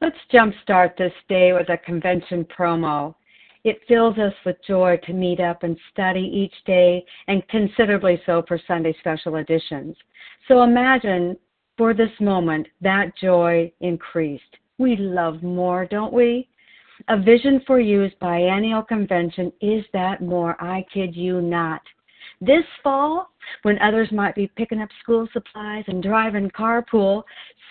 Let's jumpstart this day with a convention promo. It fills us with joy to meet up and study each day, and considerably so for Sunday special editions. So imagine for this moment that joy increased. We love more, don't we? A Vision for You's biennial convention is that more, I kid you not. This fall, when others might be picking up school supplies and driving carpool,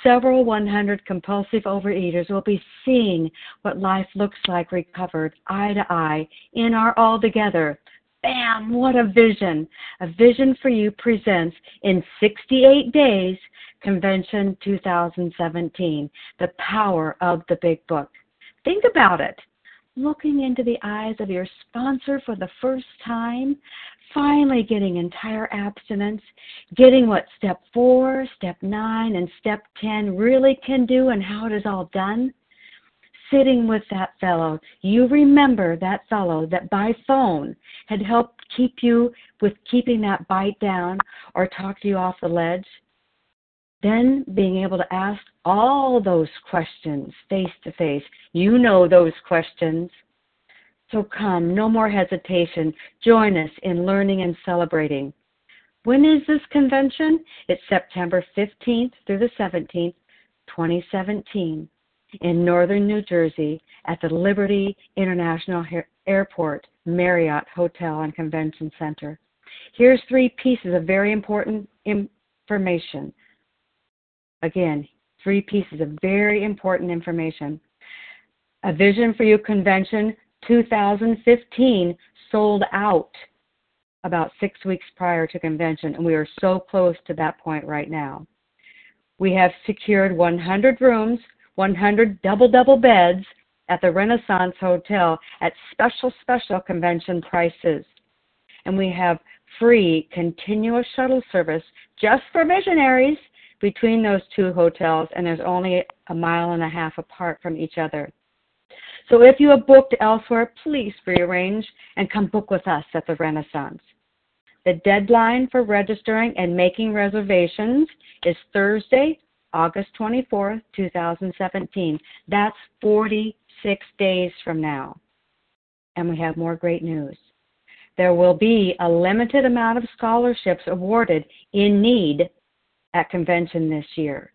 several 100 compulsive overeaters will be seeing what life looks like recovered eye to eye in our all together. Bam! What a vision! A Vision for You presents in 68 days Convention 2017, The Power of the Big Book. Think about it looking into the eyes of your sponsor for the first time, finally getting entire abstinence, getting what step four, step nine, and step 10 really can do and how it is all done. Sitting with that fellow, you remember that fellow that by phone had helped keep you with keeping that bite down or talk you off the ledge. Then being able to ask all those questions face to face. You know those questions. So come, no more hesitation. Join us in learning and celebrating. When is this convention? It's September 15th through the 17th, 2017, in northern New Jersey at the Liberty International Airport Marriott Hotel and Convention Center. Here's three pieces of very important information. Again, three pieces of very important information. A Vision for You convention 2015 sold out about six weeks prior to convention, and we are so close to that point right now. We have secured 100 rooms, 100 double double beds at the Renaissance Hotel at special, special convention prices. And we have free continuous shuttle service just for missionaries between those two hotels, and there's only a mile and a half apart from each other. So if you have booked elsewhere, please rearrange and come book with us at the Renaissance. The deadline for registering and making reservations is Thursday, August 24th, 2017. That's 46 days from now. And we have more great news. There will be a limited amount of scholarships awarded in need at convention this year.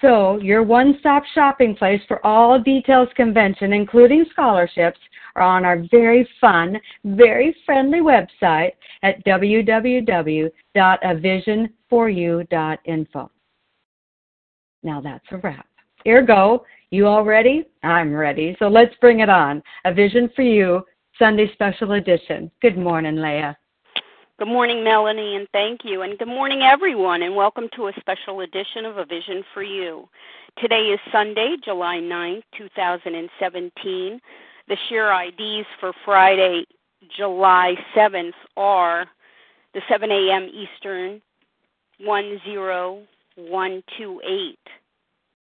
So, your one stop shopping place for all details convention, including scholarships, are on our very fun, very friendly website at www.avisionforyou.info. Now that's a wrap. Ergo, you all ready? I'm ready. So let's bring it on. A Vision for You, Sunday Special Edition. Good morning, Leah. Good morning, Melanie, and thank you. And good morning, everyone, and welcome to a special edition of A Vision for You. Today is Sunday, July 9th, 2017. The share IDs for Friday, July 7th are the 7 a.m. Eastern 10128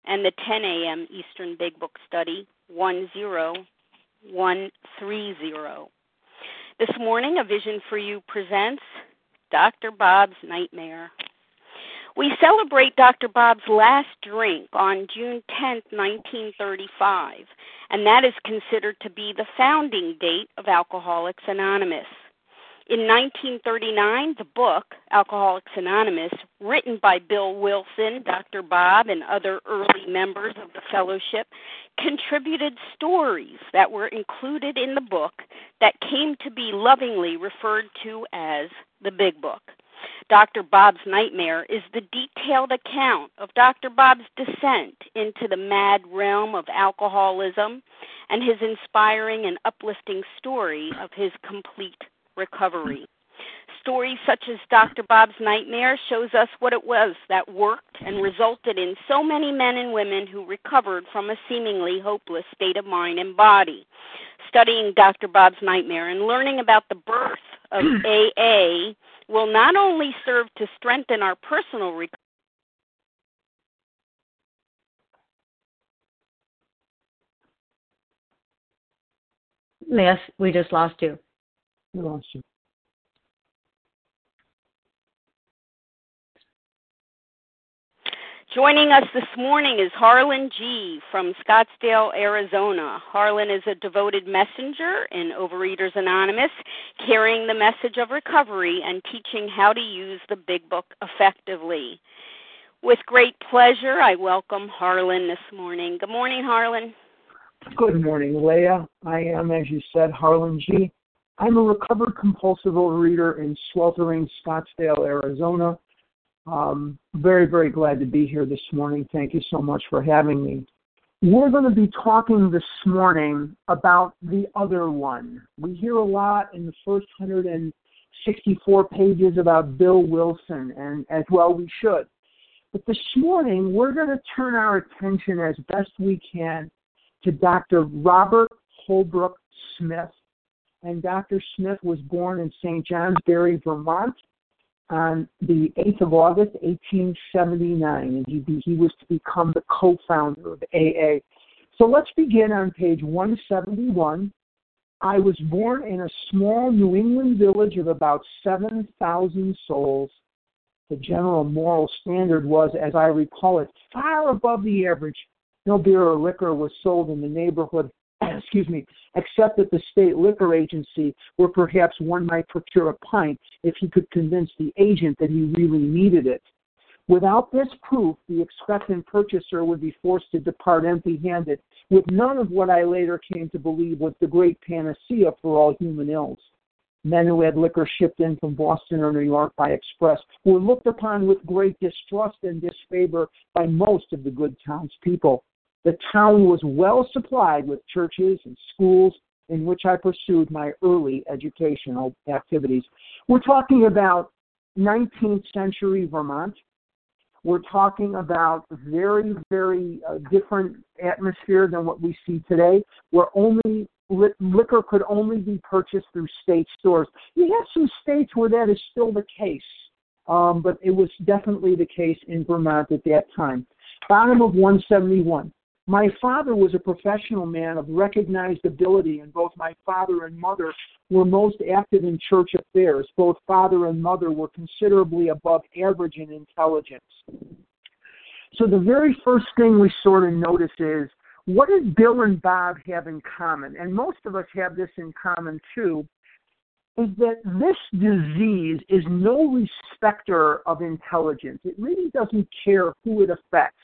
and the 10 a.m. Eastern Big Book Study 10130. This morning, A Vision for You presents Dr. Bob's Nightmare. We celebrate Dr. Bob's last drink on June 10, 1935, and that is considered to be the founding date of Alcoholics Anonymous. In 1939, the book, Alcoholics Anonymous, written by Bill Wilson, Dr. Bob, and other early members of the fellowship, contributed stories that were included in the book that came to be lovingly referred to as the Big Book. Dr. Bob's Nightmare is the detailed account of Dr. Bob's descent into the mad realm of alcoholism and his inspiring and uplifting story of his complete recovery. Stories such as Dr. Bob's Nightmare shows us what it was that worked and resulted in so many men and women who recovered from a seemingly hopeless state of mind and body. Studying Dr. Bob's Nightmare and learning about the birth of AA will not only serve to strengthen our personal recovery, Yes, we just lost you. We lost you. Joining us this morning is Harlan G. from Scottsdale, Arizona. Harlan is a devoted messenger in Overeaters Anonymous, carrying the message of recovery and teaching how to use the Big Book effectively. With great pleasure, I welcome Harlan this morning. Good morning, Harlan. Good morning, Leah. I am, as you said, Harlan G. I'm a recovered compulsive overeater in sweltering Scottsdale, Arizona. Um, very, very glad to be here this morning. Thank you so much for having me. We're going to be talking this morning about the other one. We hear a lot in the first 164 pages about Bill Wilson, and as well we should. But this morning, we're going to turn our attention as best we can to Dr. Robert Holbrook Smith. And Dr. Smith was born in St. Johnsbury, Vermont on the 8th of August, 1879, and he, he was to become the co-founder of AA. So let's begin on page 171. I was born in a small New England village of about 7,000 souls. The general moral standard was, as I recall it, far above the average. No beer or liquor was sold in the neighborhood excuse me, except at the state liquor agency where perhaps one might procure a pint if he could convince the agent that he really needed it. Without this proof, the expectant purchaser would be forced to depart empty handed, with none of what I later came to believe was the great panacea for all human ills. Men who had liquor shipped in from Boston or New York by express were looked upon with great distrust and disfavor by most of the good townspeople. The town was well supplied with churches and schools in which I pursued my early educational activities. We're talking about 19th century Vermont. We're talking about very, very uh, different atmosphere than what we see today, where only li- liquor could only be purchased through state stores. You have some states where that is still the case, um, but it was definitely the case in Vermont at that time. Bottom of 171. My father was a professional man of recognized ability, and both my father and mother were most active in church affairs. Both father and mother were considerably above average in intelligence. So the very first thing we sort of notice is what does Bill and Bob have in common? And most of us have this in common too, is that this disease is no respecter of intelligence. It really doesn't care who it affects.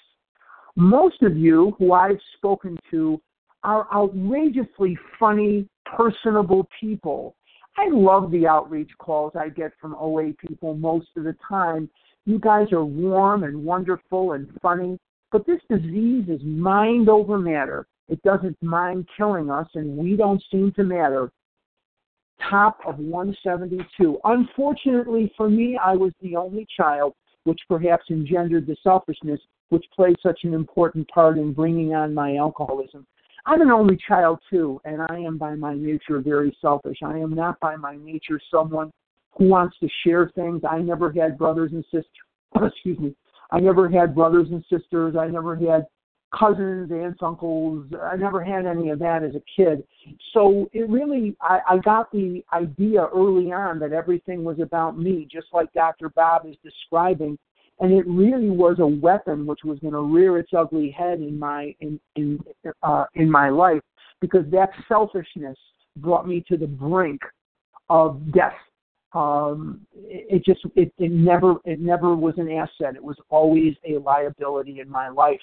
Most of you who I've spoken to are outrageously funny, personable people. I love the outreach calls I get from OA people most of the time. You guys are warm and wonderful and funny, but this disease is mind over matter. It doesn't mind killing us, and we don't seem to matter. Top of 172. Unfortunately for me, I was the only child, which perhaps engendered the selfishness which played such an important part in bringing on my alcoholism. I'm an only child too, and I am by my nature very selfish. I am not by my nature someone who wants to share things. I never had brothers and sisters. Excuse me. I never had brothers and sisters. I never had cousins, aunts, uncles. I never had any of that as a kid. So it really, I, I got the idea early on that everything was about me, just like Dr. Bob is describing and it really was a weapon which was going to rear its ugly head in my in in uh, in my life because that selfishness brought me to the brink of death. Um, it, it just it, it never it never was an asset. It was always a liability in my life.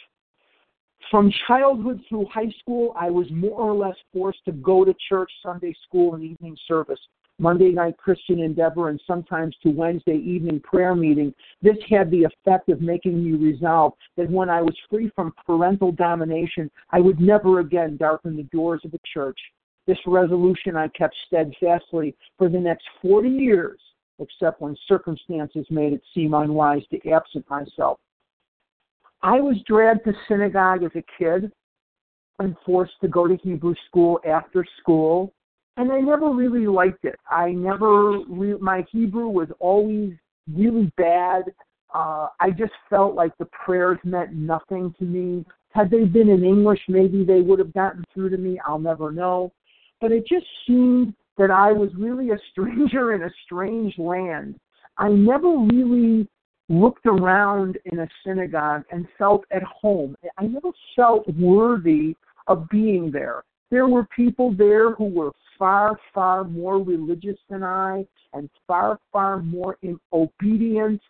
From childhood through high school, I was more or less forced to go to church, Sunday school, and evening service. Monday night Christian endeavor, and sometimes to Wednesday evening prayer meeting. This had the effect of making me resolve that when I was free from parental domination, I would never again darken the doors of a church. This resolution I kept steadfastly for the next 40 years, except when circumstances made it seem unwise to absent myself. I was dragged to synagogue as a kid and forced to go to Hebrew school after school and I never really liked it. I never re- my Hebrew was always really bad. Uh, I just felt like the prayers meant nothing to me. Had they been in English, maybe they would have gotten through to me. I'll never know. But it just seemed that I was really a stranger in a strange land. I never really looked around in a synagogue and felt at home. I never felt worthy of being there. There were people there who were far, far more religious than I and far, far more in obedience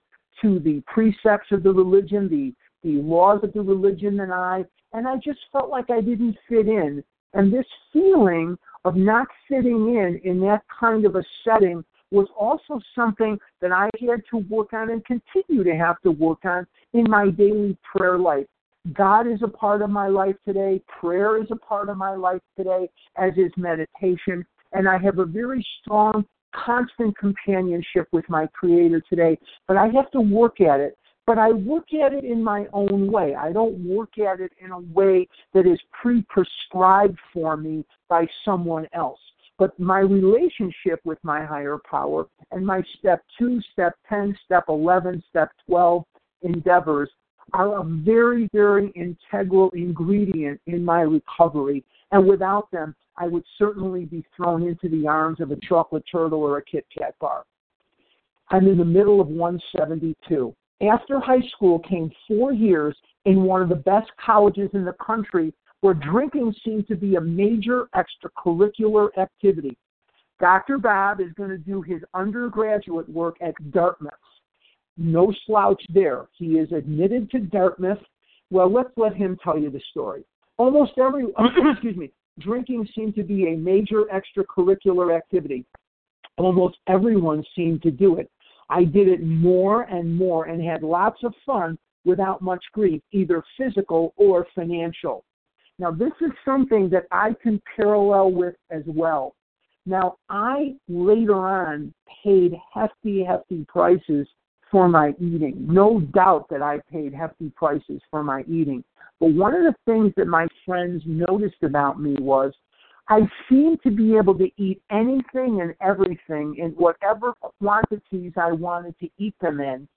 to the precepts of the religion, the, the laws of the religion than I. And I just felt like I didn't fit in. And this feeling of not fitting in in that kind of a setting was also something that I had to work on and continue to have to work on in my daily prayer life. God is a part of my life today. Prayer is a part of my life today, as is meditation. And I have a very strong, constant companionship with my Creator today. But I have to work at it. But I work at it in my own way. I don't work at it in a way that is pre prescribed for me by someone else but my relationship with my higher power and my step 2, step 10, step 11, step 12 endeavors are a very, very integral ingredient in my recovery. And without them, I would certainly be thrown into the arms of a chocolate turtle or a Kit Kat bar. I'm in the middle of 172. After high school came four years in one of the best colleges in the country where drinking seemed to be a major extracurricular activity. Dr. Bob is going to do his undergraduate work at Dartmouth. No slouch there. He is admitted to Dartmouth. Well, let's let him tell you the story. Almost every, excuse me, drinking seemed to be a major extracurricular activity. Almost everyone seemed to do it. I did it more and more and had lots of fun without much grief, either physical or financial. Now, this is something that I can parallel with as well. Now, I later on paid hefty, hefty prices for my eating. No doubt that I paid hefty prices for my eating. But one of the things that my friends noticed about me was I seemed to be able to eat anything and everything in whatever quantities I wanted to eat them in,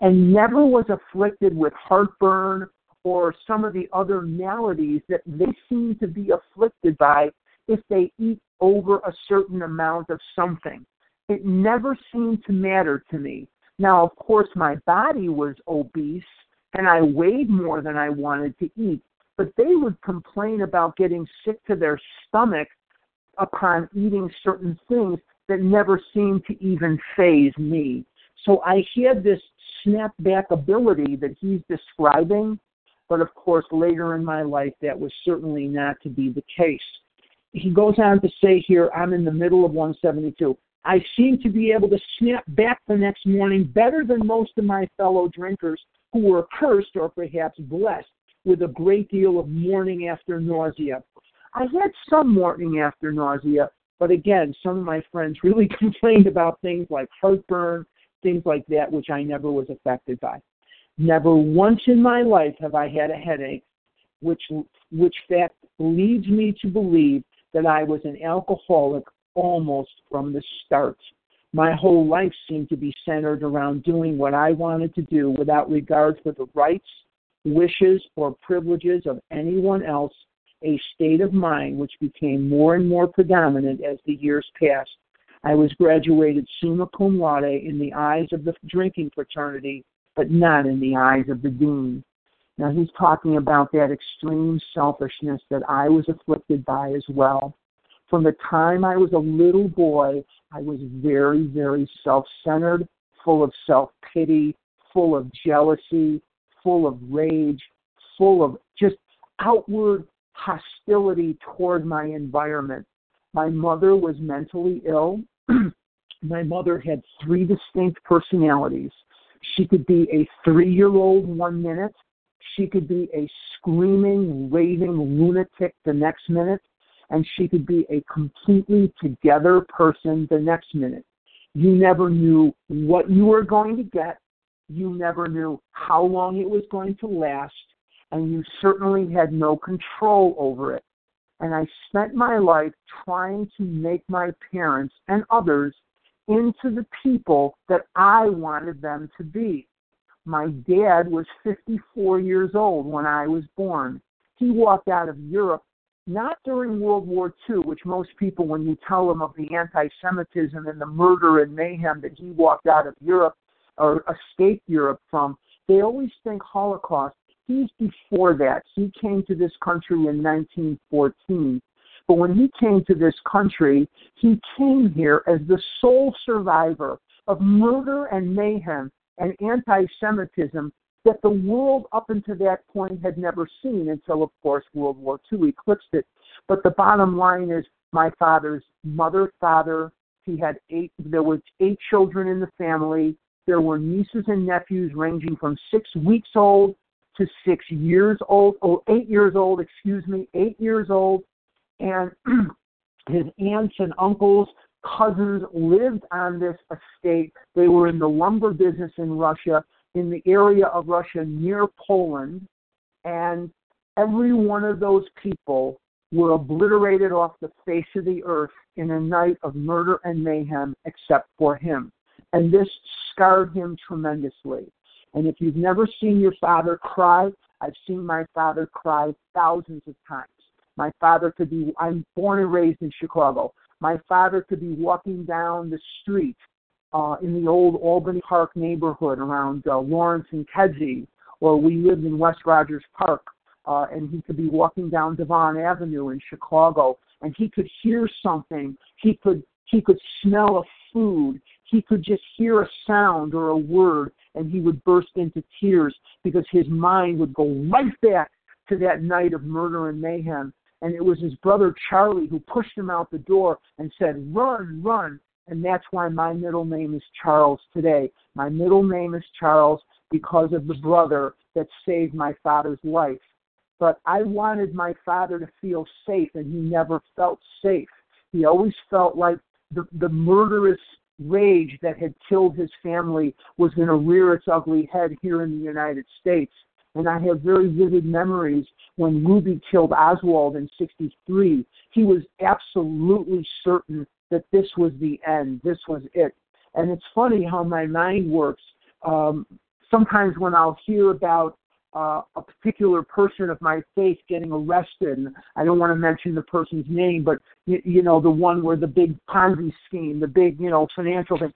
and never was afflicted with heartburn or some of the other maladies that they seem to be afflicted by if they eat over a certain amount of something. It never seemed to matter to me. Now, of course, my body was obese and I weighed more than I wanted to eat, but they would complain about getting sick to their stomach upon eating certain things that never seemed to even phase me. So I had this snapback ability that he's describing but of course, later in my life, that was certainly not to be the case. He goes on to say here, I'm in the middle of 172. I seem to be able to snap back the next morning better than most of my fellow drinkers who were cursed or perhaps blessed with a great deal of morning after nausea. I had some morning after nausea, but again, some of my friends really complained about things like heartburn, things like that, which I never was affected by. Never once in my life have I had a headache, which which fact leads me to believe that I was an alcoholic almost from the start. My whole life seemed to be centered around doing what I wanted to do without regard for the rights, wishes, or privileges of anyone else, a state of mind which became more and more predominant as the years passed. I was graduated summa cum laude in the eyes of the drinking fraternity but not in the eyes of the dean. Now he's talking about that extreme selfishness that I was afflicted by as well. From the time I was a little boy, I was very, very self centered, full of self pity, full of jealousy, full of rage, full of just outward hostility toward my environment. My mother was mentally ill. my mother had three distinct personalities. She could be a three year old one minute. She could be a screaming, raving lunatic the next minute. And she could be a completely together person the next minute. You never knew what you were going to get. You never knew how long it was going to last. And you certainly had no control over it. And I spent my life trying to make my parents and others into the people that I wanted them to be. My dad was 54 years old when I was born. He walked out of Europe not during World War II, which most people, when you tell them of the anti Semitism and the murder and mayhem that he walked out of Europe, or escaped Europe from, they always think Holocaust. He's before that. He came to this country in 1914. But when he came to this country, he came here as the sole survivor of murder and mayhem and anti Semitism that the world up until that point had never seen until, of course, World War II eclipsed it. But the bottom line is my father's mother, father, he had eight, there were eight children in the family. There were nieces and nephews ranging from six weeks old to six years old, oh, eight years old, excuse me, eight years old. And his aunts and uncles, cousins lived on this estate. They were in the lumber business in Russia, in the area of Russia near Poland. And every one of those people were obliterated off the face of the earth in a night of murder and mayhem except for him. And this scarred him tremendously. And if you've never seen your father cry, I've seen my father cry thousands of times. My father could be, I'm born and raised in Chicago. My father could be walking down the street uh, in the old Albany Park neighborhood around uh, Lawrence and Kedzie, or we lived in West Rogers Park, uh, and he could be walking down Devon Avenue in Chicago, and he could hear something. He could he could smell a food. He could just hear a sound or a word, and he would burst into tears because his mind would go right back to that night of murder and mayhem. And it was his brother Charlie who pushed him out the door and said, Run, run. And that's why my middle name is Charles today. My middle name is Charles because of the brother that saved my father's life but I wanted my father to feel safe, and he never felt safe. He always felt like the, the murderous rage that had killed his family was going to rear its ugly head here in the United States. And I have very vivid memories when Ruby killed Oswald in 63. He was absolutely certain that this was the end, this was it. And it's funny how my mind works. Um, sometimes when I'll hear about uh, a particular person of my faith getting arrested. And I don't want to mention the person's name, but you, you know the one where the big Ponzi scheme, the big you know financial thing.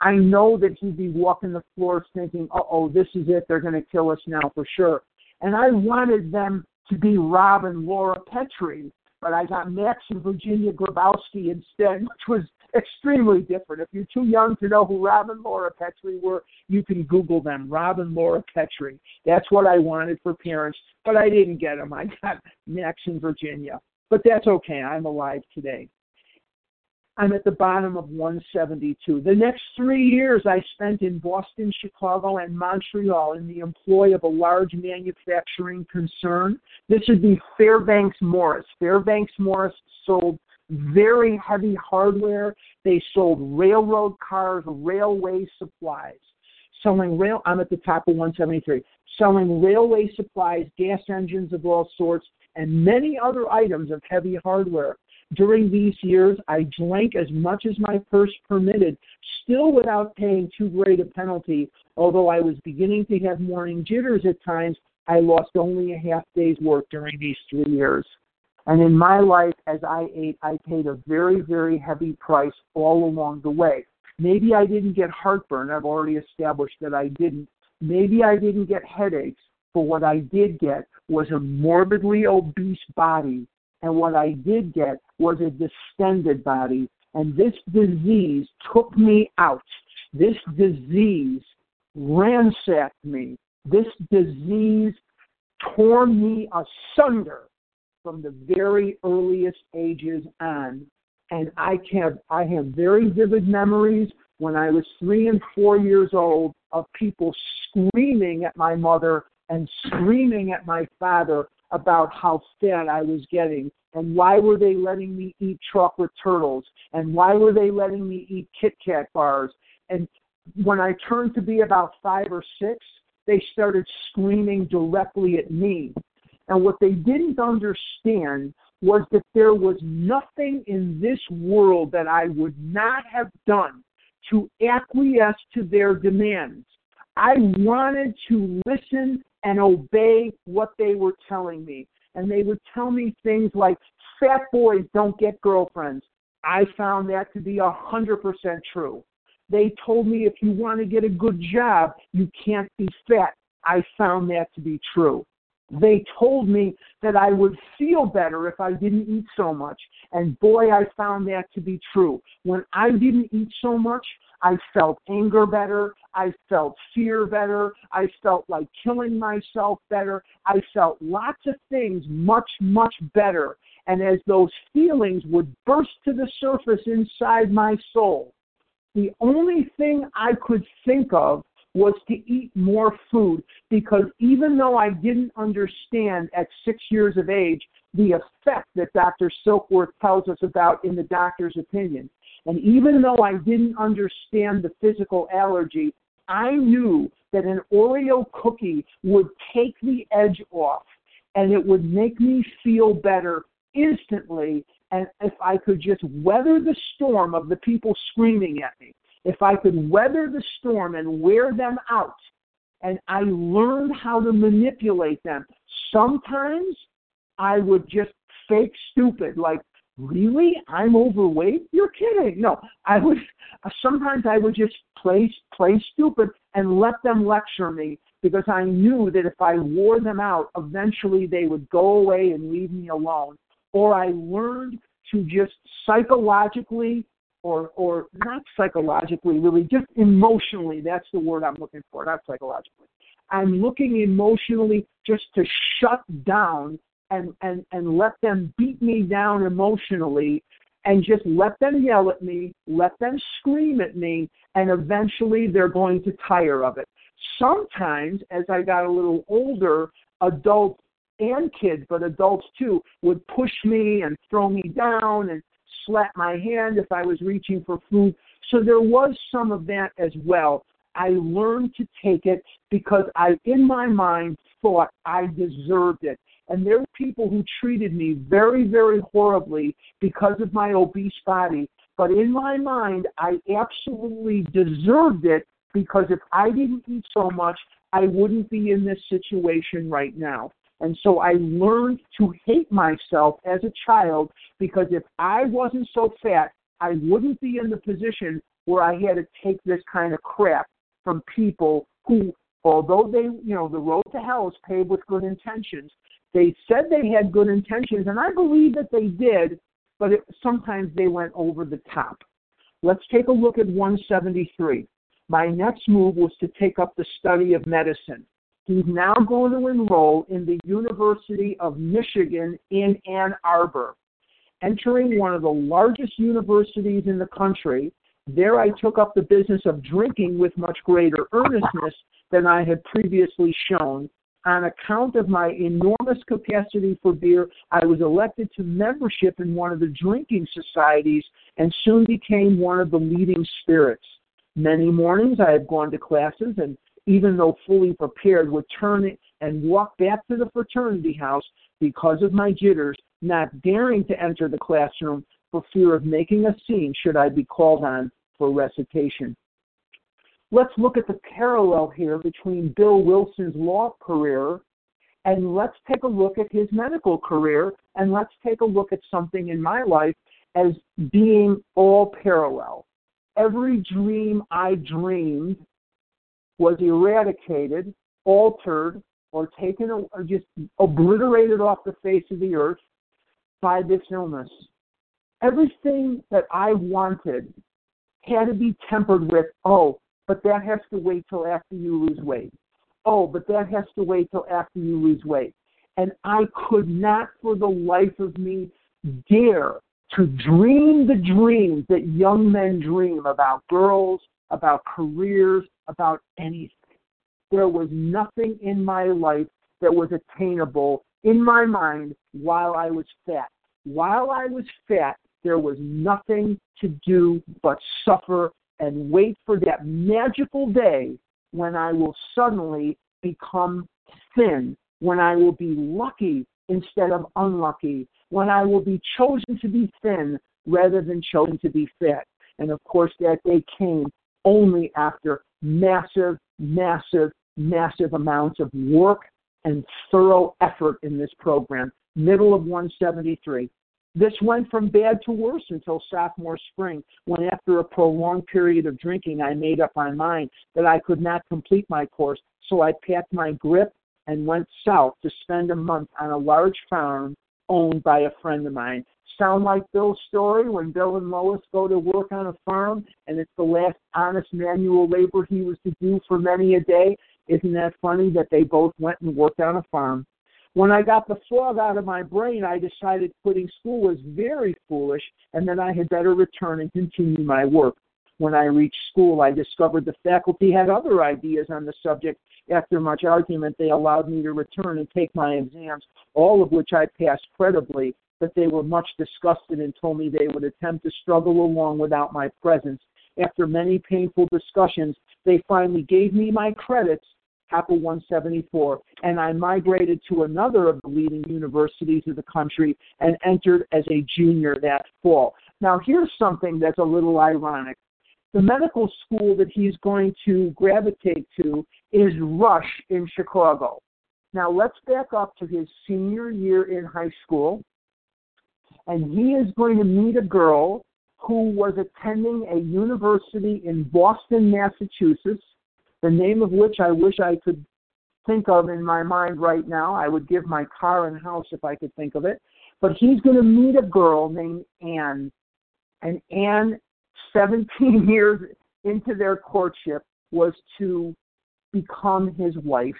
I know that he'd be walking the floors thinking, uh "Oh, this is it. They're going to kill us now for sure." And I wanted them to be Rob and Laura Petrie, but I got Max and Virginia Grabowski instead, which was extremely different. If you're too young to know who Rob and Laura Petrie were, you can Google them. Rob and Laura Petrie. That's what I wanted for parents, but I didn't get them. I got Max and Virginia. But that's okay. I'm alive today. I'm at the bottom of 172. The next three years I spent in Boston, Chicago, and Montreal in the employ of a large manufacturing concern. This would be Fairbanks Morse. Fairbanks Morse sold very heavy hardware. They sold railroad cars, railway supplies, selling rail. I'm at the top of 173. Selling railway supplies, gas engines of all sorts, and many other items of heavy hardware. During these years, I drank as much as my purse permitted, still without paying too great a penalty. Although I was beginning to have morning jitters at times, I lost only a half day's work during these three years. And in my life, as I ate, I paid a very, very heavy price all along the way. Maybe I didn't get heartburn. I've already established that I didn't. Maybe I didn't get headaches. But what I did get was a morbidly obese body. And what I did get was a distended body. And this disease took me out. This disease ransacked me. This disease tore me asunder from the very earliest ages on. And I have I have very vivid memories when I was three and four years old of people screaming at my mother and screaming at my father about how fat I was getting and why were they letting me eat chocolate turtles and why were they letting me eat Kit Kat bars and when I turned to be about five or six, they started screaming directly at me and what they didn't understand was that there was nothing in this world that I would not have done to acquiesce to their demands. I wanted to listen and obey what they were telling me. And they would tell me things like, fat boys don't get girlfriends. I found that to be a 100% true. They told me if you want to get a good job, you can't be fat. I found that to be true. They told me that I would feel better if I didn't eat so much. And boy, I found that to be true. When I didn't eat so much, I felt anger better. I felt fear better. I felt like killing myself better. I felt lots of things much, much better. And as those feelings would burst to the surface inside my soul, the only thing I could think of was to eat more food because even though I didn't understand at six years of age the effect that Dr. Silkworth tells us about in the doctor's opinion, and even though I didn't understand the physical allergy, I knew that an Oreo cookie would take the edge off and it would make me feel better instantly. And if I could just weather the storm of the people screaming at me, if I could weather the storm and wear them out, and I learned how to manipulate them, sometimes I would just fake stupid, like, really? I'm overweight? You're kidding. No, I would, sometimes I would just play, play stupid and let them lecture me because I knew that if I wore them out, eventually they would go away and leave me alone. Or I learned to just psychologically or or not psychologically really just emotionally that's the word i'm looking for not psychologically i'm looking emotionally just to shut down and and and let them beat me down emotionally and just let them yell at me let them scream at me and eventually they're going to tire of it sometimes as i got a little older adults and kids but adults too would push me and throw me down and slap my hand if I was reaching for food. So there was some of that as well. I learned to take it because I, in my mind, thought I deserved it. And there were people who treated me very, very horribly because of my obese body. But in my mind, I absolutely deserved it because if I didn't eat so much, I wouldn't be in this situation right now. And so I learned to hate myself as a child because if I wasn't so fat, I wouldn't be in the position where I had to take this kind of crap from people who, although they, you know, the road to hell is paved with good intentions, they said they had good intentions, and I believe that they did, but it, sometimes they went over the top. Let's take a look at 173. My next move was to take up the study of medicine. He's now going to enroll in the University of Michigan in Ann Arbor, entering one of the largest universities in the country. There I took up the business of drinking with much greater earnestness than I had previously shown. On account of my enormous capacity for beer, I was elected to membership in one of the drinking societies and soon became one of the leading spirits. Many mornings I had gone to classes and even though fully prepared, would turn and walk back to the fraternity house because of my jitters, not daring to enter the classroom for fear of making a scene should I be called on for recitation. Let's look at the parallel here between Bill Wilson's law career and let's take a look at his medical career and let's take a look at something in my life as being all parallel. Every dream I dreamed was eradicated, altered, or taken or just obliterated off the face of the earth by this illness. Everything that I wanted had to be tempered with, oh, but that has to wait till after you lose weight. Oh, but that has to wait till after you lose weight. And I could not for the life of me dare to dream the dreams that young men dream about girls, about careers, about anything. There was nothing in my life that was attainable in my mind while I was fat. While I was fat, there was nothing to do but suffer and wait for that magical day when I will suddenly become thin, when I will be lucky instead of unlucky, when I will be chosen to be thin rather than chosen to be fat. And of course, that day came only after massive, massive, massive amounts of work and thorough effort in this program. Middle of 173. This went from bad to worse until sophomore spring, when after a prolonged period of drinking, I made up my mind that I could not complete my course, so I packed my grip and went south to spend a month on a large farm owned by a friend of mine. Sound like Bill's story when Bill and Lois go to work on a farm and it's the last honest manual labor he was to do for many a day? Isn't that funny that they both went and worked on a farm? When I got the fog out of my brain, I decided quitting school was very foolish and that I had better return and continue my work. When I reached school, I discovered the faculty had other ideas on the subject. After much argument, they allowed me to return and take my exams, all of which I passed credibly, but they were much disgusted and told me they would attempt to struggle along without my presence. After many painful discussions, they finally gave me my credits HAPA 174, and I migrated to another of the leading universities of the country and entered as a junior that fall. Now, here's something that's a little ironic. The medical school that he's going to gravitate to is Rush in Chicago. Now, let's back up to his senior year in high school, and he is going to meet a girl who was attending a university in Boston, Massachusetts the name of which I wish I could think of in my mind right now. I would give my car and house if I could think of it. But he's going to meet a girl named Anne. And Anne, 17 years into their courtship, was to become his wife.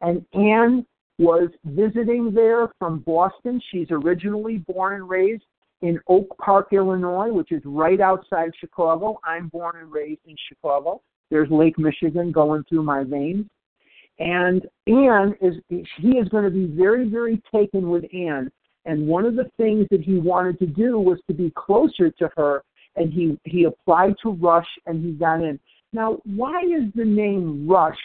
And Anne was visiting there from Boston. She's originally born and raised in Oak Park, Illinois, which is right outside Chicago. I'm born and raised in Chicago. There's Lake Michigan going through my veins. And Anne is he is going to be very, very taken with Anne. And one of the things that he wanted to do was to be closer to her. And he he applied to Rush and he got in. Now, why is the name Rush?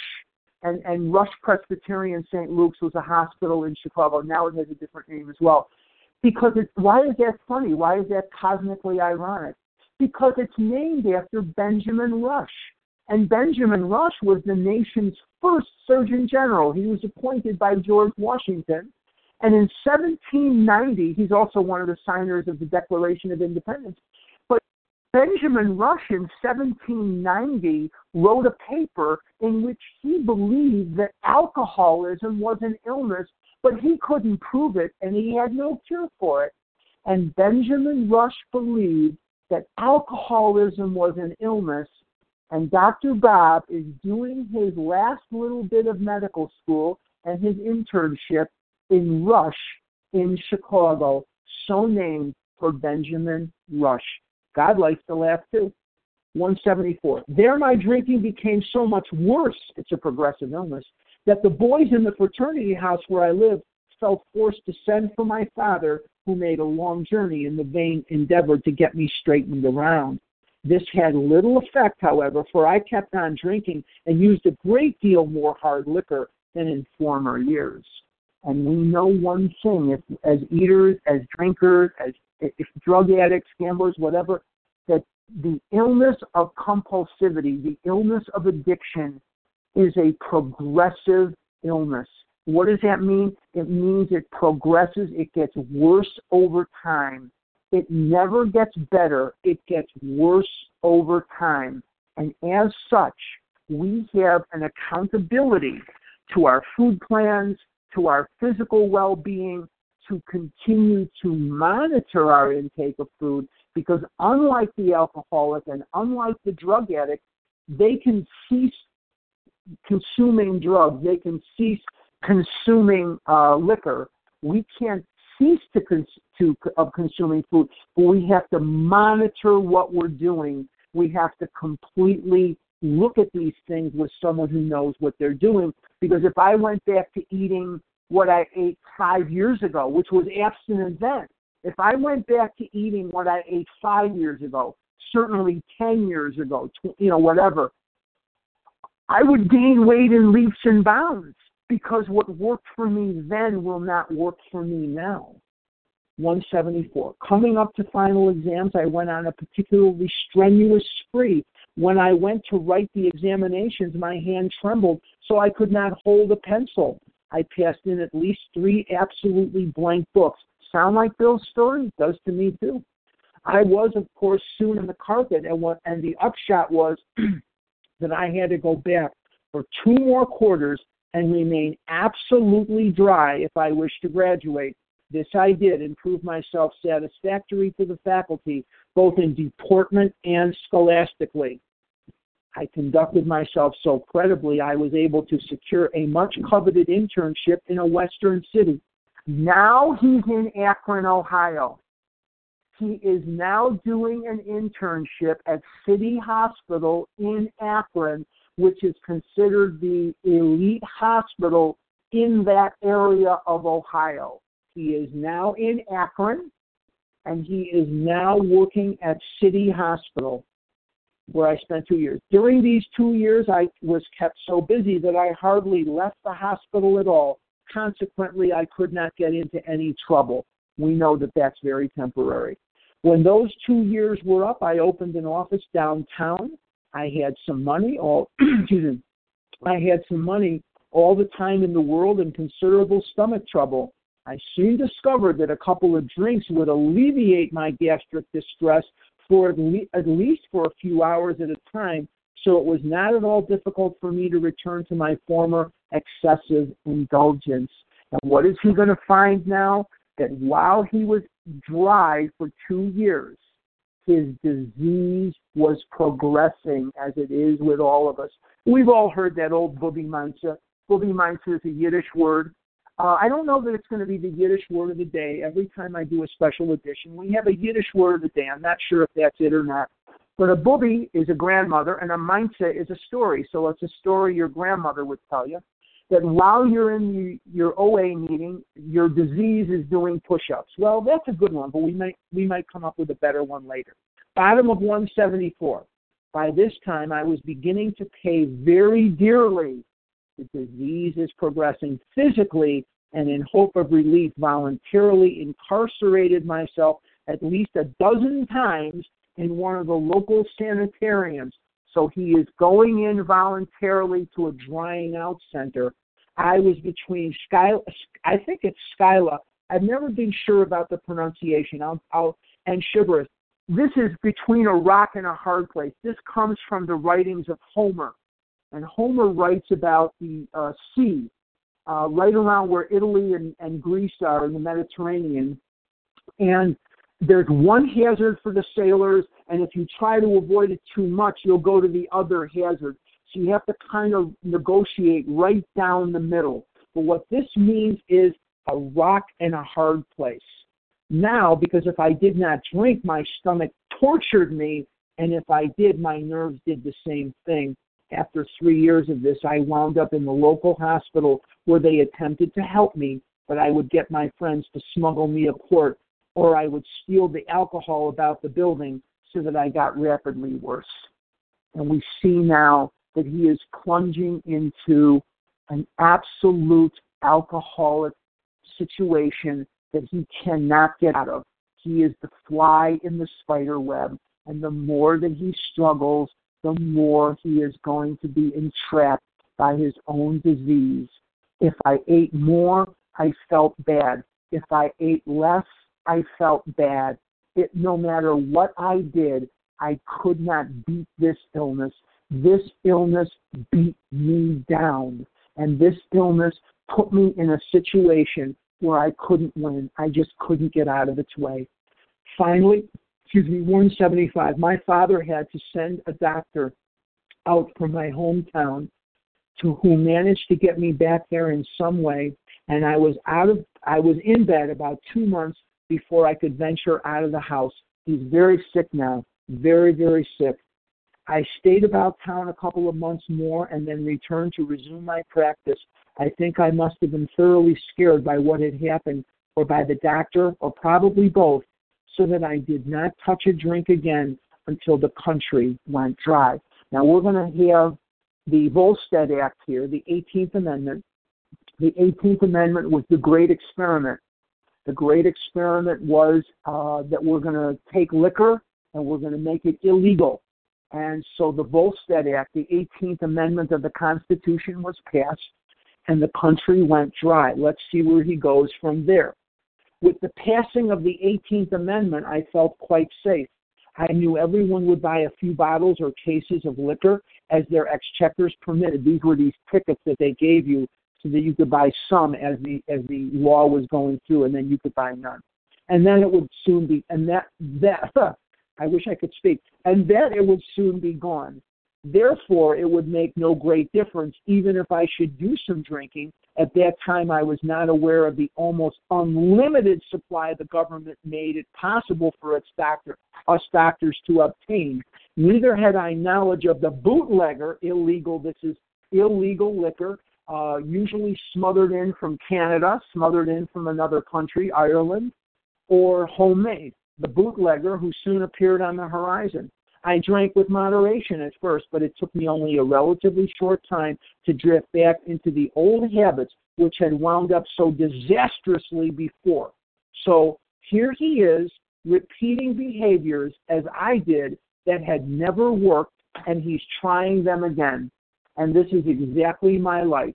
And and Rush Presbyterian St. Luke's was a hospital in Chicago. Now it has a different name as well. Because it's why is that funny? Why is that cosmically ironic? Because it's named after Benjamin Rush. And Benjamin Rush was the nation's first Surgeon General. He was appointed by George Washington. And in 1790, he's also one of the signers of the Declaration of Independence. But Benjamin Rush in 1790 wrote a paper in which he believed that alcoholism was an illness, but he couldn't prove it and he had no cure for it. And Benjamin Rush believed that alcoholism was an illness and Dr. Bob is doing his last little bit of medical school and his internship in Rush in Chicago, so named for Benjamin Rush. God likes to laugh too. 174. There, my drinking became so much worse, it's a progressive illness, that the boys in the fraternity house where I lived felt forced to send for my father, who made a long journey in the vain endeavor to get me straightened around. This had little effect, however, for I kept on drinking and used a great deal more hard liquor than in former years. And we know one thing if, as eaters, as drinkers, as if drug addicts, gamblers, whatever, that the illness of compulsivity, the illness of addiction, is a progressive illness. What does that mean? It means it progresses, it gets worse over time. It never gets better, it gets worse over time. And as such, we have an accountability to our food plans, to our physical well being, to continue to monitor our intake of food because, unlike the alcoholic and unlike the drug addict, they can cease consuming drugs, they can cease consuming uh, liquor. We can't cease to, cons- to of consuming food, but we have to monitor what we're doing. We have to completely look at these things with someone who knows what they're doing. Because if I went back to eating what I ate five years ago, which was abstinent then, if I went back to eating what I ate five years ago, certainly 10 years ago, you know, whatever, I would gain weight in leaps and bounds because what worked for me then will not work for me now. 174. Coming up to final exams, I went on a particularly strenuous spree. When I went to write the examinations, my hand trembled, so I could not hold a pencil. I passed in at least three absolutely blank books. sound like Bill's story? Does to me too. I was, of course, soon in the carpet, and what and the upshot was that I had to go back for two more quarters and remain absolutely dry if I wish to graduate. This I did and proved myself satisfactory to the faculty, both in deportment and scholastically. I conducted myself so creditably I was able to secure a much coveted internship in a western city. Now he's in Akron, Ohio. He is now doing an internship at City Hospital in Akron, which is considered the elite hospital in that area of Ohio. He is now in Akron and he is now working at City Hospital where I spent two years. During these two years, I was kept so busy that I hardly left the hospital at all. Consequently, I could not get into any trouble. We know that that's very temporary. When those two years were up, I opened an office downtown. I had some money, all excuse me, I had some money all the time in the world and considerable stomach trouble. I soon discovered that a couple of drinks would alleviate my gastric distress for at, le- at least for a few hours at a time, so it was not at all difficult for me to return to my former excessive indulgence. And what is he going to find now? That while he was dry for two years, his disease was progressing as it is with all of us. We've all heard that old booby mancha. Booby mancha is a Yiddish word uh, I don't know that it's going to be the Yiddish word of the day. Every time I do a special edition, we have a Yiddish word of the day. I'm not sure if that's it or not. But a booby is a grandmother, and a mindset is a story. So it's a story your grandmother would tell you that while you're in your OA meeting, your disease is doing push-ups. Well, that's a good one, but we might we might come up with a better one later. Bottom of 174. By this time, I was beginning to pay very dearly the disease is progressing physically and in hope of relief voluntarily incarcerated myself at least a dozen times in one of the local sanitariums. So he is going in voluntarily to a drying out center. I was between Skyla, I think it's Skyla. I've never been sure about the pronunciation. I'll, I'll and Shibboleth. This is between a rock and a hard place. This comes from the writings of Homer. And Homer writes about the uh, sea uh, right around where Italy and, and Greece are in the Mediterranean. And there's one hazard for the sailors, and if you try to avoid it too much, you'll go to the other hazard. So you have to kind of negotiate right down the middle. But what this means is a rock and a hard place. Now, because if I did not drink, my stomach tortured me, and if I did, my nerves did the same thing after three years of this, I wound up in the local hospital where they attempted to help me, but I would get my friends to smuggle me a quart, or I would steal the alcohol about the building so that I got rapidly worse. And we see now that he is plunging into an absolute alcoholic situation that he cannot get out of. He is the fly in the spider web. And the more that he struggles, the more he is going to be entrapped by his own disease. If I ate more, I felt bad. If I ate less, I felt bad. It, no matter what I did, I could not beat this illness. This illness beat me down. And this illness put me in a situation where I couldn't win. I just couldn't get out of its way. Finally, excuse me, 175. My father had to send a doctor out from my hometown to who managed to get me back there in some way and I was out of I was in bed about 2 months before I could venture out of the house. He's very sick now, very very sick. I stayed about town a couple of months more and then returned to resume my practice. I think I must have been thoroughly scared by what had happened or by the doctor or probably both so that I did not touch a drink again until the country went dry. Now we're going to have the Volstead Act here, the 18th Amendment. The 18th Amendment was the great experiment. The great experiment was uh, that we're going to take liquor and we're going to make it illegal. And so the Volstead Act, the 18th Amendment of the Constitution, was passed, and the country went dry. Let's see where he goes from there. With the passing of the 18th Amendment, I felt quite safe. I knew everyone would buy a few bottles or cases of liquor as their exchequers permitted. These were these tickets that they gave you so that you could buy some as the as the law was going through, and then you could buy none. And then it would soon be, and that that I wish I could speak, and then it would soon be gone. Therefore, it would make no great difference, even if I should do some drinking. At that time, I was not aware of the almost unlimited supply the government made it possible for its doctor, us doctors to obtain. Neither had I knowledge of the bootlegger, illegal, this is illegal liquor, uh, usually smothered in from Canada, smothered in from another country, Ireland, or homemade, the bootlegger who soon appeared on the horizon. I drank with moderation at first, but it took me only a relatively short time to drift back into the old habits which had wound up so disastrously before. So here he is repeating behaviors as I did that had never worked, and he's trying them again. And this is exactly my life.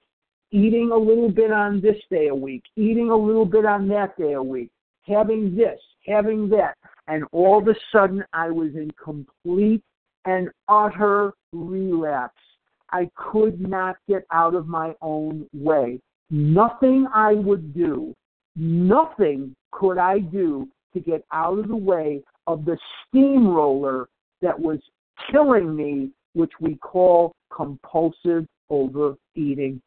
Eating a little bit on this day a week, eating a little bit on that day a week, having this, having that, and all of a sudden I was in complete and utter relapse. I could not get out of my own way. Nothing I would do, nothing could I do to get out of the way of the steamroller that was killing me, which we call compulsive overeating.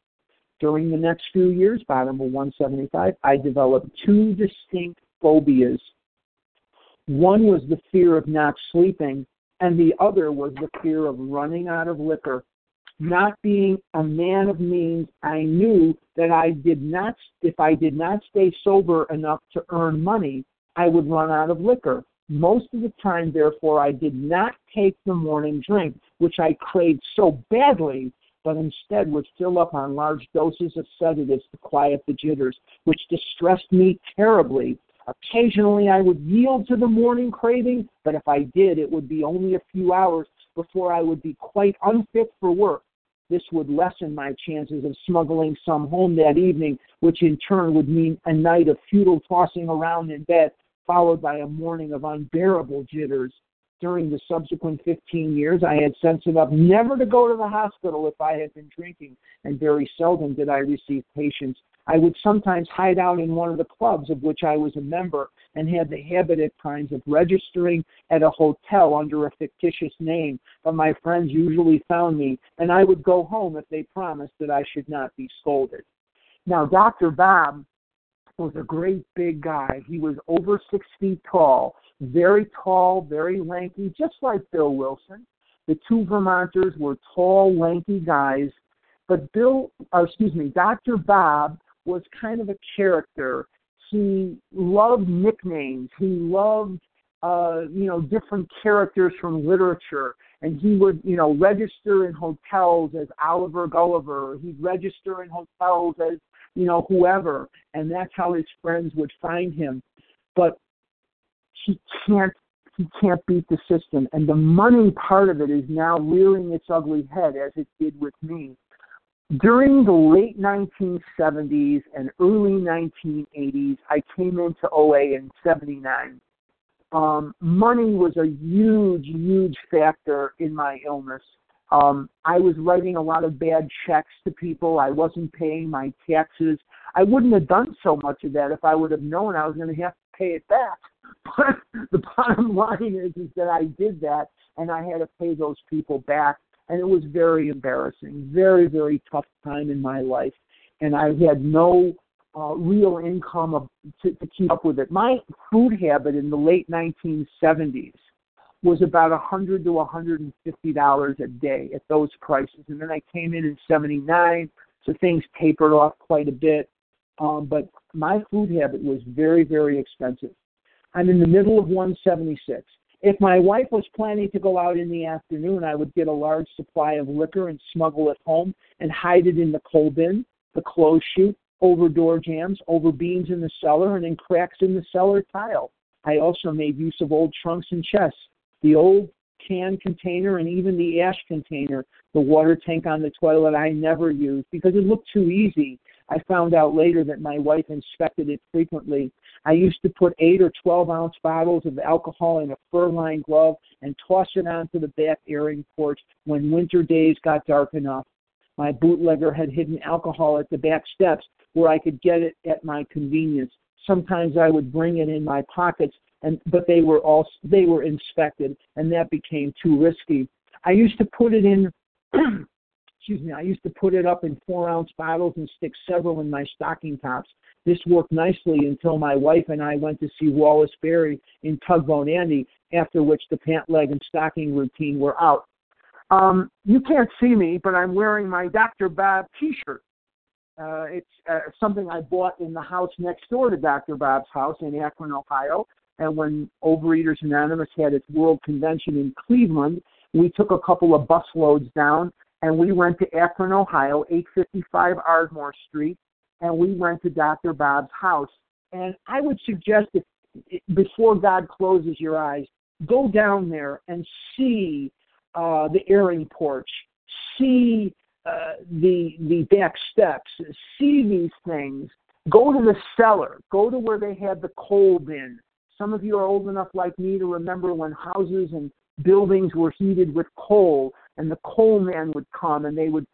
During the next few years, bottom of 175, I developed two distinct phobias one was the fear of not sleeping, and the other was the fear of running out of liquor. Not being a man of means, I knew that I did not, if I did not stay sober enough to earn money, I would run out of liquor. Most of the time, therefore, I did not take the morning drink, which I craved so badly, but instead would fill up on large doses of sedatives to quiet the jitters, which distressed me terribly Occasionally I would yield to the morning craving, but if I did, it would be only a few hours before I would be quite unfit for work. This would lessen my chances of smuggling some home that evening, which in turn would mean a night of futile tossing around in bed, followed by a morning of unbearable jitters. During the subsequent 15 years, I had sense enough never to go to the hospital if I had been drinking, and very seldom did I receive patients I would sometimes hide out in one of the clubs of which I was a member and had the habit at times of registering at a hotel under a fictitious name, but my friends usually found me, and I would go home if they promised that I should not be scolded. Now, Dr. Bob was a great big guy. He was over six feet tall, very tall, very lanky, just like Bill Wilson. The two Vermonters were tall, lanky guys, but Bill, or excuse me, Dr. Bob was kind of a character. He loved nicknames. He loved uh, you know, different characters from literature. And he would, you know, register in hotels as Oliver Gulliver. He'd register in hotels as, you know, whoever. And that's how his friends would find him. But he can't he can't beat the system. And the money part of it is now rearing its ugly head as it did with me. During the late 1970s and early 1980s, I came into OA in 79. Um, money was a huge, huge factor in my illness. Um, I was writing a lot of bad checks to people. I wasn't paying my taxes. I wouldn't have done so much of that if I would have known I was going to have to pay it back. But the bottom line is, is that I did that, and I had to pay those people back and it was very embarrassing, very very tough time in my life, and I had no uh, real income of, to, to keep up with it. My food habit in the late 1970s was about hundred to hundred and fifty dollars a day at those prices, and then I came in in '79, so things tapered off quite a bit. Um, but my food habit was very very expensive. I'm in the middle of 176. If my wife was planning to go out in the afternoon, I would get a large supply of liquor and smuggle it home and hide it in the coal bin, the clothes chute, over door jambs, over beams in the cellar, and in cracks in the cellar tile. I also made use of old trunks and chests, the old can container, and even the ash container, the water tank on the toilet I never used because it looked too easy. I found out later that my wife inspected it frequently. I used to put 8 or 12 ounce bottles of alcohol in a fur lined glove and toss it onto the back airing porch when winter days got dark enough. My bootlegger had hidden alcohol at the back steps where I could get it at my convenience. Sometimes I would bring it in my pockets and but they were all they were inspected and that became too risky. I used to put it in excuse me, I used to put it up in four ounce bottles and stick several in my stocking tops. This worked nicely until my wife and I went to see Wallace Beery in Tugboat Annie, after which the pant leg and stocking routine were out. Um, you can't see me, but I'm wearing my Dr. Bob T-shirt. Uh, it's uh, something I bought in the house next door to Dr. Bob's house in Akron, Ohio. And when Overeaters Anonymous had its world convention in Cleveland, we took a couple of bus loads down and we went to Akron, Ohio, 855 Ardmore Street, and we went to Dr. Bob's house. And I would suggest that before God closes your eyes, go down there and see uh, the airing porch, see uh, the the back steps, see these things. Go to the cellar. Go to where they had the coal bin. Some of you are old enough like me to remember when houses and buildings were heated with coal, and the coal man would come and they would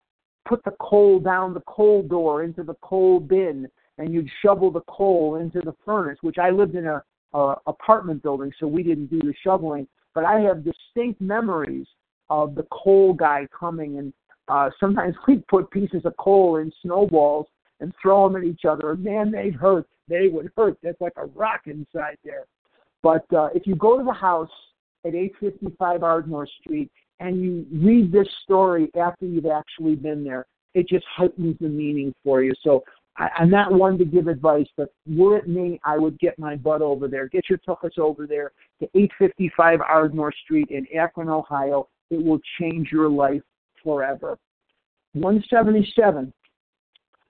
put the coal down the coal door into the coal bin, and you'd shovel the coal into the furnace. Which I lived in a, a apartment building, so we didn't do the shoveling, but I have distinct memories of the coal guy coming and uh, sometimes we'd put pieces of coal in snowballs and throw them at each other. And man, they'd hurt. They would hurt. That's like a rock inside there. But uh, if you go to the house at 855 Ardmore Street and you read this story after you've actually been there, it just heightens the meaning for you. So I, I'm not one to give advice, but were it me, I would get my butt over there. Get your tuchus over there to 855 Ardmore Street in Akron, Ohio. It will change your life forever. 177.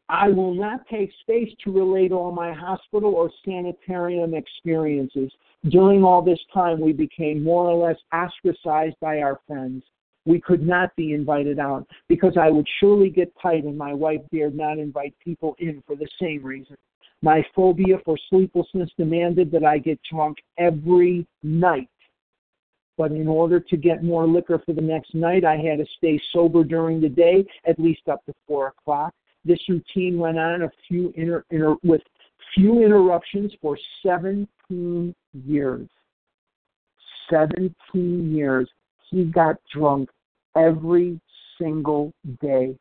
I will not take space to relate all my hospital or sanitarium experiences. During all this time, we became more or less ostracized by our friends. We could not be invited out because I would surely get tight and my wife dared not invite people in for the same reason. My phobia for sleeplessness demanded that I get drunk every night. But in order to get more liquor for the next night, I had to stay sober during the day, at least up to four o'clock. This routine went on a few inter, inter, with few interruptions for 17 years. 17 years. He got drunk every single day.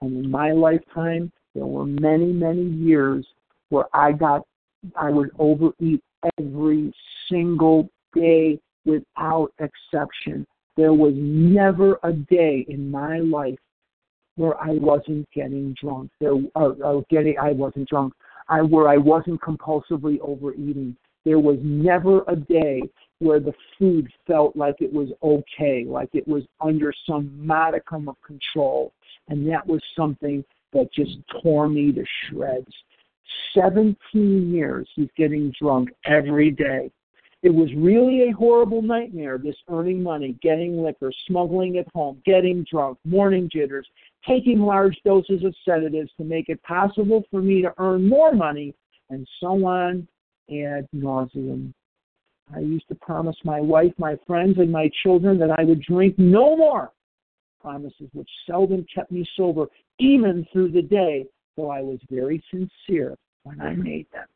And in my lifetime, there were many, many years where I got, I would overeat every single day without exception. There was never a day in my life where I wasn't getting drunk. There, uh, uh, getting, I wasn't drunk. I where I wasn't compulsively overeating. There was never a day where the food felt like it was okay, like it was under some modicum of control, and that was something that just tore me to shreds. 17 years he's getting drunk every day. It was really a horrible nightmare, this earning money, getting liquor, smuggling it home, getting drunk, morning jitters, taking large doses of sedatives to make it possible for me to earn more money, and so on ad nauseum. I used to promise my wife, my friends, and my children that I would drink no more. Promises which seldom kept me sober, even through the day, though I was very sincere when I made them.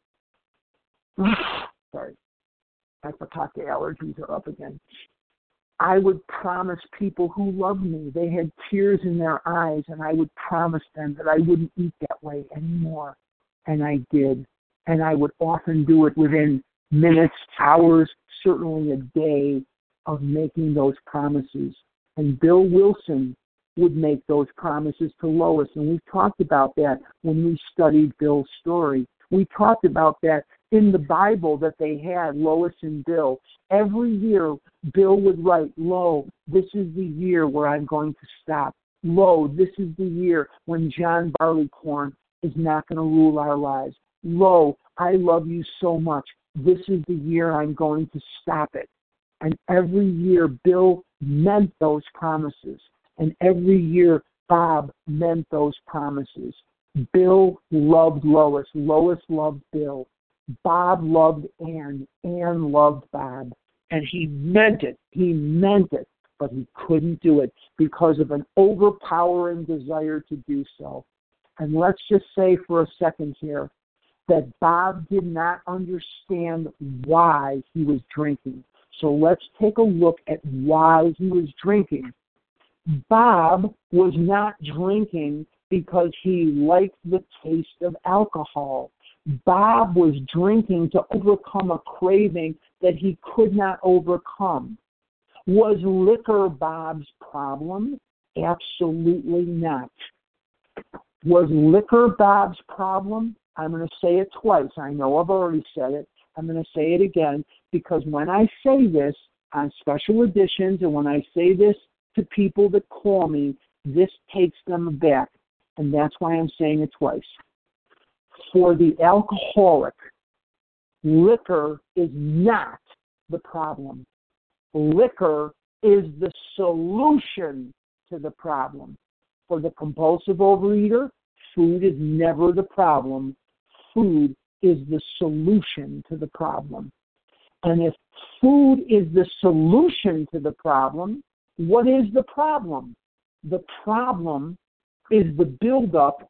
Sorry. Forgot the allergies are up again. I would promise people who loved me, they had tears in their eyes, and I would promise them that I wouldn't eat that way anymore. And I did. And I would often do it within minutes, hours, certainly a day of making those promises. And Bill Wilson would make those promises to Lois. And we talked about that when we studied Bill's story. We talked about that in the Bible that they had, Lois and Bill. Every year, Bill would write, Lo, this is the year where I'm going to stop. Lo, this is the year when John Barleycorn is not going to rule our lives. Lo, I love you so much. This is the year I'm going to stop it. And every year, Bill meant those promises. And every year, Bob meant those promises. Bill loved Lois. Lois loved Bill. Bob loved Ann. Ann loved Bob. And he meant it. He meant it. But he couldn't do it because of an overpowering desire to do so. And let's just say for a second here that Bob did not understand why he was drinking. So let's take a look at why he was drinking. Bob was not drinking because he liked the taste of alcohol. Bob was drinking to overcome a craving that he could not overcome. Was liquor Bob's problem? Absolutely not. Was liquor Bob's problem? I'm going to say it twice. I know I've already said it. I'm going to say it again because when I say this on special editions and when I say this to people that call me, this takes them aback. And that's why I'm saying it twice. For the alcoholic, liquor is not the problem. Liquor is the solution to the problem. For the compulsive overeater, food is never the problem. Food is the solution to the problem. And if food is the solution to the problem, what is the problem? The problem is the buildup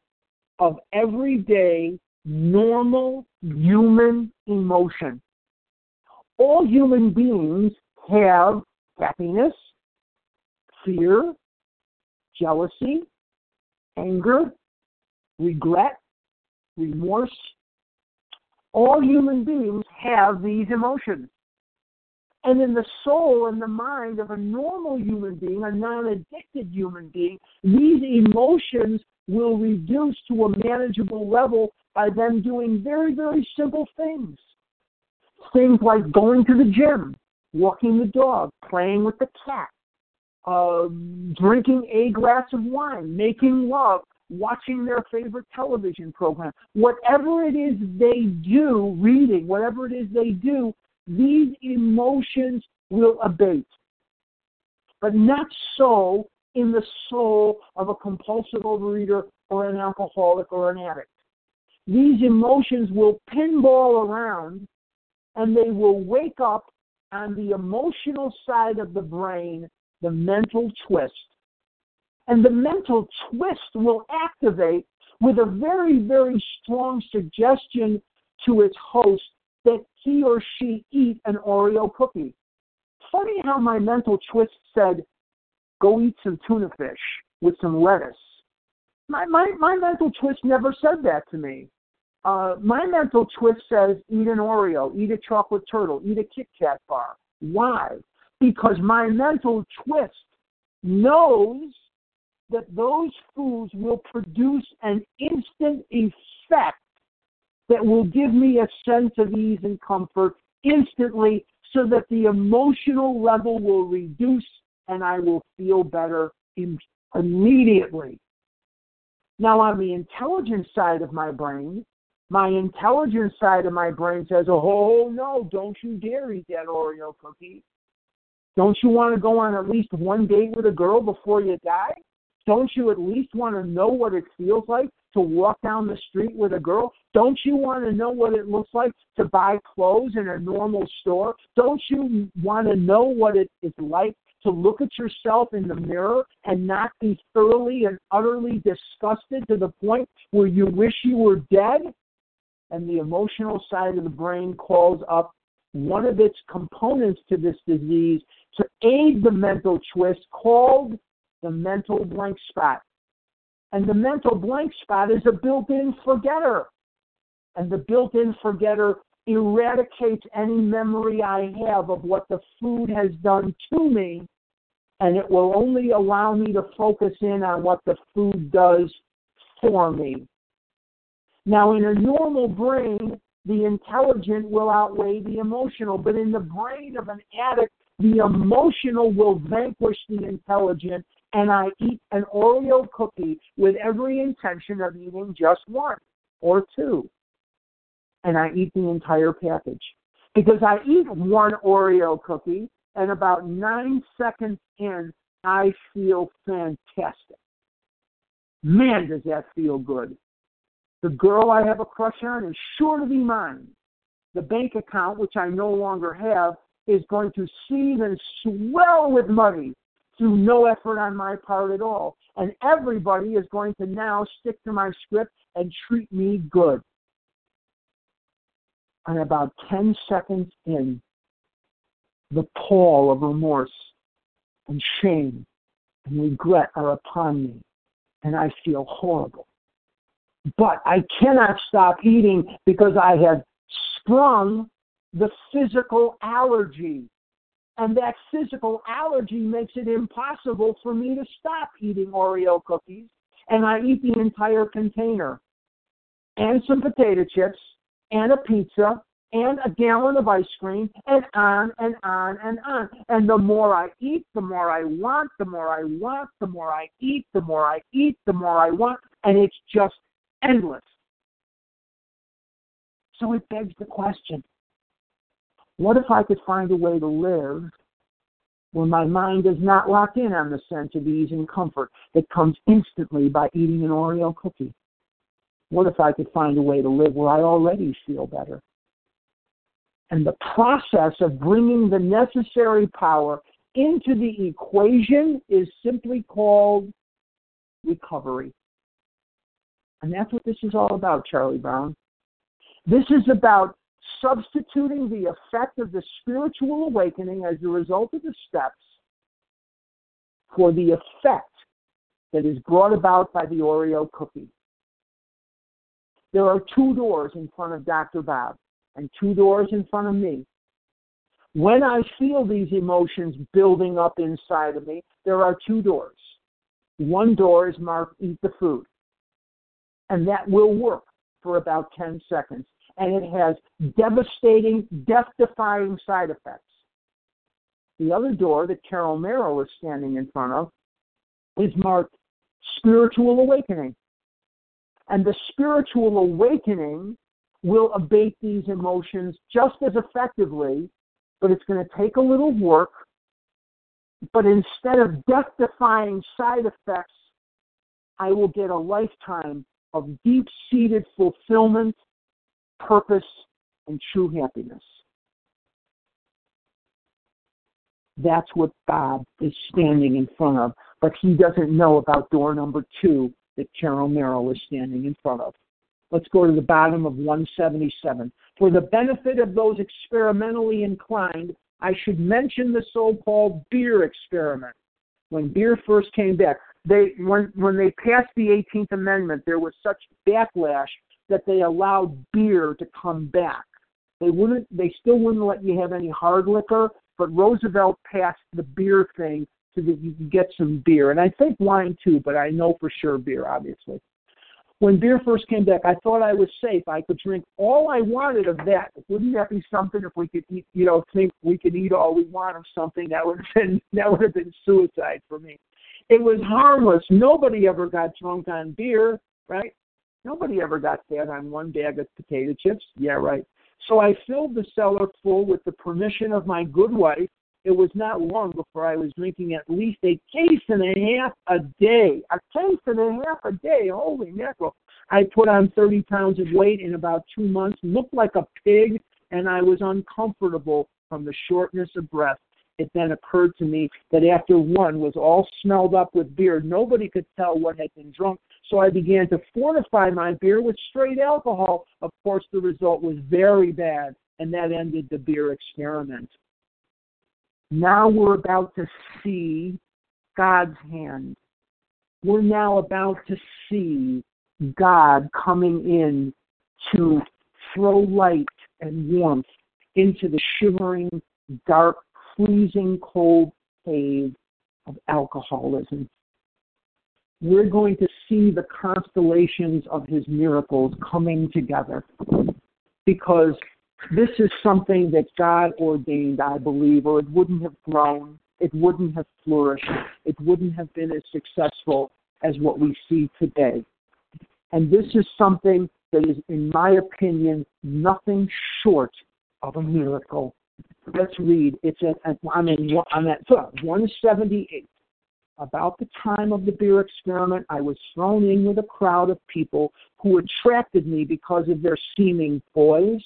of everyday, normal human emotion. All human beings have happiness, fear, jealousy, anger, regret, remorse. All human beings have these emotions. And in the soul and the mind of a normal human being, a non addicted human being, these emotions will reduce to a manageable level by them doing very, very simple things. Things like going to the gym, walking the dog, playing with the cat, uh, drinking a glass of wine, making love, watching their favorite television program. Whatever it is they do, reading, whatever it is they do, these emotions will abate. But not so in the soul of a compulsive overeater or an alcoholic or an addict. These emotions will pinball around and they will wake up on the emotional side of the brain, the mental twist. And the mental twist will activate with a very, very strong suggestion to its host that he or she eat an Oreo cookie. Funny how my mental twist said, go eat some tuna fish with some lettuce. My, my, my mental twist never said that to me. Uh, my mental twist says, eat an Oreo, eat a chocolate turtle, eat a Kit Kat bar. Why? Because my mental twist knows that those foods will produce an instant effect that will give me a sense of ease and comfort instantly so that the emotional level will reduce and I will feel better in, immediately. Now, on the intelligence side of my brain, my intelligence side of my brain says, oh, no, don't you dare eat that Oreo cookie. Don't you want to go on at least one date with a girl before you die? Don't you at least want to know what it feels like to walk down the street with a girl? Don't you want to know what it looks like to buy clothes in a normal store? Don't you want to know what it is like to look at yourself in the mirror and not be thoroughly and utterly disgusted to the point where you wish you were dead? And the emotional side of the brain calls up one of its components to this disease to aid the mental twist called the mental blank spot. And the mental blank spot is a built in forgetter. And the built in forgetter eradicates any memory I have of what the food has done to me. And it will only allow me to focus in on what the food does for me. Now, in a normal brain, the intelligent will outweigh the emotional, but in the brain of an addict, the emotional will vanquish the intelligent, and I eat an Oreo cookie with every intention of eating just one or two. And I eat the entire package. Because I eat one Oreo cookie, and about nine seconds in, I feel fantastic. Man, does that feel good. The girl I have a crush on is sure to be mine. the bank account, which I no longer have, is going to seethe and swell with money through no effort on my part at all. And everybody is going to now stick to my script and treat me good. And about 10 seconds in, the pall of remorse and shame and regret are upon me, and I feel horrible. But I cannot stop eating because I have sprung the physical allergy. And that physical allergy makes it impossible for me to stop eating Oreo cookies. And I eat the entire container and some potato chips and a pizza and a gallon of ice cream and on and on and on. And the more I eat, the more I want, the more I want, the more I eat, the more I eat, the more I want. And it's just endless. So it begs the question what if I could find a way to live where my mind is not locked in on the sense of ease and comfort that comes instantly by eating an Oreo cookie? What if I could find a way to live where I already feel better? And the process of bringing the necessary power into the equation is simply called recovery. And that's what this is all about, Charlie Brown. This is about substituting the effect of the spiritual awakening as a result of the steps for the effect that is brought about by the Oreo cookie. There are two doors in front of Dr. Bob and two doors in front of me. When I feel these emotions building up inside of me, there are two doors. One door is marked eat the food. And that will work for about 10 seconds and it has devastating, death defying side effects. The other door that Carol Merrill is standing in front of is marked spiritual awakening. And the spiritual awakening will abate these emotions just as effectively, but it's going to take a little work. But instead of death defying side effects, I will get a lifetime of deep seated fulfillment purpose, and true happiness. That's what Bob is standing in front of, but he doesn't know about door number two that Carol Merrill is standing in front of. Let's go to the bottom of 177. For the benefit of those experimentally inclined, I should mention the so-called beer experiment. When beer first came back, they when when they passed the 18th Amendment, there was such backlash that they allowed beer to come back. They wouldn't they still wouldn't let you have any hard liquor, but Roosevelt passed the beer thing so that you could get some beer. And I think wine too, but I know for sure beer, obviously. When beer first came back, I thought I was safe. I could drink all I wanted of that. Wouldn't that be something if we could eat, you know, think we could eat all we want of something? That would have been that would have been suicide for me. It was harmless. Nobody ever got drunk on beer, right? Nobody ever got fat on one bag of potato chips. Yeah, right. So I filled the cellar full with the permission of my good wife. It was not long before I was drinking at least a case and a half a day. A case and a half a day. Holy mackerel. I put on 30 pounds of weight in about two months, looked like a pig, and I was uncomfortable from the shortness of breath. It then occurred to me that after one was all smelled up with beer, nobody could tell what had been drunk so I began to fortify my beer with straight alcohol. Of course, the result was very bad, and that ended the beer experiment. Now we're about to see God's hand. We're now about to see God coming in to throw light and warmth into the shivering, dark, freezing cold cave of alcoholism we're going to see the constellations of his miracles coming together because this is something that God ordained, I believe, or it wouldn't have grown, it wouldn't have flourished, it wouldn't have been as successful as what we see today. And this is something that is, in my opinion, nothing short of a miracle. Let's read. It's at, I'm, in, I'm at 178 about the time of the beer experiment, I was thrown in with a crowd of people who attracted me because of their seeming poise,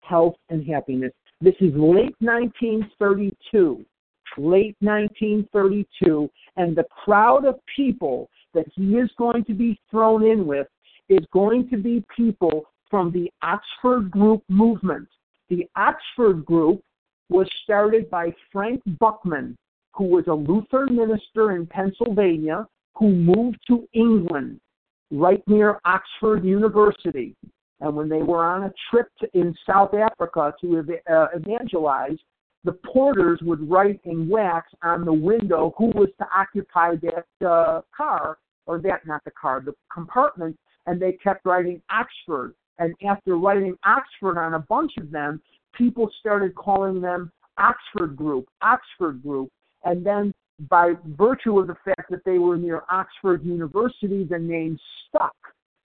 health, and happiness. This is late 1932. Late 1932, and the crowd of people that he is going to be thrown in with is going to be people from the Oxford Group movement. The Oxford Group was started by Frank Buchman, who was a Lutheran minister in Pennsylvania who moved to England, right near Oxford University. And when they were on a trip to, in South Africa to uh, evangelize, the porters would write in wax on the window who was to occupy that uh, car, or that, not the car, the compartment, and they kept writing Oxford. And after writing Oxford on a bunch of them, people started calling them Oxford Group, Oxford Group. And then by virtue of the fact that they were near Oxford University, the name stuck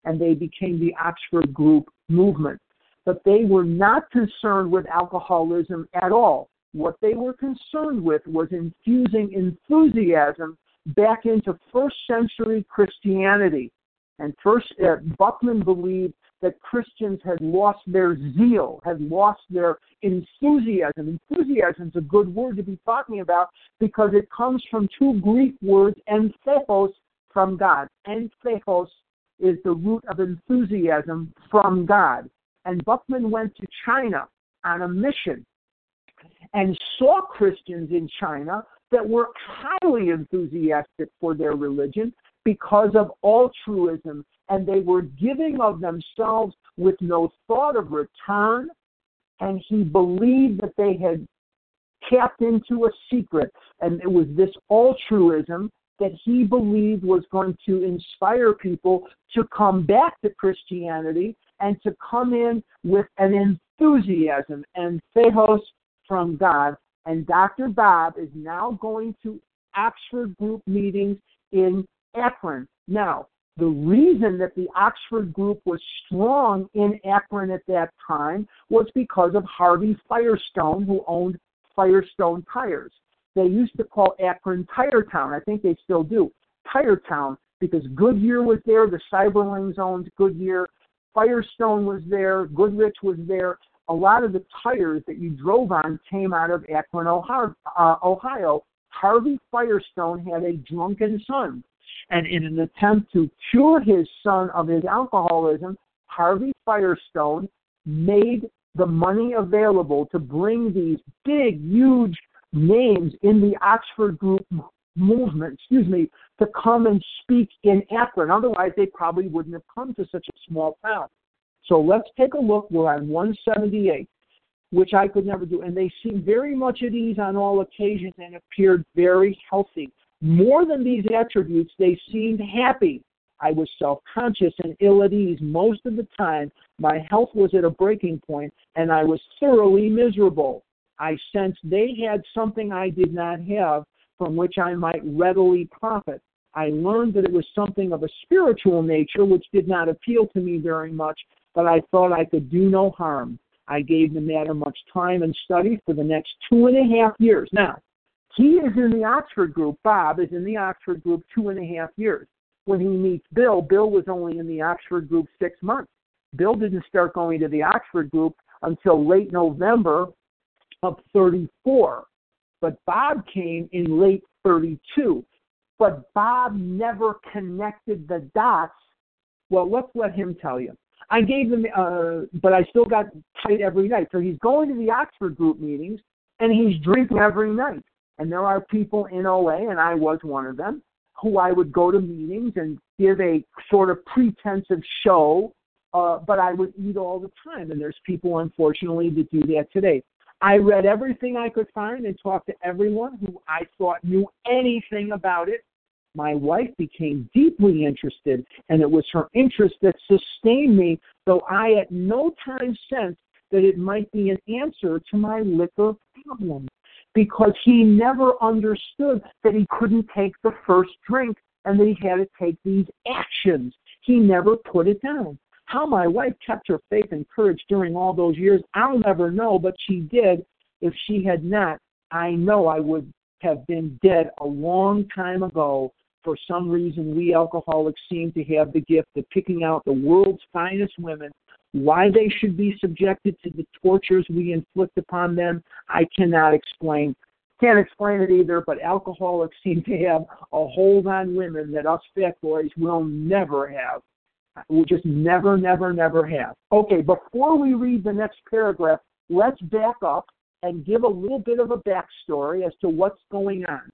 and they became the Oxford Group movement. But they were not concerned with alcoholism at all. What they were concerned with was infusing enthusiasm back into first century Christianity. And first, uh, Buchman believed that Christians had lost their zeal, had lost their enthusiasm. Enthusiasm is a good word to be talking about because it comes from two Greek words, entheos, from God. Entheos is the root of enthusiasm from God. And Buchman went to China on a mission and saw Christians in China that were highly enthusiastic for their religion because of altruism, and they were giving of themselves with no thought of return. And he believed that they had tapped into a secret, and it was this altruism that he believed was going to inspire people to come back to Christianity and to come in with an enthusiasm and theos from God. And Dr. Bob is now going to Oxford group meetings in Akron. Now, the reason that the Oxford group was strong in Akron at that time was because of Harvey Firestone, who owned Firestone Tires. They used to call Akron Tire Town. I think they still do. Tire Town because Goodyear was there, the Seiberlings owned Goodyear, Firestone was there, Goodrich was there. A lot of the tires that you drove on came out of Akron, Ohio. Uh. Harvey Firestone had a drunken son. And in an attempt to cure his son of his alcoholism, Harvey Firestone made the money available to bring these big, huge names in the Oxford group movement, excuse me, to come and speak in Akron. Otherwise, they probably wouldn't have come to such a small town. So let's take a look. We're on 178, which I could never do. And they seemed very much at ease on all occasions and appeared very healthy. More than these attributes, they seemed happy. I was self conscious and ill at ease most of the time. My health was at a breaking point, and I was thoroughly miserable. I sensed they had something I did not have from which I might readily profit. I learned that it was something of a spiritual nature which did not appeal to me very much, but I thought I could do no harm. I gave the matter much time and study for the next two and a half years. Now, he is in the Oxford group. Bob is in the Oxford group two and a half years. When he meets Bill, Bill was only in the Oxford group six months. Bill didn't start going to the Oxford group until late November of 34. But Bob came in late 32. But Bob never connected the dots. Well, let's let him tell you. I gave him, uh, but I still got tight every night. So he's going to the Oxford group meetings and he's drinking every night. And there are people in OA, and I was one of them, who I would go to meetings and give a sort of pretensive show, uh, but I would eat all the time. And there's people, unfortunately, that do that today. I read everything I could find and talked to everyone who I thought knew anything about it. My wife became deeply interested, and it was her interest that sustained me, though I at no time sensed that it might be an answer to my liquor problem. Because he never understood that he couldn't take the first drink and that he had to take these actions. He never put it down. How my wife kept her faith and courage during all those years, I'll never know, but she did. If she had not, I know I would have been dead a long time ago. For some reason, we alcoholics seem to have the gift of picking out the world's finest women Why they should be subjected to the tortures we inflict upon them, I cannot explain. Can't explain it either, but alcoholics seem to have a hold on women that us fat boys will never have. We'll just never, never, never have. Okay, before we read the next paragraph, let's back up and give a little bit of a backstory as to what's going on.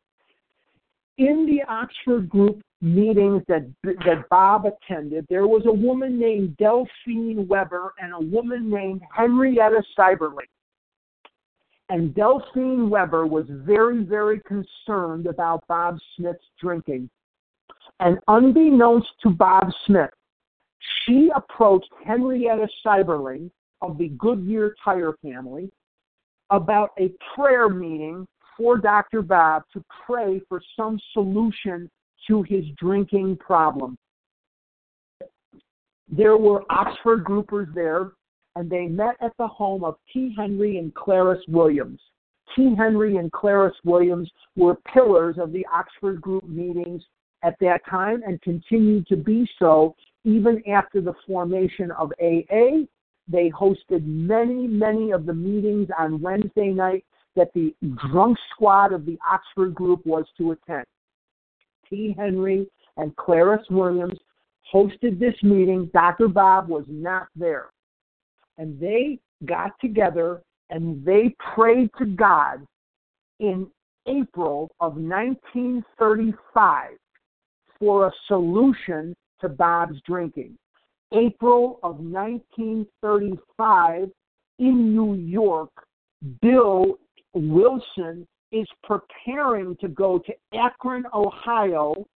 In the Oxford group meetings that that Bob attended, there was a woman named Delphine Weber and a woman named Henrietta Seiberling. And Delphine Weber was very, very concerned about Bob Smith's drinking. And unbeknownst to Bob Smith, she approached Henrietta Seiberling of the Goodyear Tire family about a prayer meeting for Dr. Bob to pray for some solution to his drinking problem. There were Oxford groupers there, and they met at the home of T. Henry and Clarice Williams. T. Henry and Clarice Williams were pillars of the Oxford group meetings at that time and continued to be so even after the formation of AA they hosted many, many of the meetings on Wednesday night that the drunk squad of the Oxford group was to attend. T. Henry and Clarice Williams hosted this meeting. Dr. Bob was not there. And they got together and they prayed to God in April of 1935 for a solution to Bob's drinking. April of 1935 in New York, Bill Wilson is preparing to go to Akron, Ohio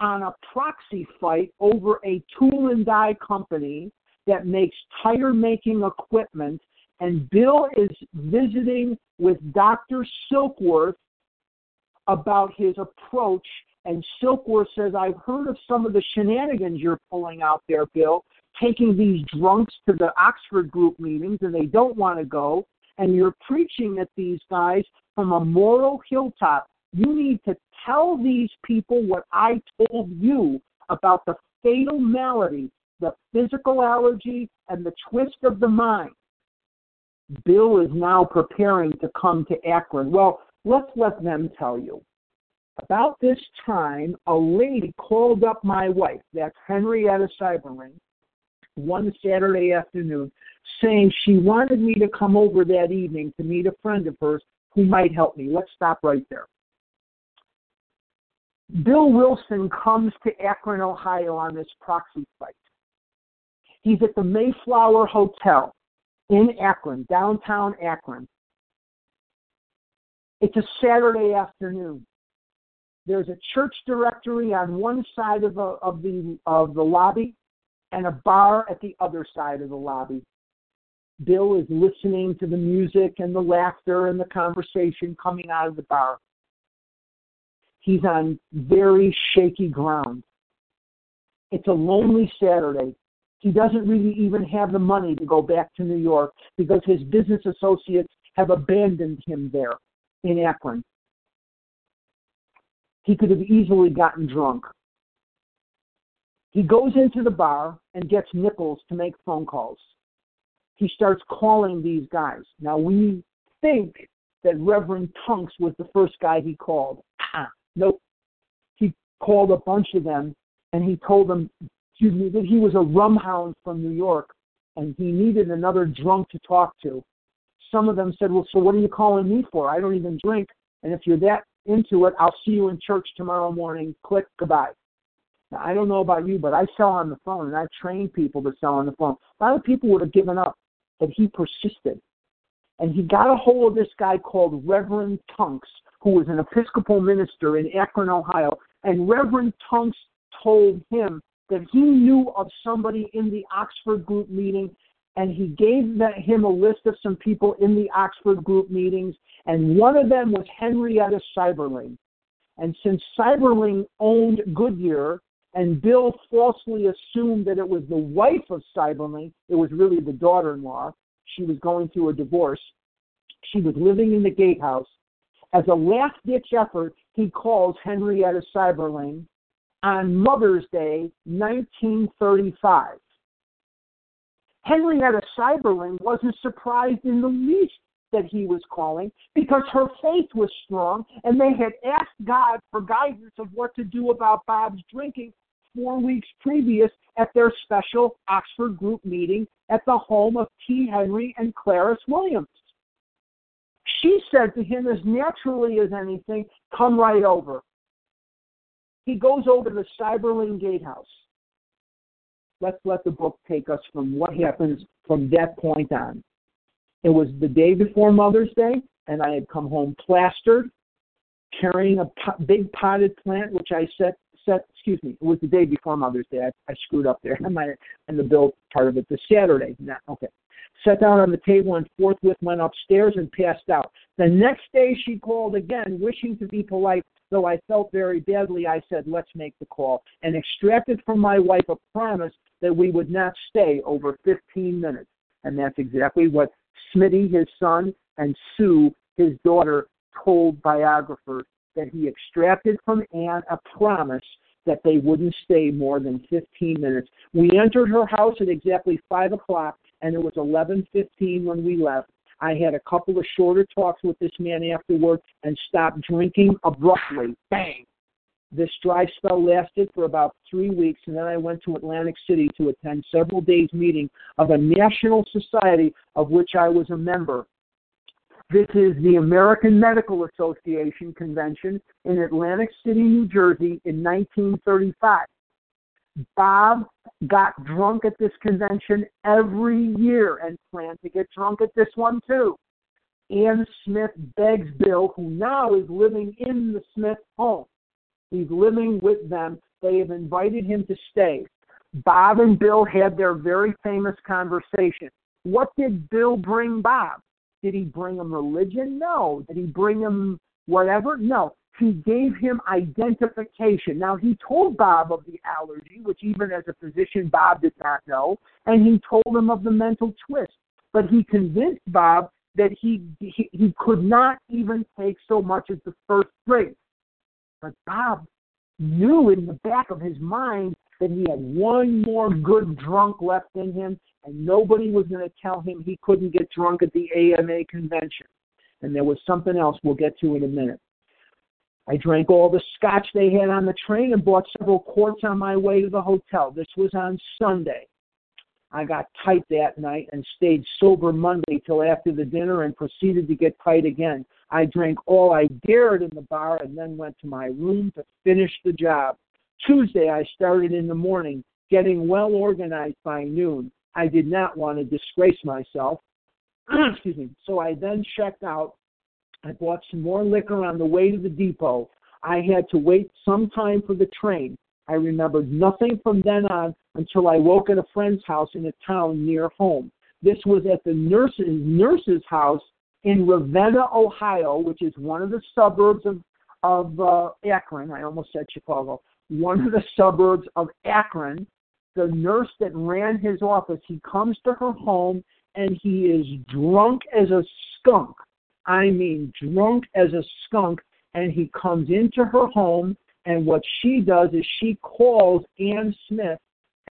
on a proxy fight over a tool and die company that makes tire making equipment. And Bill is visiting with Dr. Silkworth about his approach. And Silkworth says, I've heard of some of the shenanigans you're pulling out there, Bill taking these drunks to the Oxford group meetings and they don't want to go, and you're preaching at these guys from a moral hilltop. You need to tell these people what I told you about the fatal malady, the physical allergy, and the twist of the mind. Bill is now preparing to come to Akron. Well, let's let them tell you. About this time, a lady called up my wife, that's Henrietta Seiberling, one Saturday afternoon saying she wanted me to come over that evening to meet a friend of hers who might help me. Let's stop right there. Bill Wilson comes to Akron, Ohio on this proxy fight. He's at the Mayflower Hotel in Akron, downtown Akron. It's a Saturday afternoon. There's a church directory on one side of the of the of the lobby, and a bar at the other side of the lobby. Bill is listening to the music and the laughter and the conversation coming out of the bar. He's on very shaky ground. It's a lonely Saturday. He doesn't really even have the money to go back to New York because his business associates have abandoned him there in Akron. He could have easily gotten drunk. He goes into the bar and gets nickels to make phone calls. He starts calling these guys. Now we think that Reverend Tunks was the first guy he called. Ah, nope. He called a bunch of them and he told them, excuse me, that he was a rum hound from New York and he needed another drunk to talk to. Some of them said, Well, so what are you calling me for? I don't even drink. And if you're that into it, I'll see you in church tomorrow morning. Click, goodbye. Now, I don't know about you, but I sell on the phone, and I train people to sell on the phone. A lot of people would have given up, but he persisted. And he got a hold of this guy called Reverend Tunks, who was an Episcopal minister in Akron, Ohio. And Reverend Tunks told him that he knew of somebody in the Oxford group meeting, and he gave that, him a list of some people in the Oxford group meetings, and one of them was Henrietta Seiberling. And since Seiberling owned Goodyear, and Bill falsely assumed that it was the wife of Seiberling. It was really the daughter in law. She was going through a divorce. She was living in the gatehouse. As a last ditch effort, he calls Henrietta Seiberling on Mother's Day, 1935. Henrietta Seiberling wasn't surprised in the least that he was calling because her faith was strong and they had asked God for guidance of what to do about Bob's drinking four weeks previous at their special Oxford group meeting at the home of T. Henry and Clarice Williams. She said to him as naturally as anything, Come right over. He goes over to the Seiberling Gatehouse. Let's let the book take us from what happens from that point on. It was the day before Mother's Day, and I had come home plastered, carrying a big potted plant, which I set. Excuse me, it was the day before Mother's Day. I, I screwed up there. I and the bill part of it the Saturday. Nah, okay. Sat down on the table and forthwith went upstairs and passed out. The next day she called again, wishing to be polite. Though I felt very badly, I said, let's make the call, and extracted from my wife a promise that we would not stay over 15 minutes. And that's exactly what Smitty, his son, and Sue, his daughter, told biographers that he extracted from Anne a promise that they wouldn't stay more than 15 minutes. We entered her house at exactly 5 o'clock, and it was 11.15 when we left. I had a couple of shorter talks with this man afterward and stopped drinking abruptly. Bang! This dry spell lasted for about three weeks, and then I went to Atlantic City to attend several days' meeting of a national society of which I was a member. This is the American Medical Association convention in Atlantic City, New Jersey in 1935. Bob got drunk at this convention every year and planned to get drunk at this one too. Anne Smith begs Bill, who now is living in the Smith home. He's living with them. They have invited him to stay. Bob and Bill had their very famous conversation. What did Bill bring Bob? Did he bring him religion? No. Did he bring him whatever? No. He gave him identification. Now, he told Bob of the allergy, which even as a physician, Bob did not know, and he told him of the mental twist. But he convinced Bob that he, he, he could not even take so much as the first drink. But Bob knew in the back of his mind that he had one more good drunk left in him, and nobody was going to tell him he couldn't get drunk at the AMA convention. And there was something else we'll get to in a minute. I drank all the scotch they had on the train and bought several quarts on my way to the hotel. This was on Sunday. I got tight that night and stayed sober Monday till after the dinner and proceeded to get tight again. I drank all I dared in the bar and then went to my room to finish the job. Tuesday, I started in the morning, getting well organized by noon. I did not want to disgrace myself. Excuse me. So I then checked out. I bought some more liquor on the way to the depot. I had to wait some time for the train. I remembered nothing from then on until I woke at a friend's house in a town near home. This was at the nurse's nurse's house in Ravenna, Ohio, which is one of the suburbs of of uh, Akron. I almost said Chicago one of the suburbs of Akron. The nurse that ran his office, he comes to her home and he is drunk as a skunk. I mean, drunk as a skunk. And he comes into her home, and what she does is she calls Anne Smith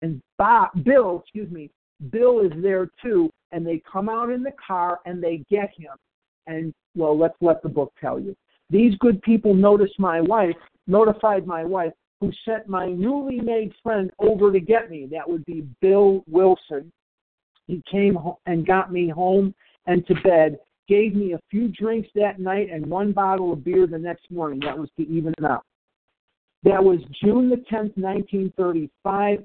and Bob, Bill, excuse me, Bill is there too, and they come out in the car and they get him. And well, let's let the book tell you. These good people noticed my wife, notified my wife, who sent my newly made friend over to get me. That would be Bill Wilson. He came and got me home and to bed, gave me a few drinks that night and one bottle of beer the next morning. That was to even it out. That was June the 10th, 1935.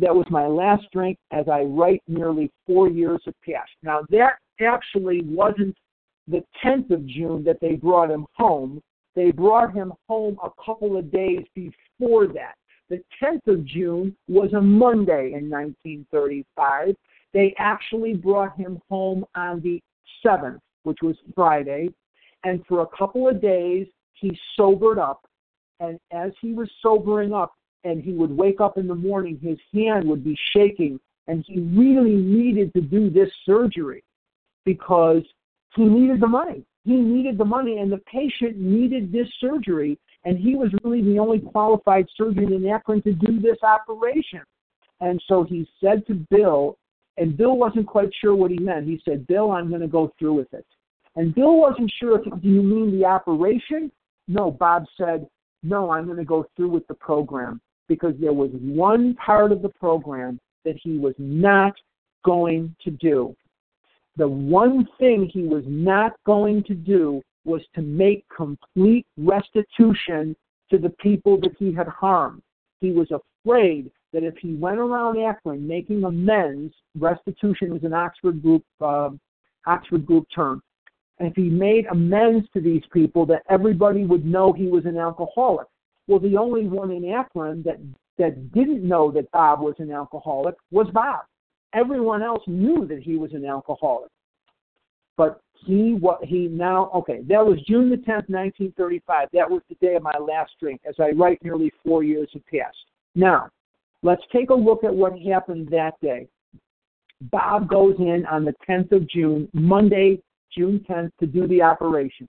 That was my last drink as I write nearly four years have passed. Now, that actually wasn't the 10th of June that they brought him home. They brought him home a couple of days before that. The 10th of June was a Monday in 1935. They actually brought him home on the 7th, which was Friday. And for a couple of days, he sobered up. And as he was sobering up, and he would wake up in the morning, his hand would be shaking. And he really needed to do this surgery because he needed the money he needed the money and the patient needed this surgery and he was really the only qualified surgeon in Akron to do this operation. And so he said to Bill, And Bill wasn't quite sure what he meant. He said, Bill, I'm going to go through with it. And Bill wasn't sure if, do you mean the operation? No, Bob said, no, I'm going to go through with the program because there was one part of the program that he was not going to do. The one thing he was not going to do was to make complete restitution to the people that he had harmed. He was afraid that if he went around Akron making amends, restitution is an Oxford group uh, Oxford group term. And if he made amends to these people, that everybody would know he was an alcoholic. Well, the only one in Akron that that didn't know that Bob was an alcoholic was Bob. Everyone else knew that he was an alcoholic. But he what he now okay, that was June the tenth, nineteen thirty five. That was the day of my last drink. As I write nearly four years have passed. Now, let's take a look at what happened that day. Bob goes in on the 10th of June, Monday, June 10th, to do the operation.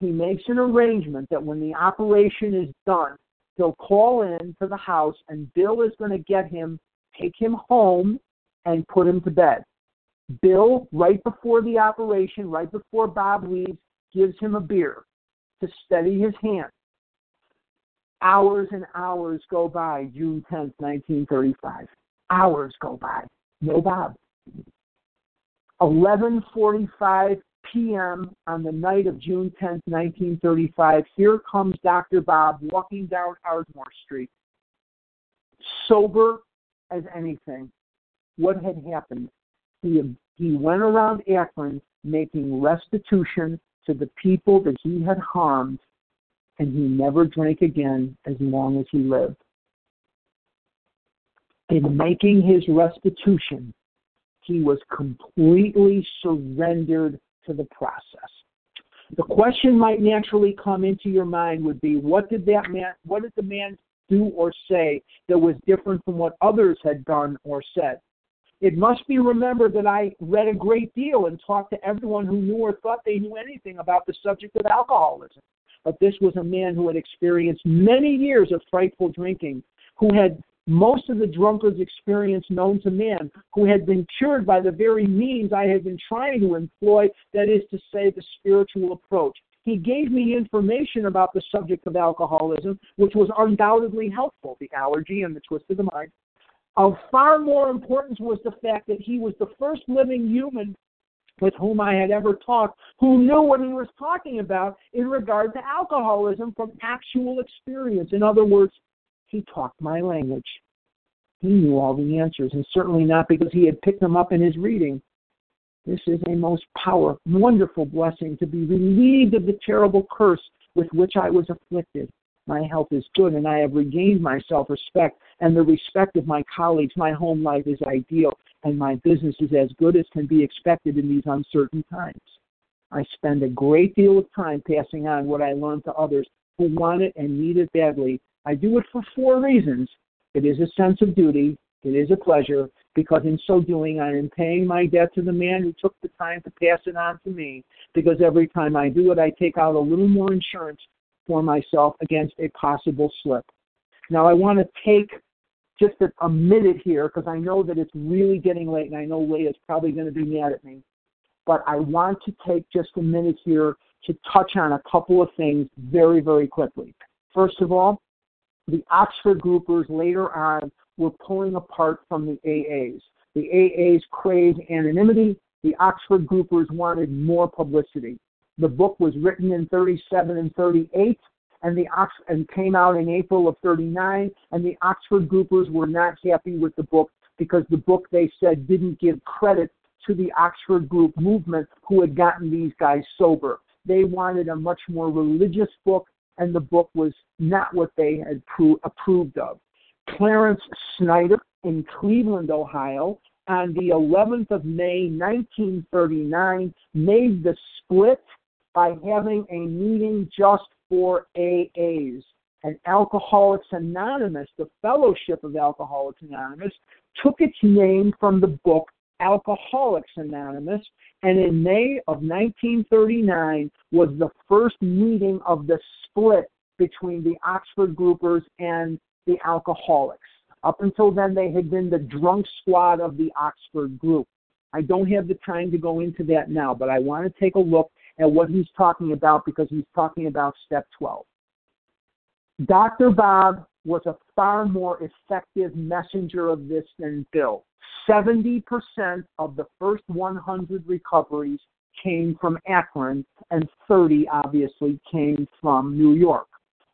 He makes an arrangement that when the operation is done, he'll call in to the house and Bill is going to get him, take him home, and put him to bed. Bill, right before the operation, right before Bob leaves, gives him a beer to steady his hand. Hours and hours go by, June 10th, 1935. Hours go by. No Bob. 11:45 p.m. on the night of June 10th, 1935, here comes Dr. Bob walking down Ardmore Street, sober as anything. What had happened? He, he went around Akron making restitution to the people that he had harmed, and he never drank again as long as he lived. In making his restitution, he was completely surrendered to the process. The question might naturally come into your mind would be what did that man what did the man do or say that was different from what others had done or said? It must be remembered that I read a great deal and talked to everyone who knew or thought they knew anything about the subject of alcoholism. But this was a man who had experienced many years of frightful drinking, who had most of the drunkard's experience known to man, who had been cured by the very means I had been trying to employ, that is to say, the spiritual approach. He gave me information about the subject of alcoholism, which was undoubtedly helpful, the allergy and the twist of the mind, of far more importance was the fact that he was the first living human with whom I had ever talked who knew what he was talking about in regard to alcoholism from actual experience. In other words, he talked my language. He knew all the answers, and certainly not because he had picked them up in his reading. This is a most powerful, wonderful blessing to be relieved of the terrible curse with which I was afflicted. My health is good, and I have regained my self respect and the respect of my colleagues. My home life is ideal, and my business is as good as can be expected in these uncertain times. I spend a great deal of time passing on what I learned to others who want it and need it badly. I do it for four reasons. It is a sense of duty, it is a pleasure, because in so doing, I am paying my debt to the man who took the time to pass it on to me. Because every time I do it, I take out a little more insurance for myself against a possible slip. Now, I want to take just a, a minute here because I know that it's really getting late and I know Leah's probably going to be mad at me. But I want to take just a minute here to touch on a couple of things very, very quickly. First of all, the Oxford groupers later on were pulling apart from the AAs. The AAs craved anonymity. The Oxford groupers wanted more publicity. The book was written in 37 and 38 and the Ox and came out in April of 39 and the Oxford groupers were not happy with the book because the book they said didn't give credit to the Oxford group movement who had gotten these guys sober. They wanted a much more religious book and the book was not what they had pro- approved of. Clarence Snyder in Cleveland, Ohio, on the 11th of May, 1939, made the split by having a meeting just for AAs. And Alcoholics Anonymous, the Fellowship of Alcoholics Anonymous, took its name from the book Alcoholics Anonymous, and in May of 1939 was the first meeting of the split between the Oxford groupers and the alcoholics. Up until then, they had been the drunk squad of the Oxford group. I don't have the time to go into that now, but I want to take a look at what he's talking about because he's talking about step 12. Dr. Bob was a far more effective messenger of this than Bill. 70% of the first 100 recoveries came from Akron, and 30 obviously came from New York.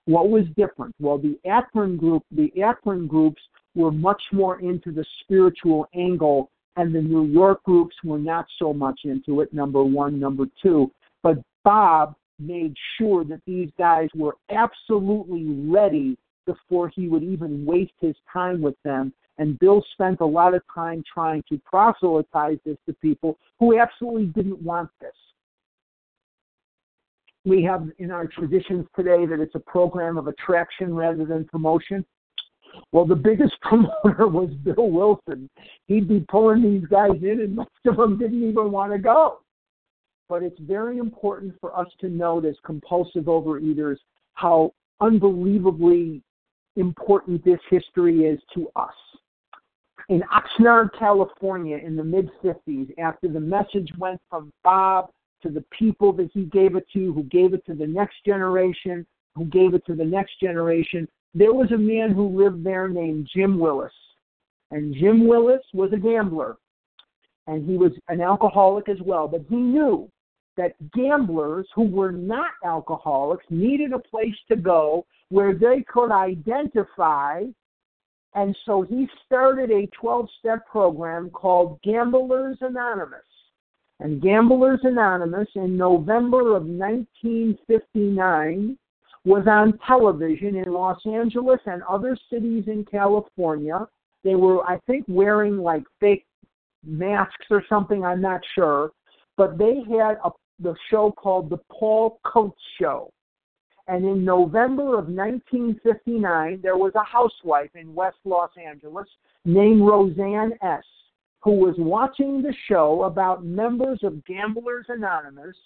What was different? Well, the Akron group, the Akron groups were much more into the spiritual angle, and the New York groups were not so much into it. Number one, number two. But Bob made sure that these guys were absolutely ready before he would even waste his time with them. And Bill spent a lot of time trying to proselytize this to people who absolutely didn't want this. We have in our traditions today that it's a program of attraction rather than promotion. Well, the biggest promoter was Bill Wilson. He'd be pulling these guys in, and most of them didn't even want to go. But it's very important for us to note as compulsive overeaters how unbelievably important this history is to us. In Oxnard, California, in the mid 50s, after the message went from Bob to the people that he gave it to, who gave it to the next generation, who gave it to the next generation, there was a man who lived there named Jim Willis. And Jim Willis was a gambler. And he was an alcoholic as well. But he knew that gamblers who were not alcoholics needed a place to go where they could identify. And so he started a 12 step program called Gamblers Anonymous. And Gamblers Anonymous in November of 1959 was on television in Los Angeles and other cities in California. They were, I think, wearing like fake masks or something, I'm not sure. But they had a, the show called The Paul Coates Show. And in November of 1959, there was a housewife in West Los Angeles named Roseanne S., who was watching the show about members of Gamblers Anonymous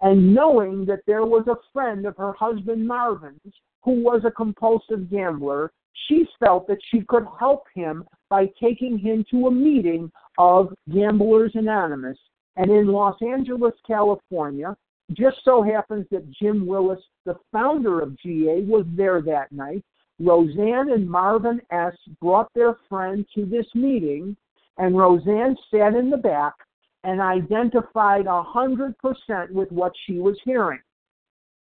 and knowing that there was a friend of her husband Marvin's who was a compulsive gambler, she felt that she could help him by taking him to a meeting of Gamblers Anonymous. And in Los Angeles, California, just so happens that Jim Willis, the founder of GA, was there that night. Roseanne and Marvin S. brought their friend to this meeting, and Roseanne sat in the back and identified 100% with what she was hearing.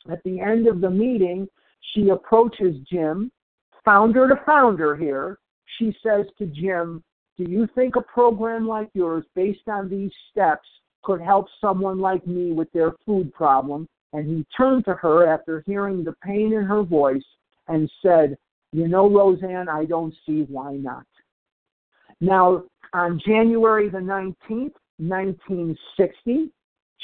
At the end of the meeting, she approaches Jim, founder to founder here. She says to Jim, Do you think a program like yours, based on these steps, could help someone like me with their food problem? And he turned to her after hearing the pain in her voice and said, You know, Roseanne, I don't see why not. Now, on January the 19th, 1960,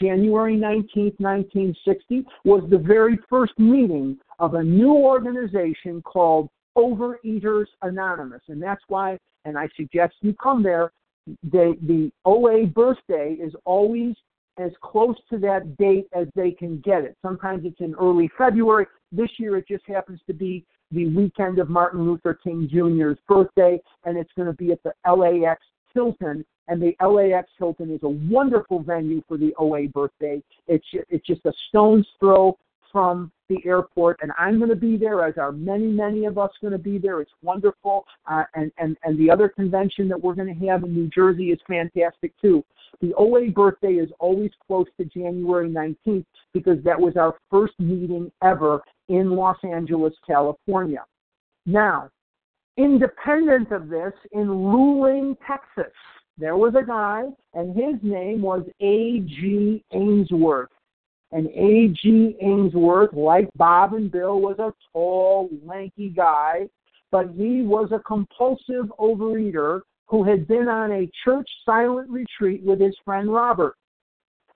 January 19, 1960, was the very first meeting of a new organization called Overeaters Anonymous. And that's why, and I suggest you come there, they, the OA birthday is always as close to that date as they can get it. Sometimes it's in early February. This year it just happens to be the weekend of Martin Luther King Jr.'s birthday, and it's going to be at the LAX Hilton and the LAX Hilton is a wonderful venue for the OA birthday. It's it's just a stone's throw from the airport, and I'm going to be there, as are many, many of us going to be there. It's wonderful, uh, and and and the other convention that we're going to have in New Jersey is fantastic too. The OA birthday is always close to January 19th because that was our first meeting ever in Los Angeles, California. Now, independent of this, in Luling, Texas, there was a guy, and his name was A.G. Ainsworth. And A.G. Ainsworth, like Bob and Bill, was a tall, lanky guy, but he was a compulsive overeater who had been on a church silent retreat with his friend Robert.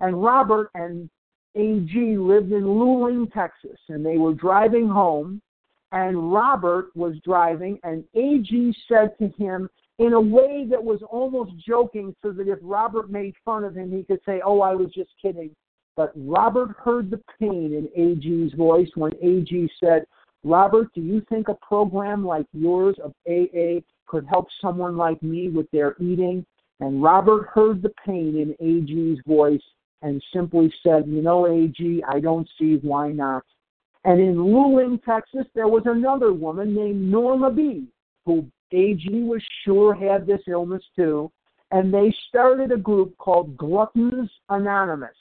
And Robert and A.G. lived in Luling, Texas, and they were driving home, and Robert was driving, and A.G. said to him, in a way that was almost joking, so that if Robert made fun of him, he could say, Oh, I was just kidding. But Robert heard the pain in AG's voice when AG said, Robert, do you think a program like yours of AA could help someone like me with their eating? And Robert heard the pain in AG's voice and simply said, You know, AG, I don't see why not. And in Luling, Texas, there was another woman named Norma B, who AG was sure had this illness too. And they started a group called Gluttons Anonymous.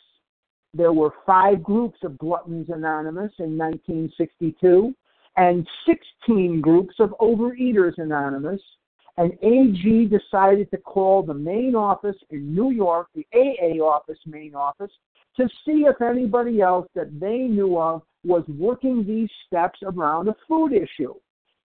There were five groups of Gluttons Anonymous in 1962 and 16 groups of Overeaters Anonymous. And AG decided to call the main office in New York, the AA office, main office, to see if anybody else that they knew of was working these steps around a food issue.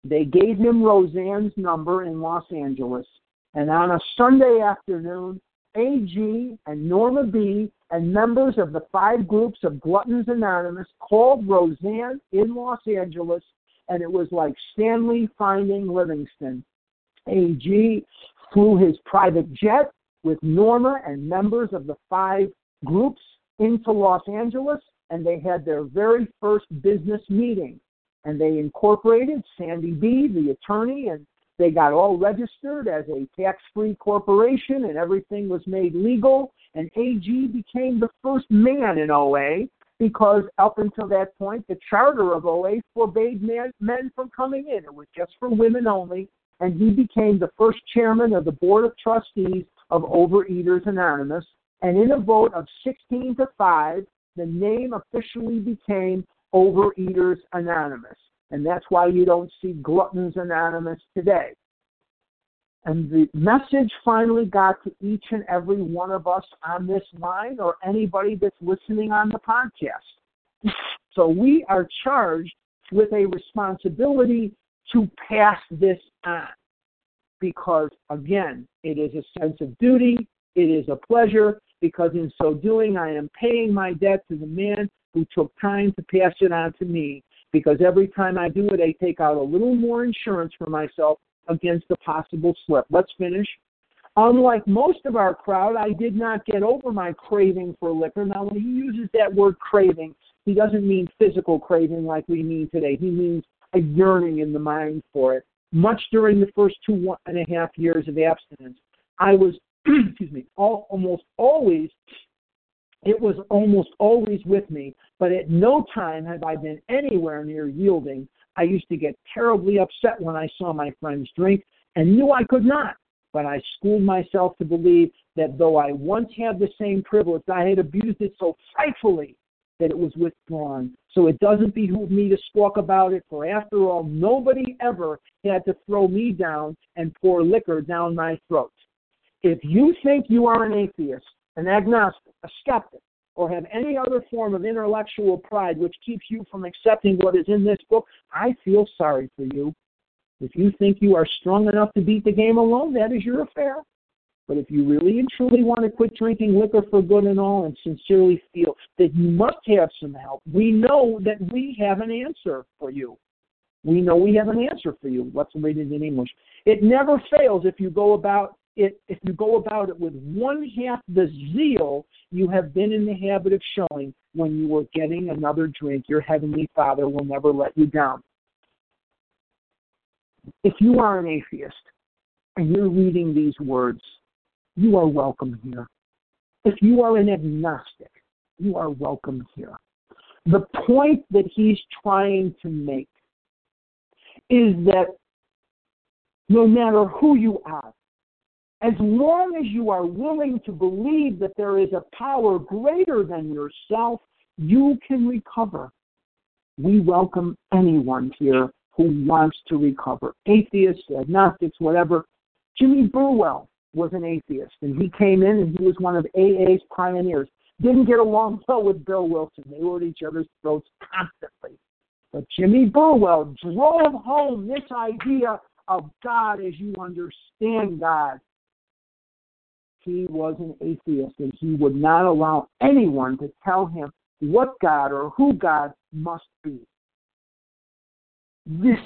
They gave him Roseanne's number in Los Angeles. And on a Sunday afternoon, AG and Norma B and members of the five groups of Gluttons Anonymous called Roseanne in Los Angeles, and it was like Stanley finding Livingston. AG flew his private jet with Norma and members of the five groups into Los Angeles, and they had their very first business meeting. And they incorporated Sandy B, the attorney, and they got all registered as a tax free corporation, and everything was made legal. And AG became the first man in OA because up until that point, the charter of OA forbade men, men from coming in. It was just for women only. And he became the first chairman of the board of trustees of Overeaters Anonymous. And in a vote of 16 to 5, the name officially became Overeaters Anonymous. And that's why you don't see Gluttons Anonymous today. And the message finally got to each and every one of us on this line or anybody that's listening on the podcast. So we are charged with a responsibility to pass this on. Because again, it is a sense of duty, it is a pleasure, because in so doing, I am paying my debt to the man who took time to pass it on to me. Because every time I do it, I take out a little more insurance for myself against a possible slip. Let's finish. Unlike most of our crowd, I did not get over my craving for liquor. Now, when he uses that word craving, he doesn't mean physical craving like we mean today. He means a yearning in the mind for it. Much during the first two and a half years of abstinence, I was, excuse me, all, almost always, it was almost always with me, but at no time have I been anywhere near yielding. I used to get terribly upset when I saw my friends drink and knew I could not. But I schooled myself to believe that though I once had the same privilege, I had abused it so frightfully that it was withdrawn. So it doesn't behoove me to squawk about it, for after all, nobody ever had to throw me down and pour liquor down my throat. If you think you are an atheist, an agnostic, a skeptic, or have any other form of intellectual pride which keeps you from accepting what is in this book, I feel sorry for you. If you think you are strong enough to beat the game alone, that is your affair. But if you really and truly want to quit drinking liquor for good and all and sincerely feel that you must have some help, we know that we have an answer for you. We know we have an answer for you. Let's read it in English. It never fails if you go about it if you go about it with one half the zeal you have been in the habit of showing when you were getting another drink, your heavenly Father will never let you down. If you are an atheist and you're reading these words, you are welcome here. If you are an agnostic, you are welcome here. The point that he's trying to make is that no matter who you are, as long as you are willing to believe that there is a power greater than yourself, you can recover. We welcome anyone here who wants to recover atheists, agnostics, whatever. Jimmy Burwell was an atheist, and he came in and he was one of AA's pioneers. Didn't get along well with Bill Wilson. They were at each other's throats constantly. But Jimmy Burwell drove home this idea of God as you understand God he was an atheist and he would not allow anyone to tell him what God or who God must be. This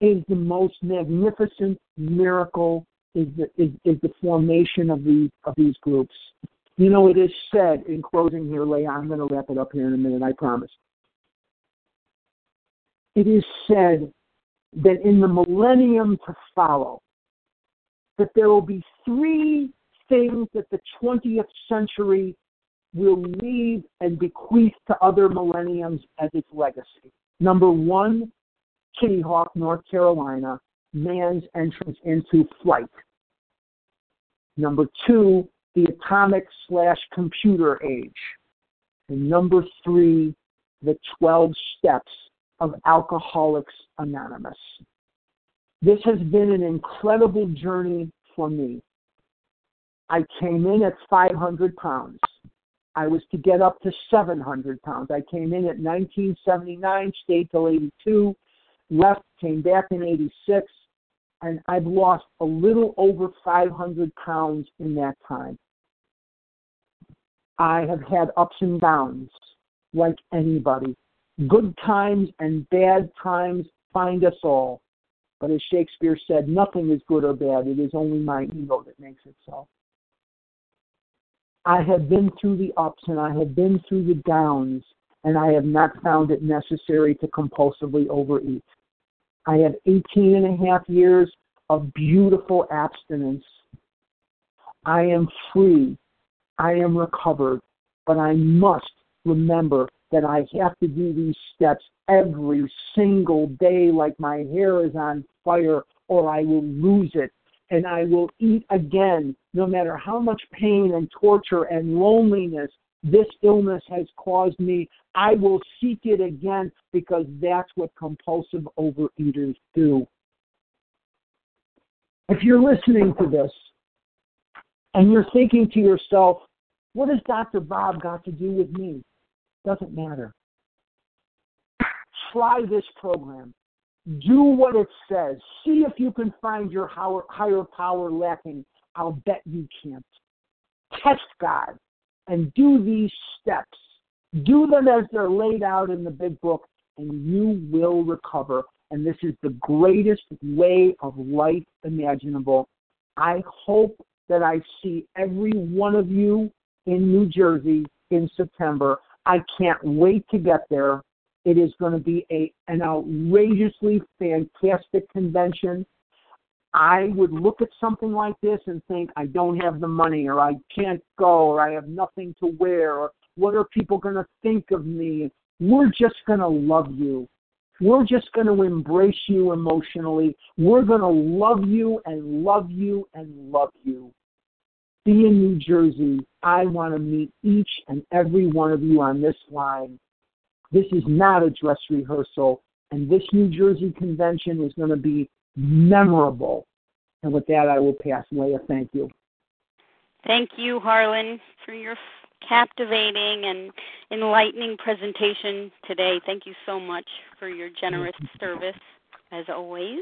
is the most magnificent miracle is the, is, is the formation of these of these groups. You know, it is said in closing here, Leah, I'm going to wrap it up here in a minute, I promise. it is said that in the millennium to follow, that there will be three things that the 20th century will leave and bequeath to other millenniums as its legacy. Number one, Kitty Hawk, North Carolina, man's entrance into flight. Number two, the atomic slash computer age. And number three, the 12 steps of Alcoholics Anonymous. This has been an incredible journey for me. I came in at 500 pounds. I was to get up to 700 pounds. I came in at 1979, stayed till 82, left, came back in 86, and I've lost a little over 500 pounds in that time. I have had ups and downs like anybody. Good times and bad times find us all. But as Shakespeare said, nothing is good or bad. It is only my ego that makes it so. I have been through the ups and I have been through the downs, and I have not found it necessary to compulsively overeat. I have 18 and a half years of beautiful abstinence. I am free. I am recovered. But I must remember that I have to do these steps every single day like my hair is on fire or I will lose it. And I will eat again, no matter how much pain and torture and loneliness this illness has caused me. I will seek it again because that's what compulsive overeaters do. If you're listening to this and you're thinking to yourself, what has Dr. Bob got to do with me? Doesn't matter. Try this program. Do what it says. See if you can find your higher power lacking. I'll bet you can't. Test God and do these steps. Do them as they're laid out in the big book, and you will recover. And this is the greatest way of life imaginable. I hope that I see every one of you in New Jersey in September. I can't wait to get there. It is going to be a an outrageously fantastic convention. I would look at something like this and think I don't have the money or I can't go or I have nothing to wear or what are people going to think of me? We're just going to love you. We're just going to embrace you emotionally. We're going to love you and love you and love you be in New Jersey, I want to meet each and every one of you on this line. This is not a dress rehearsal, and this New Jersey convention is going to be memorable. And with that, I will pass. Leah, thank you. Thank you, Harlan, for your captivating and enlightening presentation today. Thank you so much for your generous service, as always.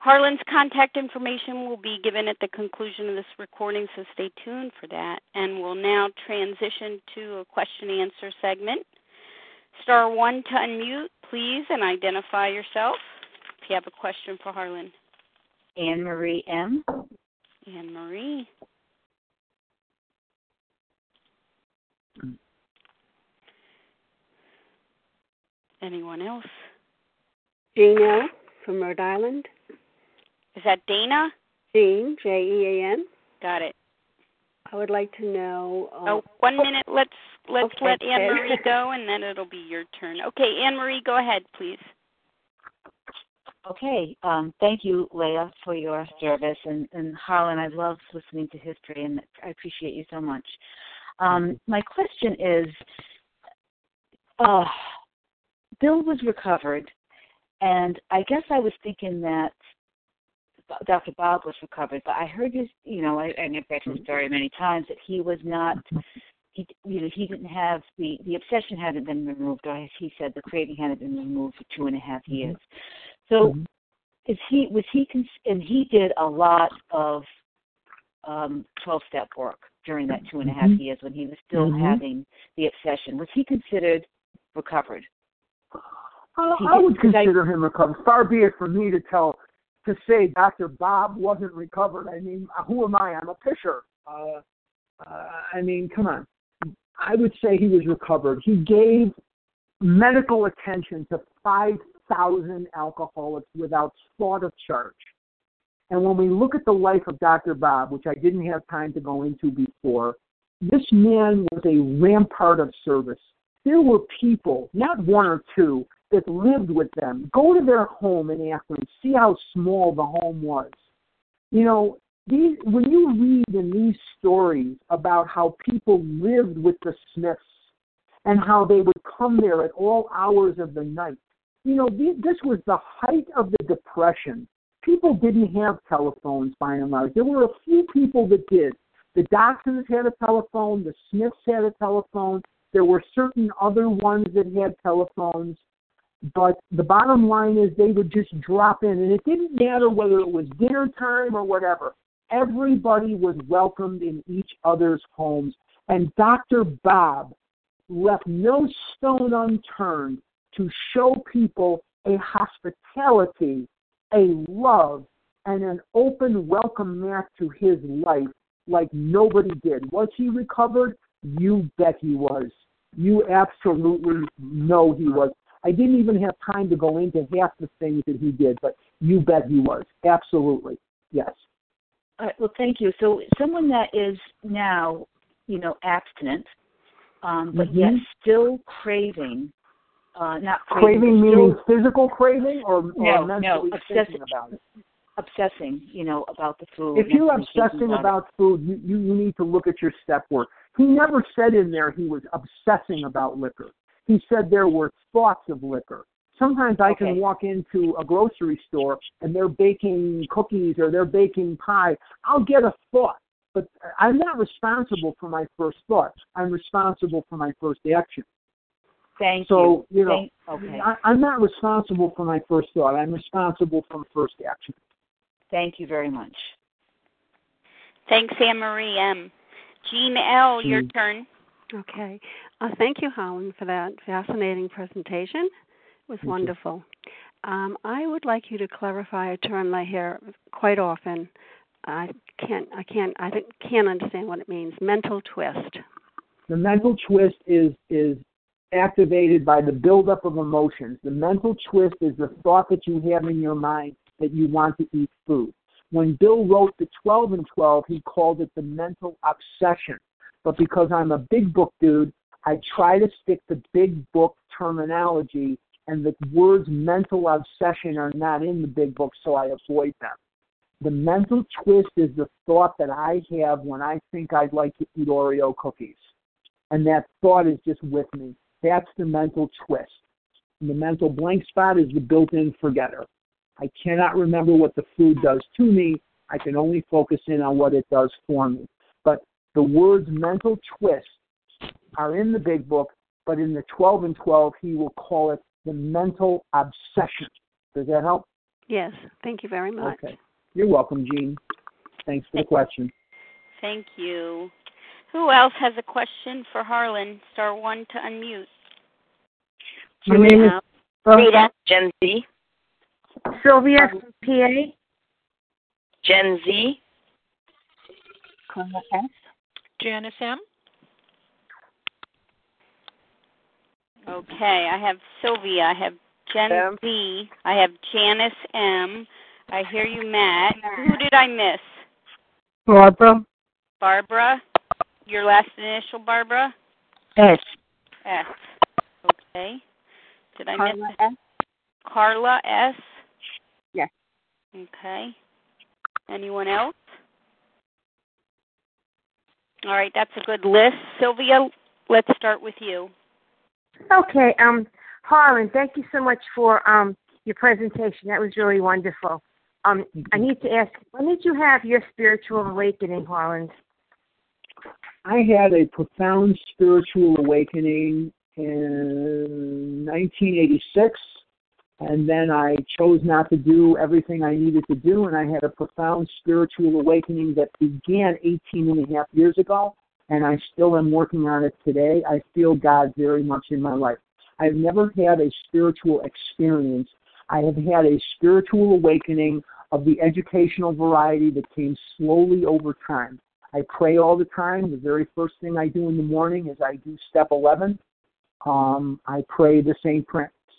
Harlan's contact information will be given at the conclusion of this recording, so stay tuned for that. And we'll now transition to a question and answer segment. Star one to unmute, please, and identify yourself if you have a question for Harlan. Anne Marie M. Anne Marie. Anyone else? Gina from Rhode Island. Is that Dana? Jean, J E A N. Got it. I would like to know. Uh, oh, one minute. Let's let's okay, let Anne Marie go, and then it'll be your turn. Okay, Anne Marie, go ahead, please. Okay. Um, thank you, Leah, for your service, and and Harlan, I love listening to history, and I appreciate you so much. Um, my question is, uh, Bill was recovered, and I guess I was thinking that Dr. Bob was recovered, but I heard his, you know, I, and I've read his story many times that he was not, he, you know, he didn't have the the obsession hadn't been removed, or as he said, the craving hadn't been removed for two and a half years. So, mm-hmm. is he was he and he did a lot of um 12 step work during that two and a half mm-hmm. years when he was still mm-hmm. having the obsession. Was he considered recovered? Uh, I would consider I, him recovered. Far be it from me to tell to say Dr. Bob wasn't recovered. I mean, who am I? I'm a pitcher. Uh, uh, I mean, come on. I would say he was recovered. He gave medical attention to 5 thousand alcoholics without thought of charge. And when we look at the life of Dr. Bob, which I didn't have time to go into before, this man was a rampart of service. There were people, not one or two, that lived with them. Go to their home in Akron, see how small the home was. You know, these, when you read in these stories about how people lived with the Smiths and how they would come there at all hours of the night, you know, this was the height of the Depression. People didn't have telephones by and large. There were a few people that did. The Dotsons had a telephone, the Smiths had a telephone, there were certain other ones that had telephones. But the bottom line is they would just drop in, and it didn't matter whether it was dinner time or whatever. Everybody was welcomed in each other's homes. And Dr. Bob left no stone unturned to show people a hospitality, a love, and an open welcome mat to his life like nobody did. Was he recovered? You bet he was. You absolutely know he was. I didn't even have time to go into half the things that he did, but you bet he was. Absolutely. Yes. All right, well, thank you. So, someone that is now, you know, abstinent, um, but mm-hmm. yet still craving, uh, not craving, craving meaning physical craving or, no, or mentally no, obsessing about it. Obsessing, you know, about the food. If you're obsessing about, about food, you, you you need to look at your step work. He never said in there he was obsessing about liquor. He said there were thoughts of liquor. Sometimes I okay. can walk into a grocery store and they're baking cookies or they're baking pie. I'll get a thought, but I'm not responsible for my first thought. I'm responsible for my first action. Thank so, you. you know, Thank, okay. I, I'm not responsible for my first thought. I'm responsible for the first action. Thank you very much. Thanks, Anne Marie M. Jean L., your Mm. turn. Okay. Uh, thank you, Helen, for that fascinating presentation. It was Thank wonderful. Um, I would like you to clarify a term I hear quite often. I can't, I can't, I can't understand what it means. Mental twist. The mental twist is is activated by the buildup of emotions. The mental twist is the thought that you have in your mind that you want to eat food. When Bill wrote the 12 and 12, he called it the mental obsession. But because I'm a big book dude, I try to stick to big book terminology, and the words mental obsession are not in the big book, so I avoid them. The mental twist is the thought that I have when I think I'd like to eat Oreo cookies. And that thought is just with me. That's the mental twist. And the mental blank spot is the built in forgetter. I cannot remember what the food does to me. I can only focus in on what it does for me. But the words mental twist are in the big book, but in the 12 and 12, he will call it the mental obsession. Does that help? Yes. Thank you very much. Okay. You're welcome, Jean. Thanks for the question. Thank you. Who else has a question for Harlan? Star one to unmute. My name is Rita, Jen Z. Sylvia from PA. Jen Z. Carla S. Janice M. Okay, I have Sylvia. I have Jen M. Z. I have Janice M. I hear you, Matt. Who did I miss? Barbara. Barbara. Your last initial, Barbara? S. S. Okay. Did I Carla miss S. Carla S? Yes. Okay. Anyone else? All right, that's a good list. Sylvia, let's start with you. Okay. Um, Harlan, thank you so much for um your presentation. That was really wonderful. Um, I need to ask, when did you have your spiritual awakening, Harlan? I had a profound spiritual awakening in 1986, and then I chose not to do everything I needed to do, and I had a profound spiritual awakening that began 18 and a half years ago, and I still am working on it today. I feel God very much in my life. I've never had a spiritual experience. I have had a spiritual awakening of the educational variety that came slowly over time. I pray all the time. The very first thing I do in the morning is I do step 11. Um, I pray the Saint,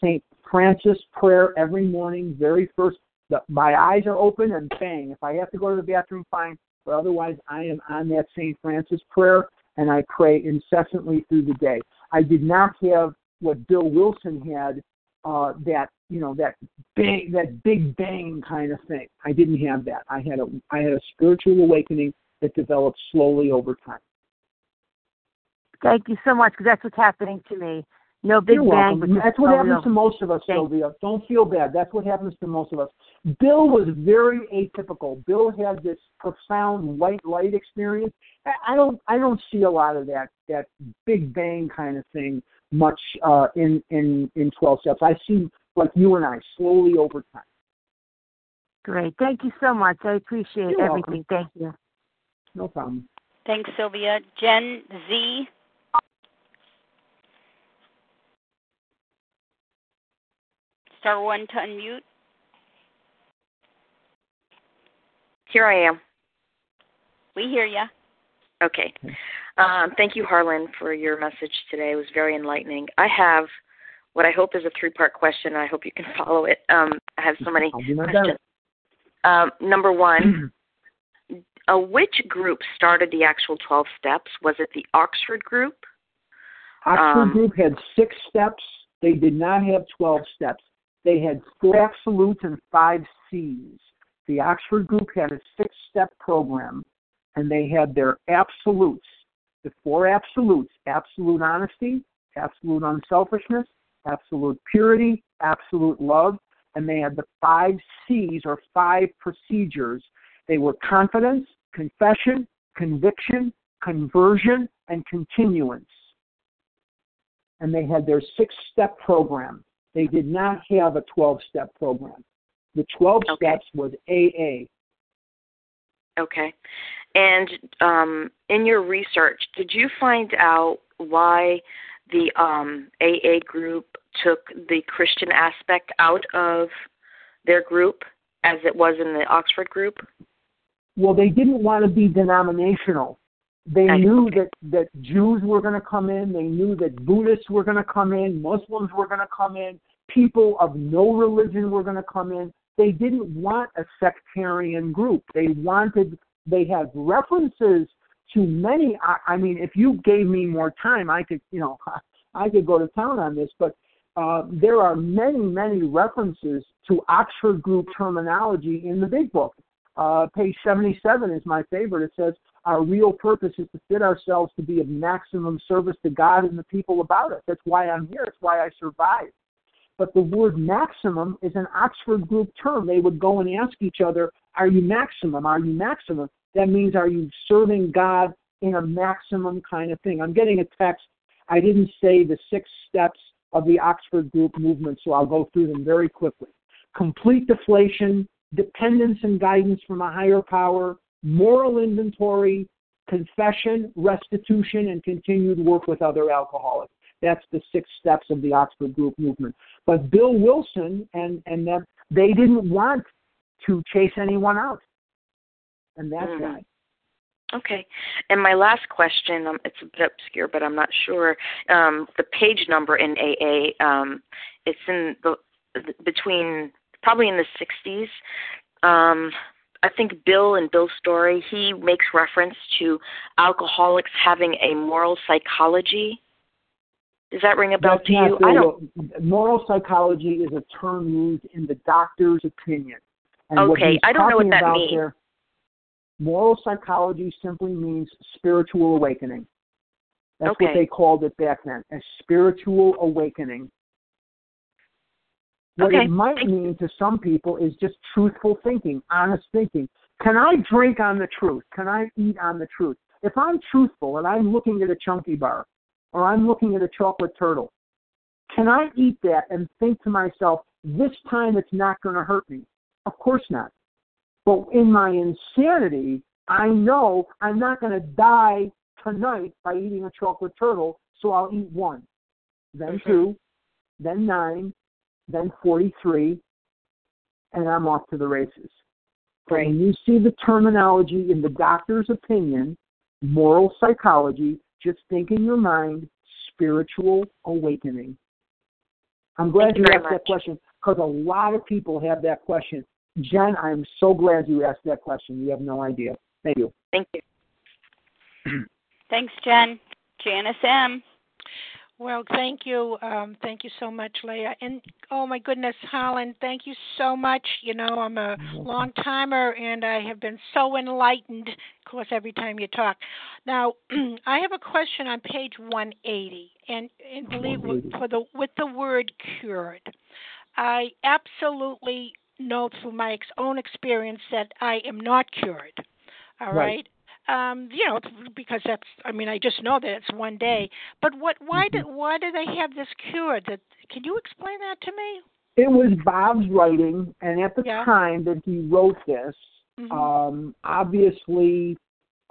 Saint Francis prayer every morning, very first. The, my eyes are open and bang. If I have to go to the bathroom, fine. But otherwise, I am on that St. Francis prayer and I pray incessantly through the day. I did not have what Bill Wilson had, uh, that you know that bang, that big bang kind of thing. I didn't have that. I had a I had a spiritual awakening that developed slowly over time. Thank you so much because that's what's happening to me. No big You're bang. welcome. That's what happens to most of us, Thank Sylvia. Don't feel bad. That's what happens to most of us. Bill was very atypical. Bill had this profound white light experience. I- I don't I don't see a lot of that that big bang kind of thing much uh, in in in twelve steps. I see like you and I slowly over time. Great. Thank you so much. I appreciate You're everything. Thank you. No problem. Thanks, Sylvia. Jen Z. Star one to unmute. Here I am. We hear you. Okay. Um, thank you, Harlan, for your message today. It was very enlightening. I have what I hope is a three part question. I hope you can follow it. Um, I have so many I'll do my questions. Um, number one, uh, which group started the actual 12 steps? Was it the Oxford group? Oxford Um, Group had six steps. They did not have 12 steps. They had four absolutes and five C's. The Oxford Group had a six step program, and they had their absolutes. The four absolutes absolute honesty, absolute unselfishness, absolute purity, absolute love, and they had the five C's or five procedures. They were confidence, confession, conviction, conversion, and continuance and they had their six step program. They did not have a 12 step program. The 12 Okay. steps was AA. Okay. And um, in your research, did you find out why the um, AA group took the Christian aspect out of their group as it was in the Oxford group? Well, they didn't want to be denominational. They I- knew that, that Jews were going to come in. They knew that Buddhists were going to come in. Muslims were going to come in. People of no religion were going to come in. They didn't want a sectarian group. They wanted, they had references to many. I, I mean, if you gave me more time, I could, you know, I could go to town on this, but uh, there are many, many references to Oxford Group terminology in the Big Book. Uh, page 77 is my favorite. It says, Our real purpose is to fit ourselves to be of maximum service to God and the people about us. That's why I'm here. It's why I survived. But the word maximum is an Oxford group term. They would go and ask each other, Are you maximum? Are you maximum? That means, Are you serving God in a maximum kind of thing? I'm getting a text. I didn't say the six steps of the Oxford group movement, so I'll go through them very quickly. Complete deflation, dependence and guidance from a higher power, moral inventory, confession, restitution, and continued work with other alcoholics. That's the six steps of the Oxford Group movement. But Bill Wilson and and them, they didn't want to chase anyone out, and that's Mhm. why. Okay. And my last question, um, it's a bit obscure, but I'm not sure. Um, the page number in AA, um, it's in the between probably in the 60s. Um, I think Bill and Bill's story, he makes reference to alcoholics having a moral psychology. Does that ring a bell That's to you? I don't. Wil- Moral psychology is a term used in the doctor's opinion. And Okay, I don't know what that means. There, moral psychology simply means spiritual awakening. That's what they called it back then, a spiritual awakening. What Okay, it might mean to some people is just truthful thinking, honest thinking. Can I drink on the truth? Can I eat on the truth? If I'm truthful and I'm looking at a chunky bar or I'm looking at a chocolate turtle, can I eat that and think to myself, this time it's not going to hurt me? Of course not. But in my insanity, I know I'm not going to die tonight by eating a chocolate turtle, so I'll eat one, then two, then nine, then 43, and I'm off to the races. Right. when you see the terminology in the doctor's opinion, moral psychology, just think in your mind spiritual awakening. I'm glad Thank you asked much. that question because a lot of people have that question. Jen, I'm so glad you asked that question. You have no idea. Thank you. Thank you. Thanks, Jen. Janice M. Well, thank you. Um, thank you so much, Leah. And oh my goodness, Harlan, thank you so much. You know, I'm a long timer and I have been so enlightened, of course, every time you talk. Now, I have a question on page 180, and, and believe for the with the word cured. I absolutely know through my ex- own experience that I am not cured. All Right. right um you know because that's i mean i just know that it's one day but what why Mm-hmm. did why do they have this cure that can you explain that to me It was Bob's writing, and at the Yeah. time that he wrote this, Mhm. um, obviously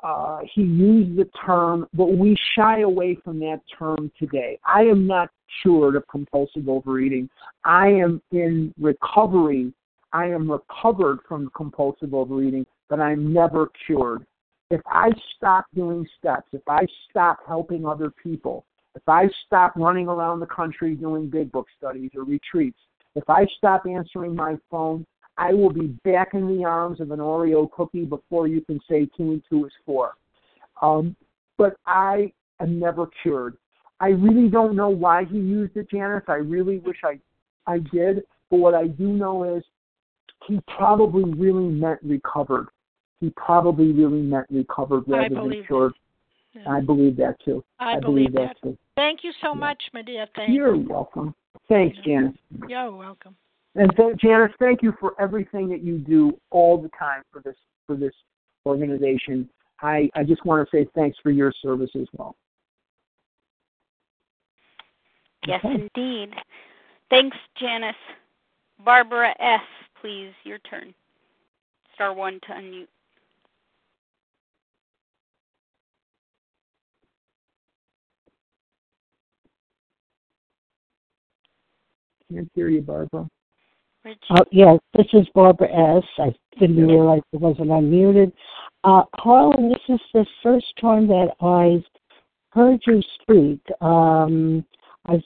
uh, he used the term, but we shy away from that term today. I am not cured of compulsive overeating. I am in recovery. I am recovered from compulsive overeating, but I'm never cured. If I stop doing steps, if I stop helping other people, if I stop running around the country doing big book studies or retreats, if I stop answering my phone, I will be back in the arms of an Oreo cookie before you can say two and two is four. Um, but I am never cured. I really don't know why he used it, Janice. I really wish I, I did. But what I do know is he probably really meant recovered. He probably really meant recovered I rather than cured. Yeah. I believe that too. I, believe believe that. too. Thank you so Yeah. much, my dear. Thank You're you. welcome. Thanks, Janice. You're welcome. And th- Janice, thank you for everything that you do all the time for this for this organization. I, I just want to say thanks for your service as well. Yes, Okay. indeed. Thanks, Janice. Barbara S., please, your turn. Star one to unmute. Can't hear you, Barbara. Rich. Uh, yes, this is Barbara S. I didn't realize it wasn't unmuted. Uh, Harlan, this is the first time that I've heard you speak. Um, I've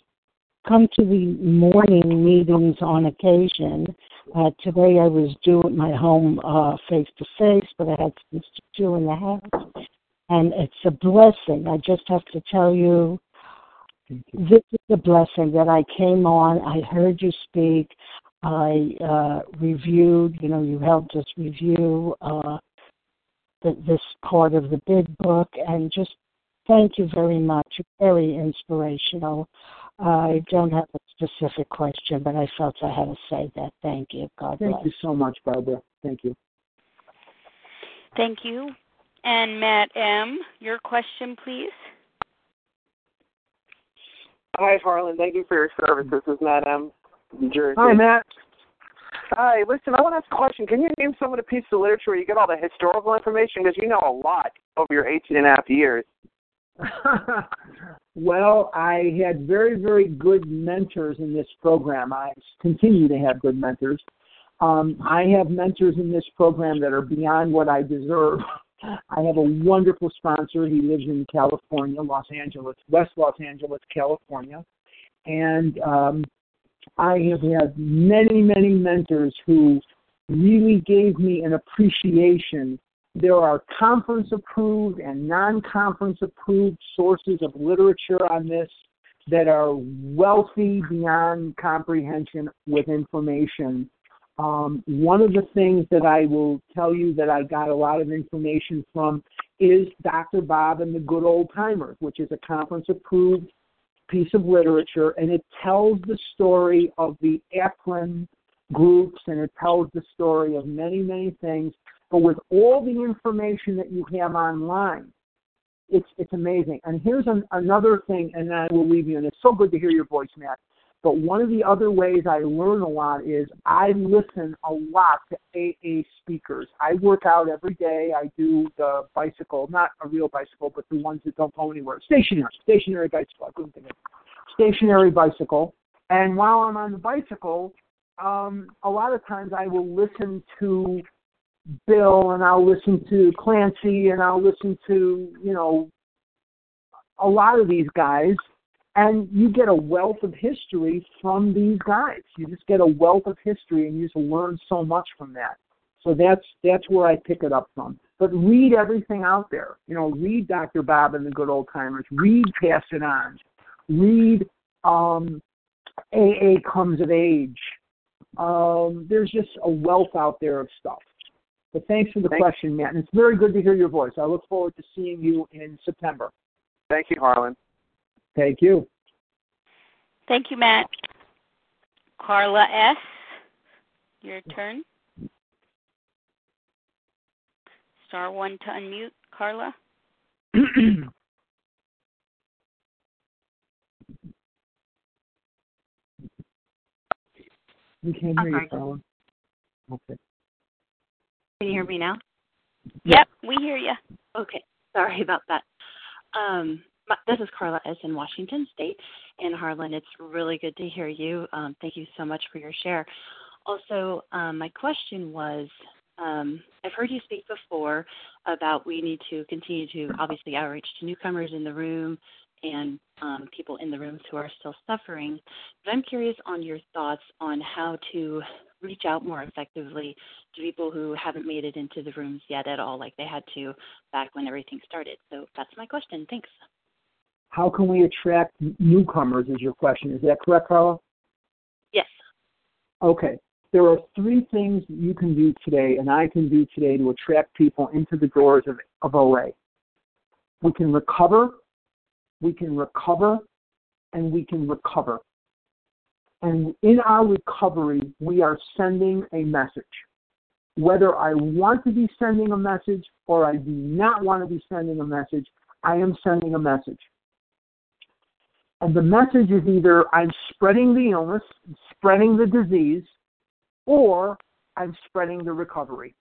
come to the morning meetings on occasion. Uh, today I was due at my home face to face, but I had things to do in the house. And it's a blessing. I just have to tell you. This is a blessing that I came on. I heard you speak. I uh, reviewed, you know, you helped us review uh, the, this part of the big book, and just thank you very much. Very inspirational. I don't have a specific question, but I felt I had to say that. Thank you. God Thank bless. you so much, Barbara. Thank you. Thank you. And Matt M., your question, please. Hi, Harlan. Thank you for your service. This is Matt M. Jersey. Hi, Matt. Hi. Listen, I want to ask a question. Can you name some of the pieces of literature where you get all the historical information? Because you know a lot over your 18 and a half years. well, I had very, very good mentors in this program. I continue to have good mentors. Um, I have mentors in this program that are beyond what I deserve. I have a wonderful sponsor. He lives in California, Los Angeles, West Los Angeles, California. And um, I have had many, many mentors who really gave me an appreciation. There are conference approved and non conference approved sources of literature on this that are wealthy beyond comprehension with information. Um, one of the things that I will tell you that I got a lot of information from is Dr. Bob and the Good Old Timers, which is a conference approved piece of literature, and it tells the story of the Akron groups and it tells the story of many, many things. But with all the information that you have online, it's it's amazing. And here's an, another thing, and I will leave you. And it's so good to hear your voice, Matt. But one of the other ways I learn a lot is I listen a lot to AA speakers. I work out every day. I do the bicycle, not a real bicycle, but the ones that don't go anywhere. Stationary, stationary bicycle. I couldn't think of it. Stationary bicycle. And while I'm on the bicycle, um, a lot of times I will listen to Bill and I'll listen to Clancy and I'll listen to, you know, a lot of these guys and you get a wealth of history from these guys. You just get a wealth of history, and you just learn so much from that. So that's that's where I pick it up from. But read everything out there. You know, read Dr. Bob and the Good Old Timers. Read Pass It On. Read um, AA Comes of Age. Um, there's just a wealth out there of stuff. But thanks for the Thank question, Matt. And it's very good to hear your voice. I look forward to seeing you in September. Thank you, Harlan. Thank you. Thank you, Matt. Carla S., your turn. Star one to unmute, Carla. we can't I'm hear sorry. you, Carla. Okay. Can you hear me now? Yep, we hear you. Okay, sorry about that. Um, my, this is Carla S. in Washington State. And Harlan, it's really good to hear you. Um, thank you so much for your share. Also, um, my question was um, I've heard you speak before about we need to continue to obviously outreach to newcomers in the room and um, people in the rooms who are still suffering. But I'm curious on your thoughts on how to reach out more effectively to people who haven't made it into the rooms yet at all, like they had to back when everything started. So that's my question. Thanks. How can we attract newcomers? Is your question? Is that correct, Carla? Yes. Okay. There are three things you can do today, and I can do today to attract people into the doors of, of OA. We can recover, we can recover, and we can recover. And in our recovery, we are sending a message. Whether I want to be sending a message or I do not want to be sending a message, I am sending a message. And the message is either I'm spreading the illness, spreading the disease, or I'm spreading the recovery.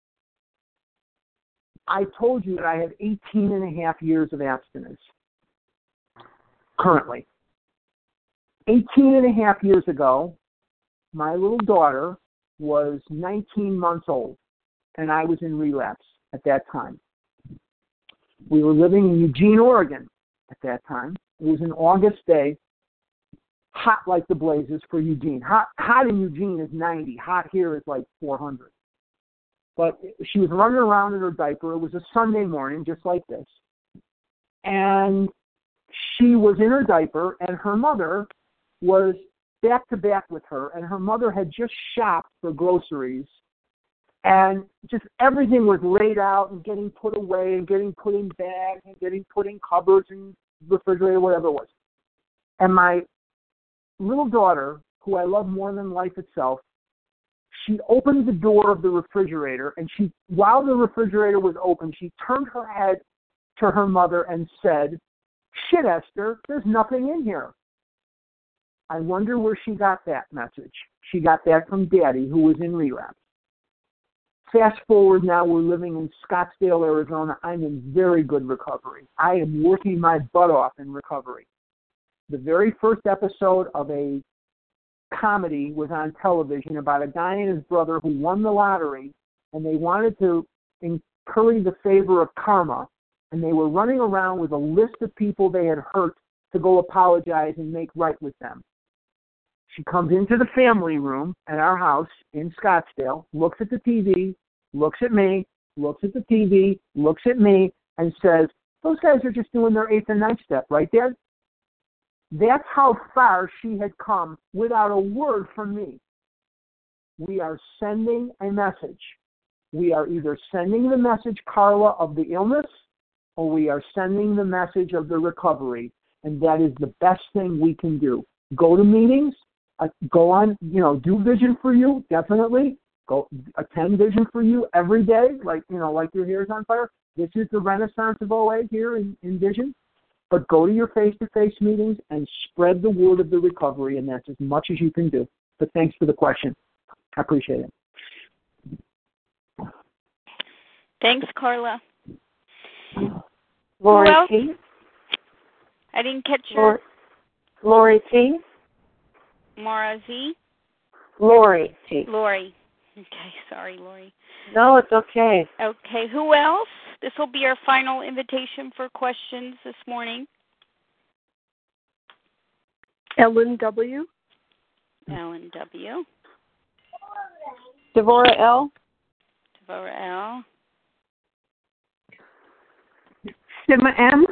I told you that I have 18 and a half years of abstinence currently. 18 and a half years ago, my little daughter was 19 months old, and I was in relapse at that time. We were living in Eugene, Oregon at that time. Was an August day, hot like the blazes for Eugene. Hot, hot in Eugene is 90. Hot here is like 400. But she was running around in her diaper. It was a Sunday morning, just like this. And she was in her diaper, and her mother was back to back with her, and her mother had just shopped for groceries. And just everything was laid out and getting put away and getting put in bags and getting put in cupboards and refrigerator, whatever it was. And my little daughter, who I love more than life itself, she opened the door of the refrigerator and she while the refrigerator was open, she turned her head to her mother and said, Shit, Esther, there's nothing in here. I wonder where she got that message. She got that from Daddy, who was in relapse. Fast forward now, we're living in Scottsdale, Arizona. I'm in very good recovery. I am working my butt off in recovery. The very first episode of a comedy was on television about a guy and his brother who won the lottery, and they wanted to curry the favor of karma, and they were running around with a list of people they had hurt to go apologize and make right with them. She comes into the family room at our house in Scottsdale, looks at the TV, looks at me, looks at the TV, looks at me, and says, Those guys are just doing their eighth and ninth step, right, Dad? That's how far she had come without a word from me. We are sending a message. We are either sending the message, Carla, of the illness, or we are sending the message of the recovery. And that is the best thing we can do. Go to meetings, uh, go on, you know, do Vision for You, definitely. Go attend Vision for You every day, like, you know, like your hair is on fire. This is the renaissance of OA here in, in Vision. But go to your face-to-face meetings and spread the word of the recovery, and that's as much as you can do. But thanks for the question. I appreciate it. Thanks, Carla. Lori Who else? T. I didn't catch your Lori T. Mara Z. Lori T. Lori. Okay, sorry, Lori. No, it's okay. Okay, who else? This will be our final invitation for questions this morning. Ellen W. Ellen W. Devora L. Devora L. Sima M.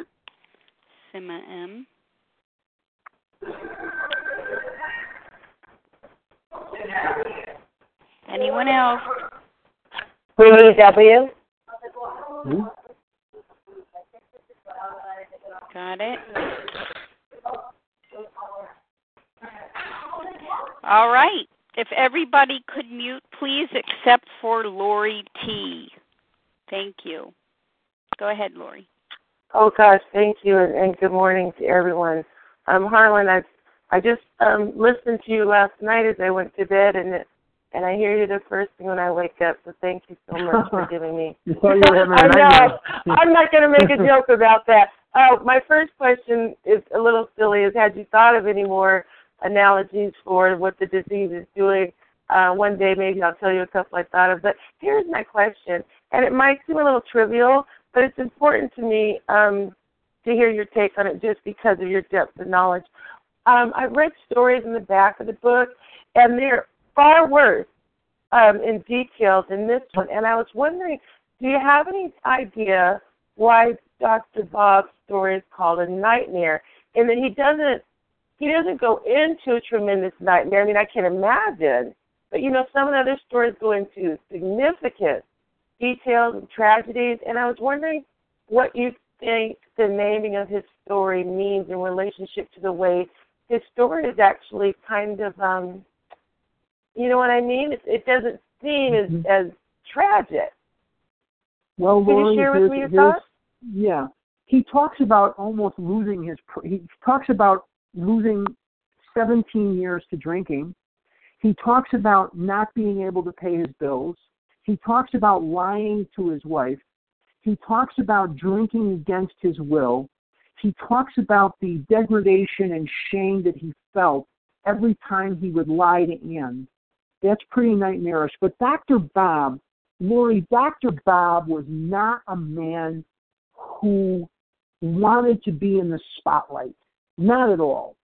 Sima M. Anyone else? Rudy W. Got it. All right. If everybody could mute, please, except for Lori T. Thank you. Go ahead, Lori. Oh gosh, thank you, and, and good morning to everyone. Um, Harlan, I I just um listened to you last night as I went to bed, and it, and I hear you the first thing when I wake up. So thank you so much for giving me. You thought you were having a I'm nightmare. not. I'm not going to make a joke about that. Uh, my first question is a little silly. Is had you thought of any more analogies for what the disease is doing? Uh, one day maybe I'll tell you a couple I thought of. But here's my question, and it might seem a little trivial, but it's important to me um, to hear your take on it just because of your depth of knowledge. Um, I've read stories in the back of the book, and they're far worse um, in detail than this one. And I was wondering, do you have any idea why Dr. Bob's story is called a nightmare? And that he doesn't he doesn't go into a tremendous nightmare. I mean, I can imagine, but you know, some of the other stories go into significant details and tragedies. And I was wondering what you think the naming of his story means in relationship to the way his story is actually kind of um you know what I mean? It, it doesn't seem Mhm. as as tragic. Well, Can you share with me your thoughts? Yeah, he talks about almost losing his. He talks about losing 17 years to drinking. He talks about not being able to pay his bills. He talks about lying to his wife. He talks about drinking against his will. He talks about the degradation and shame that he felt every time he would lie to Anne. That's pretty nightmarish. But Dr. Bob, Lori, Dr. Bob was not a man who wanted to be in the spotlight. Not at all.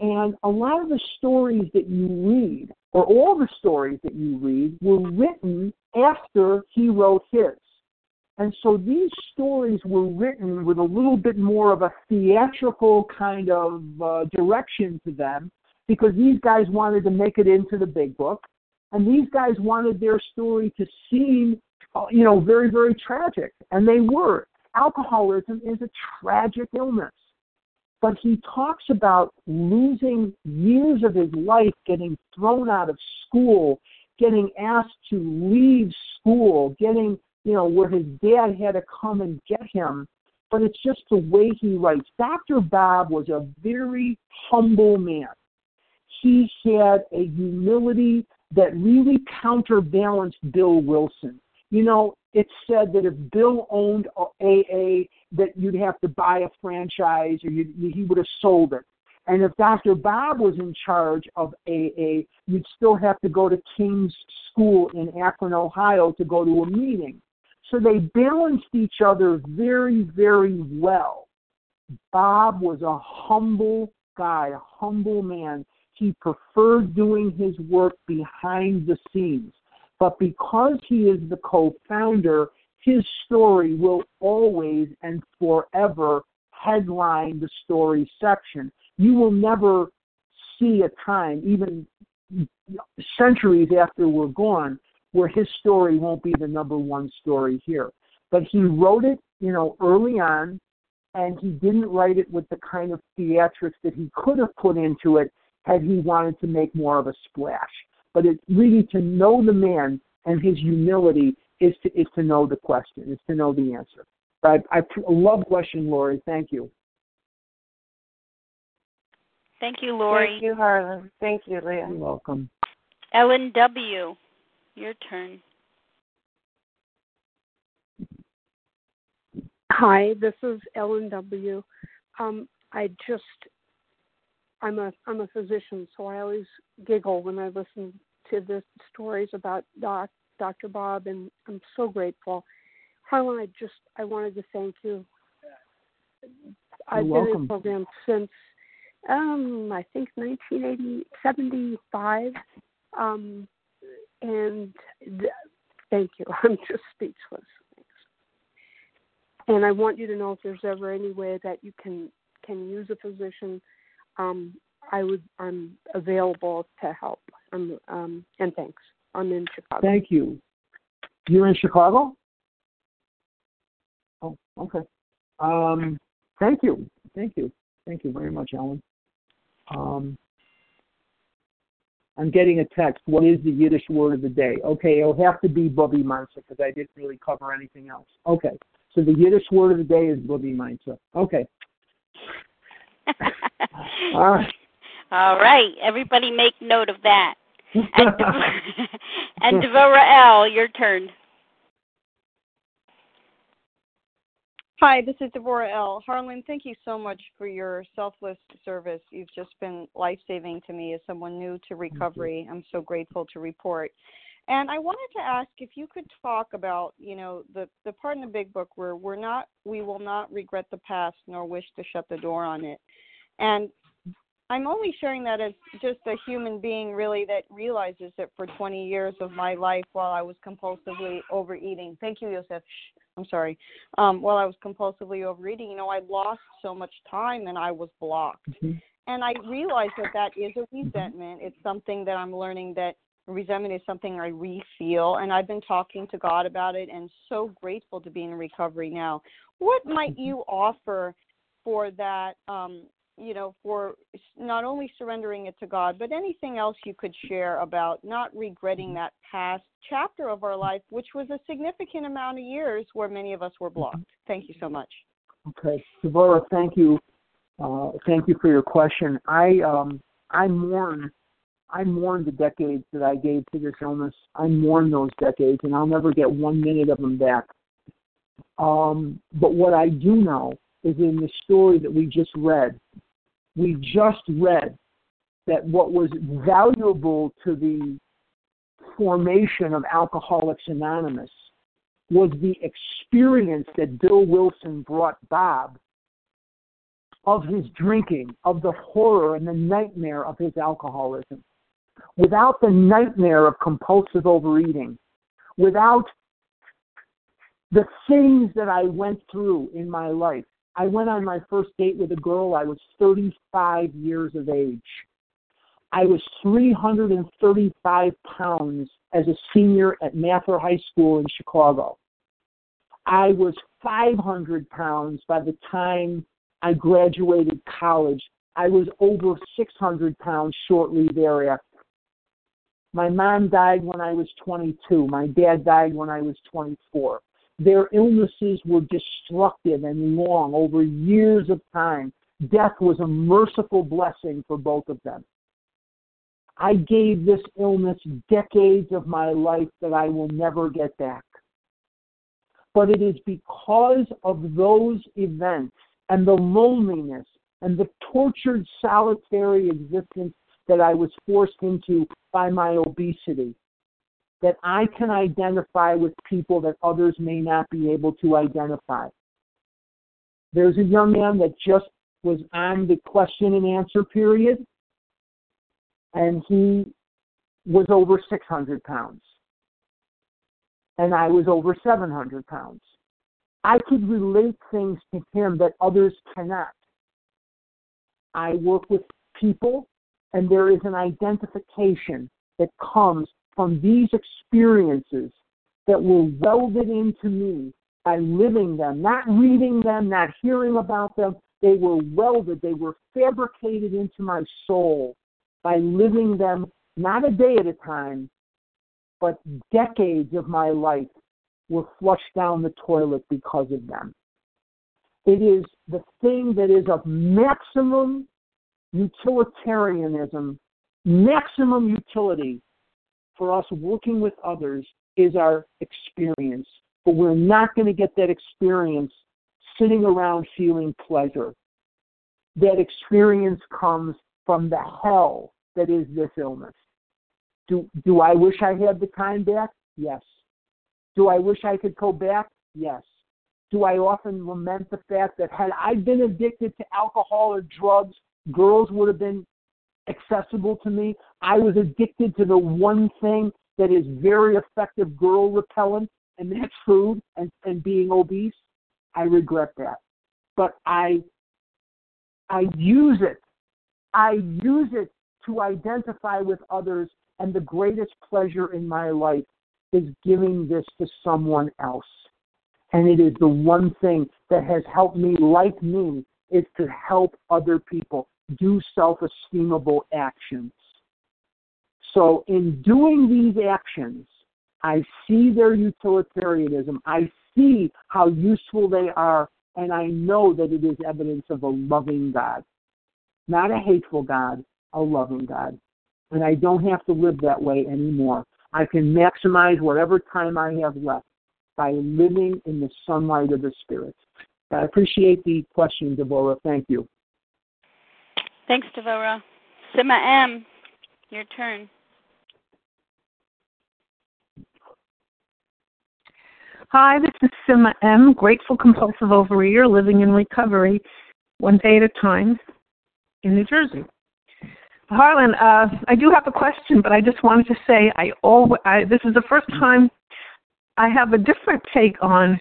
And a lot of the stories that you read, or all the stories that you read, were written after he wrote his. And so these stories were written with a little bit more of a theatrical kind of uh, direction to them because these guys wanted to make it into the big book. And these guys wanted their story to seem, uh, you know, very, very tragic. And they were. Alcoholism is a tragic illness but he talks about losing years of his life getting thrown out of school, getting asked to leave school, getting, you know, where his dad had to come and get him. But it's just the way he writes. Dr. Bob was a very humble man. He had a humility that really counterbalanced Bill Wilson. You know, it's said that if Bill owned AA, that you'd have to buy a franchise or you he would have sold it. And if Dr. Bob was in charge of AA, you'd still have to go to King's School in Akron, Ohio to go to a meeting. So they balanced each other very, very well. Bob was a humble guy, a humble man. He preferred doing his work behind the scenes. But because he is the co founder, his story will always and forever headline the story section. You will never see a time, even centuries after we're gone, where his story won't be the number one story here. But he wrote it, you know, early on, and he didn't write it with the kind of theatrics that he could have put into it had he wanted to make more of a splash. But it's really to know the man and his humility is to is to know the question, is to know the answer. But I, I love question, Lori. Thank you. Thank you, Lori. Thank you, Harlan. Thank you, Leah. You're welcome. Ellen W. Your turn. Hi, this is Ellen W. Um, I just, I'm a I'm a physician, so I always giggle when I listen to the stories about Doc, Dr. Bob, and I'm so grateful. Harlan, I just I wanted to thank you. I've been welcome. in the program since um, I think 1975. Um, and th- thank you. I'm just speechless. Thanks. And I want you to know if there's ever any way that you can can use a physician, um, I would I'm available to help. Um, um, and thanks. I'm in Chicago. Thank you. You're in Chicago? Oh, okay. Um, thank you. Thank you. Thank you very much, Ellen. Um, I'm getting a text. What is the Yiddish word of the day? Okay, it'll have to be bubbe meise because I didn't really cover anything else. Okay, so the Yiddish word of the day is bubbe meise. Okay. All right. All right. Everybody make note of that. And, and Devora L., your turn. Hi, this is Deborah L. Harlan, thank you so much for your selfless service. You've just been life saving to me as someone new to recovery. I'm so grateful to report. And I wanted to ask if you could talk about, you know, the the part in the big book where we're not we will not regret the past nor wish to shut the door on it. And I'm only sharing that as just a human being, really, that realizes that for 20 years of my life, while I was compulsively overeating, thank you, Yosef. I'm sorry. Um, while I was compulsively overeating, you know, I lost so much time and I was blocked. Mm-hmm. And I realized that that is a resentment. It's something that I'm learning that resentment is something I re-feel, and I've been talking to God about it, and so grateful to be in recovery now. What might you offer for that? Um, you know, for not only surrendering it to God, but anything else you could share about not regretting that past chapter of our life, which was a significant amount of years where many of us were blocked. Thank you so much. Okay, Deborah, thank you. Uh, thank you for your question. I um, I mourn I mourn the decades that I gave to this illness. I mourn those decades, and I'll never get one minute of them back. Um, but what I do know is in the story that we just read, we just read that what was valuable to the formation of Alcoholics Anonymous was the experience that Bill Wilson brought Bob of his drinking, of the horror and the nightmare of his alcoholism. Without the nightmare of compulsive overeating, without the things that I went through in my life, I went on my first date with a girl. I was 35 years of age. I was 335 pounds as a senior at Mather High School in Chicago. I was 500 pounds by the time I graduated college. I was over 600 pounds shortly thereafter. My mom died when I was 22. My dad died when I was 24. Their illnesses were destructive and long over years of time. Death was a merciful blessing for both of them. I gave this illness decades of my life that I will never get back. But it is because of those events and the loneliness and the tortured solitary existence that I was forced into by my obesity that I can identify with people that others may not be able to identify. There's a young man that just was on the question and answer period, and he was over 600 pounds. And I was over 700 pounds. I could relate things to him that others cannot. I work with people, and there is an identification that comes from these experiences that were welded into me by living them, not reading them, not hearing about them. They were welded, they were fabricated into my soul by living them not a day at a time, but decades of my life were flushed down the toilet because of them. It is the thing that is of maximum utilitarianism, maximum utility for us working with others is our experience. But we're not going to get that experience sitting around feeling pleasure. That experience comes from the hell that is this illness. Do, do I wish I had the time back? Yes. Do I wish I could go back? Yes. Do I often lament the fact that had I been addicted to alcohol or drugs girls would have been accessible to me. I was addicted to the one thing that is very effective girl repellent, and that's food and, and being obese. I regret that. But I I use it. I use it to identify with others, and the greatest pleasure in my life is giving this to someone else. And it is the one thing that has helped me, like me, is to help other people do self esteemable actions. So, in doing these actions, I see their utilitarianism. I see how useful they are, and I know that it is evidence of a loving God. Not a hateful God, a loving God. And I don't have to live that way anymore. I can maximize whatever time I have left by living in the sunlight of the Spirit. I appreciate the question, Deborah. Thank you. Thanks, Devora. Sima M, your turn. Hi, this is Sima M, grateful compulsive overeater living in recovery, one day at a time in New Jersey. Harlan, uh, I do have a question, but I just wanted to say I always I, this is the first time I have a different take on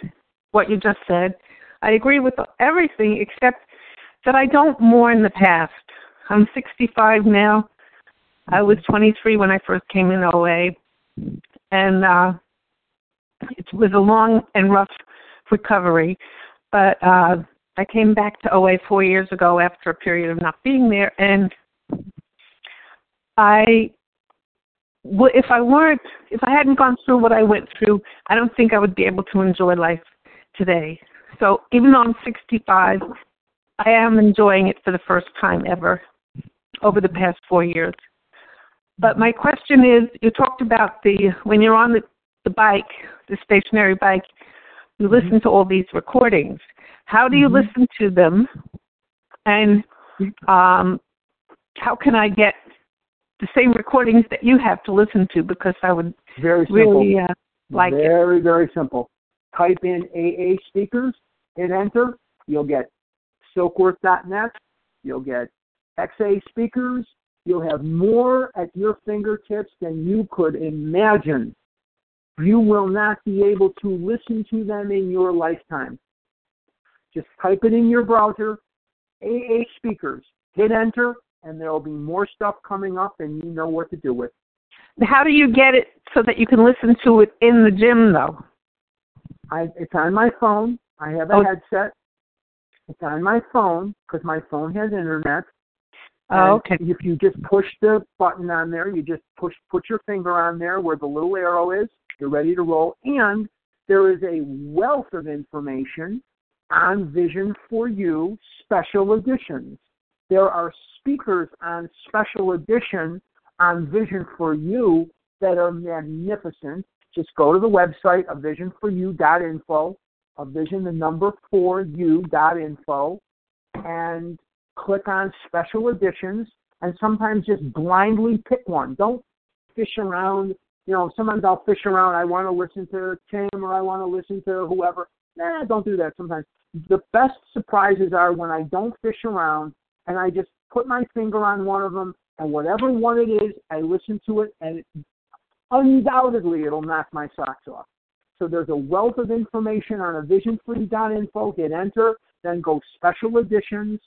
what you just said. I agree with everything except that I don't mourn the past. I'm 65 now. I was 23 when I first came in OA, and uh, it was a long and rough recovery. But uh, I came back to OA four years ago after a period of not being there, and I if I weren't if I hadn't gone through what I went through, I don't think I would be able to enjoy life today. So even though I'm 65, I am enjoying it for the first time ever over the past four years. But my question is, you talked about the when you're on the, the bike, the stationary bike, you listen mm-hmm. to all these recordings. How do you mm-hmm. listen to them? And um, how can I get the same recordings that you have to listen to because I would very simple. really uh, like very, it. Very, very simple. Type in AA speakers, hit enter, you'll get silkworth.net, you'll get XA speakers, you'll have more at your fingertips than you could imagine. You will not be able to listen to them in your lifetime. Just type it in your browser, AA speakers, hit enter, and there will be more stuff coming up, and you know what to do with. How do you get it so that you can listen to it in the gym, though? I, it's on my phone. I have a oh. headset. It's on my phone because my phone has internet. Oh, okay. If you just push the button on there, you just push put your finger on there where the little arrow is. You're ready to roll, and there is a wealth of information on Vision for You special editions. There are speakers on special edition on Vision for You that are magnificent. Just go to the website of visionforyou.info, of vision the number four you.info, and click on special editions and sometimes just blindly pick one. Don't fish around. You know, sometimes I'll fish around. I want to listen to Tim or I want to listen to whoever. Nah, don't do that sometimes. The best surprises are when I don't fish around and I just put my finger on one of them, and whatever one it is, I listen to it, and it, undoubtedly it'll knock my socks off. So there's a wealth of information on a visionfree.info. Hit enter, then go special editions,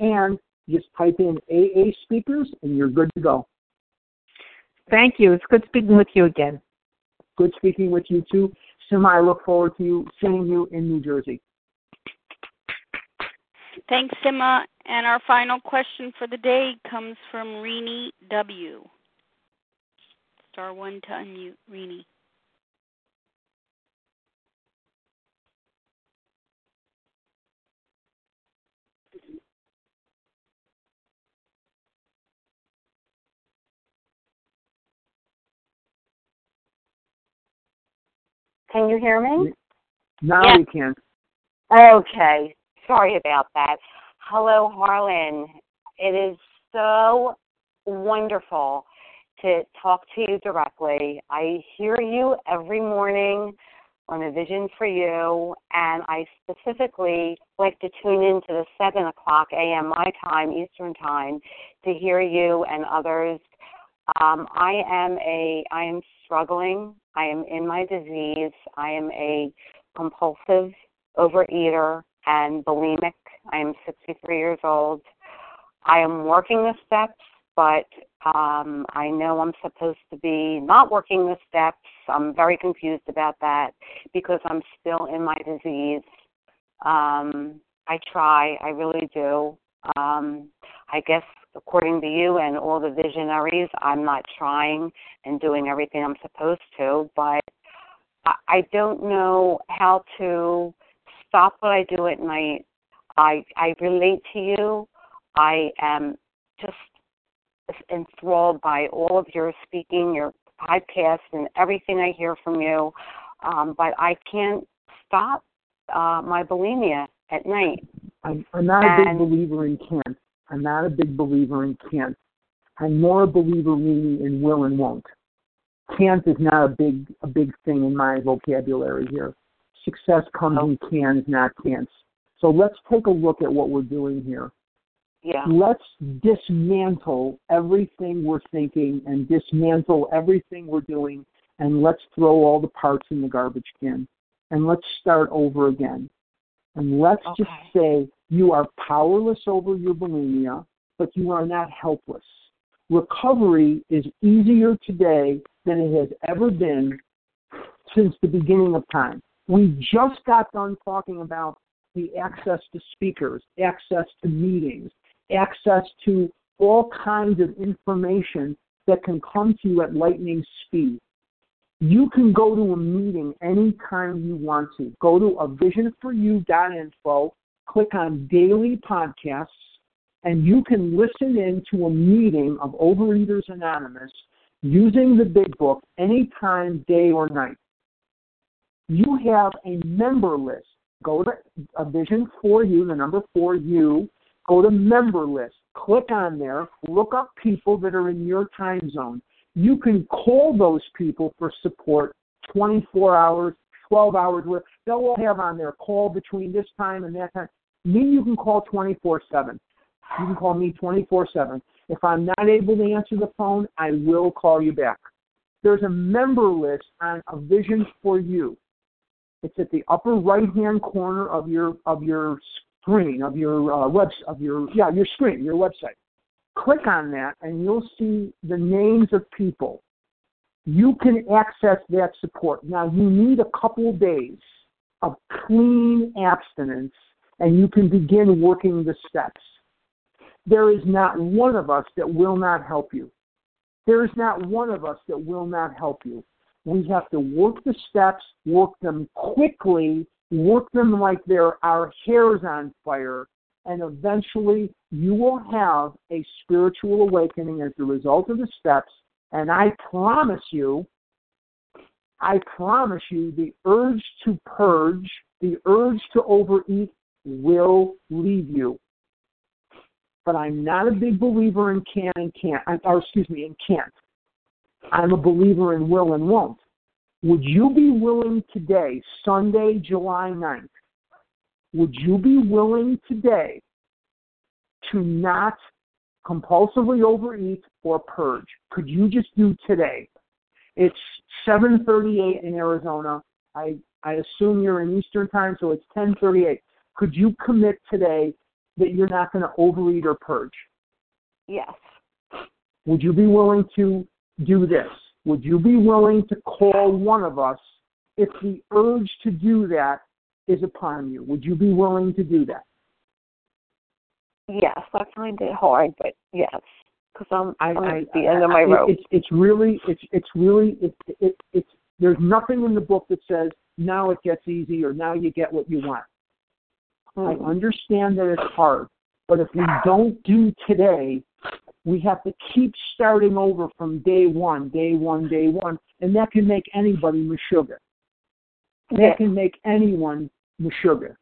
and just type in AA speakers, and you're good to go. Thank you. It's good speaking with you again. Good speaking with you too. Sima, I look forward to you seeing you in New Jersey. Thanks, Sima. And our final question for the day comes from Rini W. Star one to unmute, Rini. Can you hear me? Now yeah. we can. Okay. Sorry about that. Hello, Harlan. It is so wonderful to talk to you directly. I hear you every morning on a Vision for You, and I specifically like to tune in to the 7 o'clock a.m. my time, Eastern time, to hear you and others. Um, I am a, I am struggling. I am in my disease. I am a compulsive overeater and bulimic. I am 63 years old. I am working the steps, but um, I know I'm supposed to be not working the steps. I'm very confused about that because I'm still in my disease. Um, I try, I really do. Um, I guess according to you and all the visionaries, I'm not trying and doing everything I'm supposed to, but I, I don't know how to stop what I do at night. I I relate to you. I am just enthralled by all of your speaking, your podcast, and everything I hear from you. Um, but I can't stop uh, my bulimia at night. I'm, I'm not and, a big believer in can't. I'm not a big believer in can't. I'm more a believer meaning in will and won't. Can't is not a big a big thing in my vocabulary here. Success comes in oh. cans, not can'ts. So let's take a look at what we're doing here. Yeah. Let's dismantle everything we're thinking and dismantle everything we're doing and let's throw all the parts in the garbage can and let's start over again. And let's okay. just say you are powerless over your bulimia, but you are not helpless. Recovery is easier today than it has ever been since the beginning of time. We just got done talking about the access to speakers, access to meetings, access to all kinds of information that can come to you at lightning speed. You can go to a meeting anytime you want to. Go to a visionforyou.info, click on daily podcasts, and you can listen in to a meeting of Overeaters Anonymous using the big book anytime, day or night. You have a member list. Go to a vision for you, the number for you, go to member list. Click on there, look up people that are in your time zone you can call those people for support 24 hours, 12 hours. They'll all have on their call between this time and that time. Me, you can call 24 7. You can call me 24 7. If I'm not able to answer the phone, I will call you back. There's a member list on a Vision for You. It's at the upper right hand corner of your of your screen of your uh, web of your yeah your screen your website click on that and you'll see the names of people. You can access that support. Now, you need a couple days of clean abstinence and you can begin working the steps. There is not one of us that will not help you. There is not one of us that will not help you. We have to work the steps, work them quickly, work them like they're our hairs on fire, and eventually you will have a spiritual awakening as a result of the steps. And I promise you, I promise you, the urge to purge, the urge to overeat will leave you. But I'm not a big believer in can and can't, or excuse me, in can't. I'm a believer in will and won't. Would you be willing today, Sunday, July 9th, would you be willing today to not compulsively overeat or purge? Could you just do today? It's 7:38 in Arizona. I I assume you're in Eastern time, so it's 10:38. Could you commit today that you're not going to overeat or purge? Yes. Would you be willing to do this? Would you be willing to call one of us if the urge to do that is upon you? Would you be willing to do that? Yes, I find it hard, but yes, because I'm, I, I'm I, at the end of my rope. It's it's really it's it's really it's it, it's there's nothing in the book that says now it gets easy or now you get what you want. I Hmm. understand that it's hard, but if we don't do today, we have to keep starting over from day one, day one, day one, and that can make anybody meshuggah. That can make anyone meshuggah.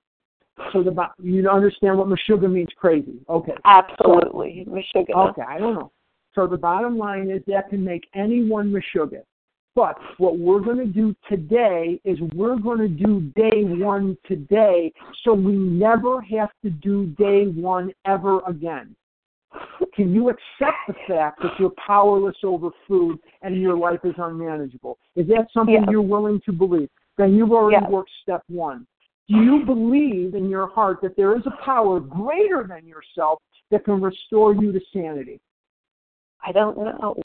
So the you understand what meshuggah means? Crazy. Okay. Absolutely, Meshuggah. Okay, I don't know. So the bottom line is that can make anyone meshuggah. But what we're going to do today is we're going to do day one today so we never have to do day one ever again. Can you accept the fact that you're powerless over food and your life is unmanageable? Is that something you're willing to believe? Then you've already worked step one. Do you believe in your heart that there is a power greater than yourself that can restore you to sanity? I don't know.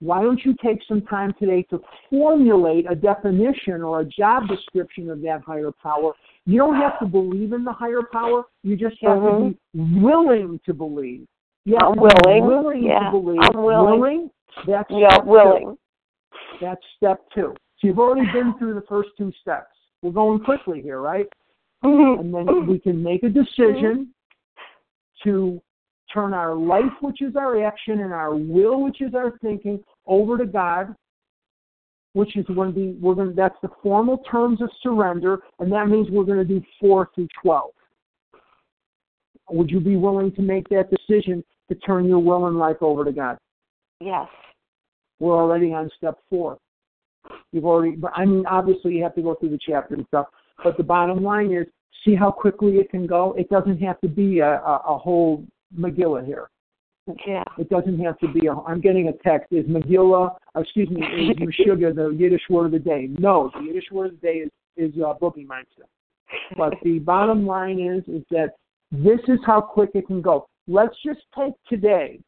Why don't you take some time today to formulate a definition or a job description of that higher power? You don't have to believe in the higher power. You just have to be willing to believe. Yeah, Mm-hmm. I'm willing. willing Yeah, to believe. I'm willing. That's Yeah, step two. willing. That's step two. So you've already been through the first two steps. We're going quickly here, right? Mm-hmm. And then we can make a decision to turn our life, which is our action, and our will, which is our thinking, over to God, which is going to be we're going to, that's the formal terms of surrender, and that means we're going to do four through twelve. Would you be willing to make that decision to turn your will and life over to God? Yes. We're already on step four. You've already, but I mean, obviously you have to go through the chapter and stuff, but the bottom line is see how quickly it can go. It doesn't have to be a, a, a whole Megillah here. Yeah. It doesn't have to be a. I'm getting a text. Is Megillah? uh, Excuse me. Is Meshuggah the Yiddish word of the day? No, the Yiddish word of the day is is uh, bubbe meise. But the bottom line is is that this is how quick it can go. Let's just take today,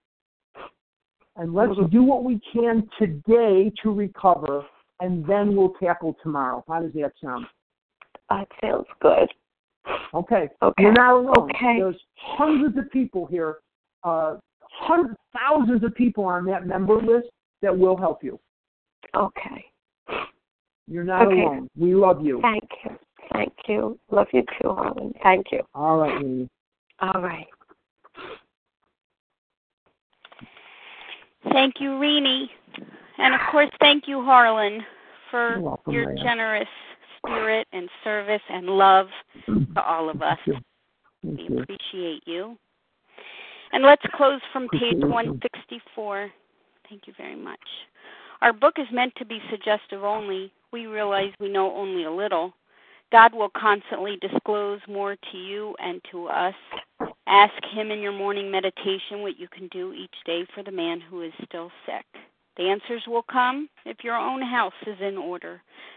and let's do what we can today to recover, and then we'll tackle tomorrow. How does that sound? That sounds good. Okay. Okay. You're not alone. Okay. There's hundreds of people here, uh, hundreds, thousands of people on that member list that will help you. Okay. You're not Okay. alone. We love you. Thank you. Thank you. Love you too, Harlan. Thank you. All right, Lily. All right. Thank you, Rini. And of course, thank you, Harlan, for welcome, your Leah. generous spirit and service and love to all of us. We appreciate you. And let's close from page 164. Thank you very much. Our book is meant to be suggestive only. We realize we know only a little. God will constantly disclose more to you and to us. Ask Him in your morning meditation what you can do each day for the man who is still sick. The answers will come if your own house is in order.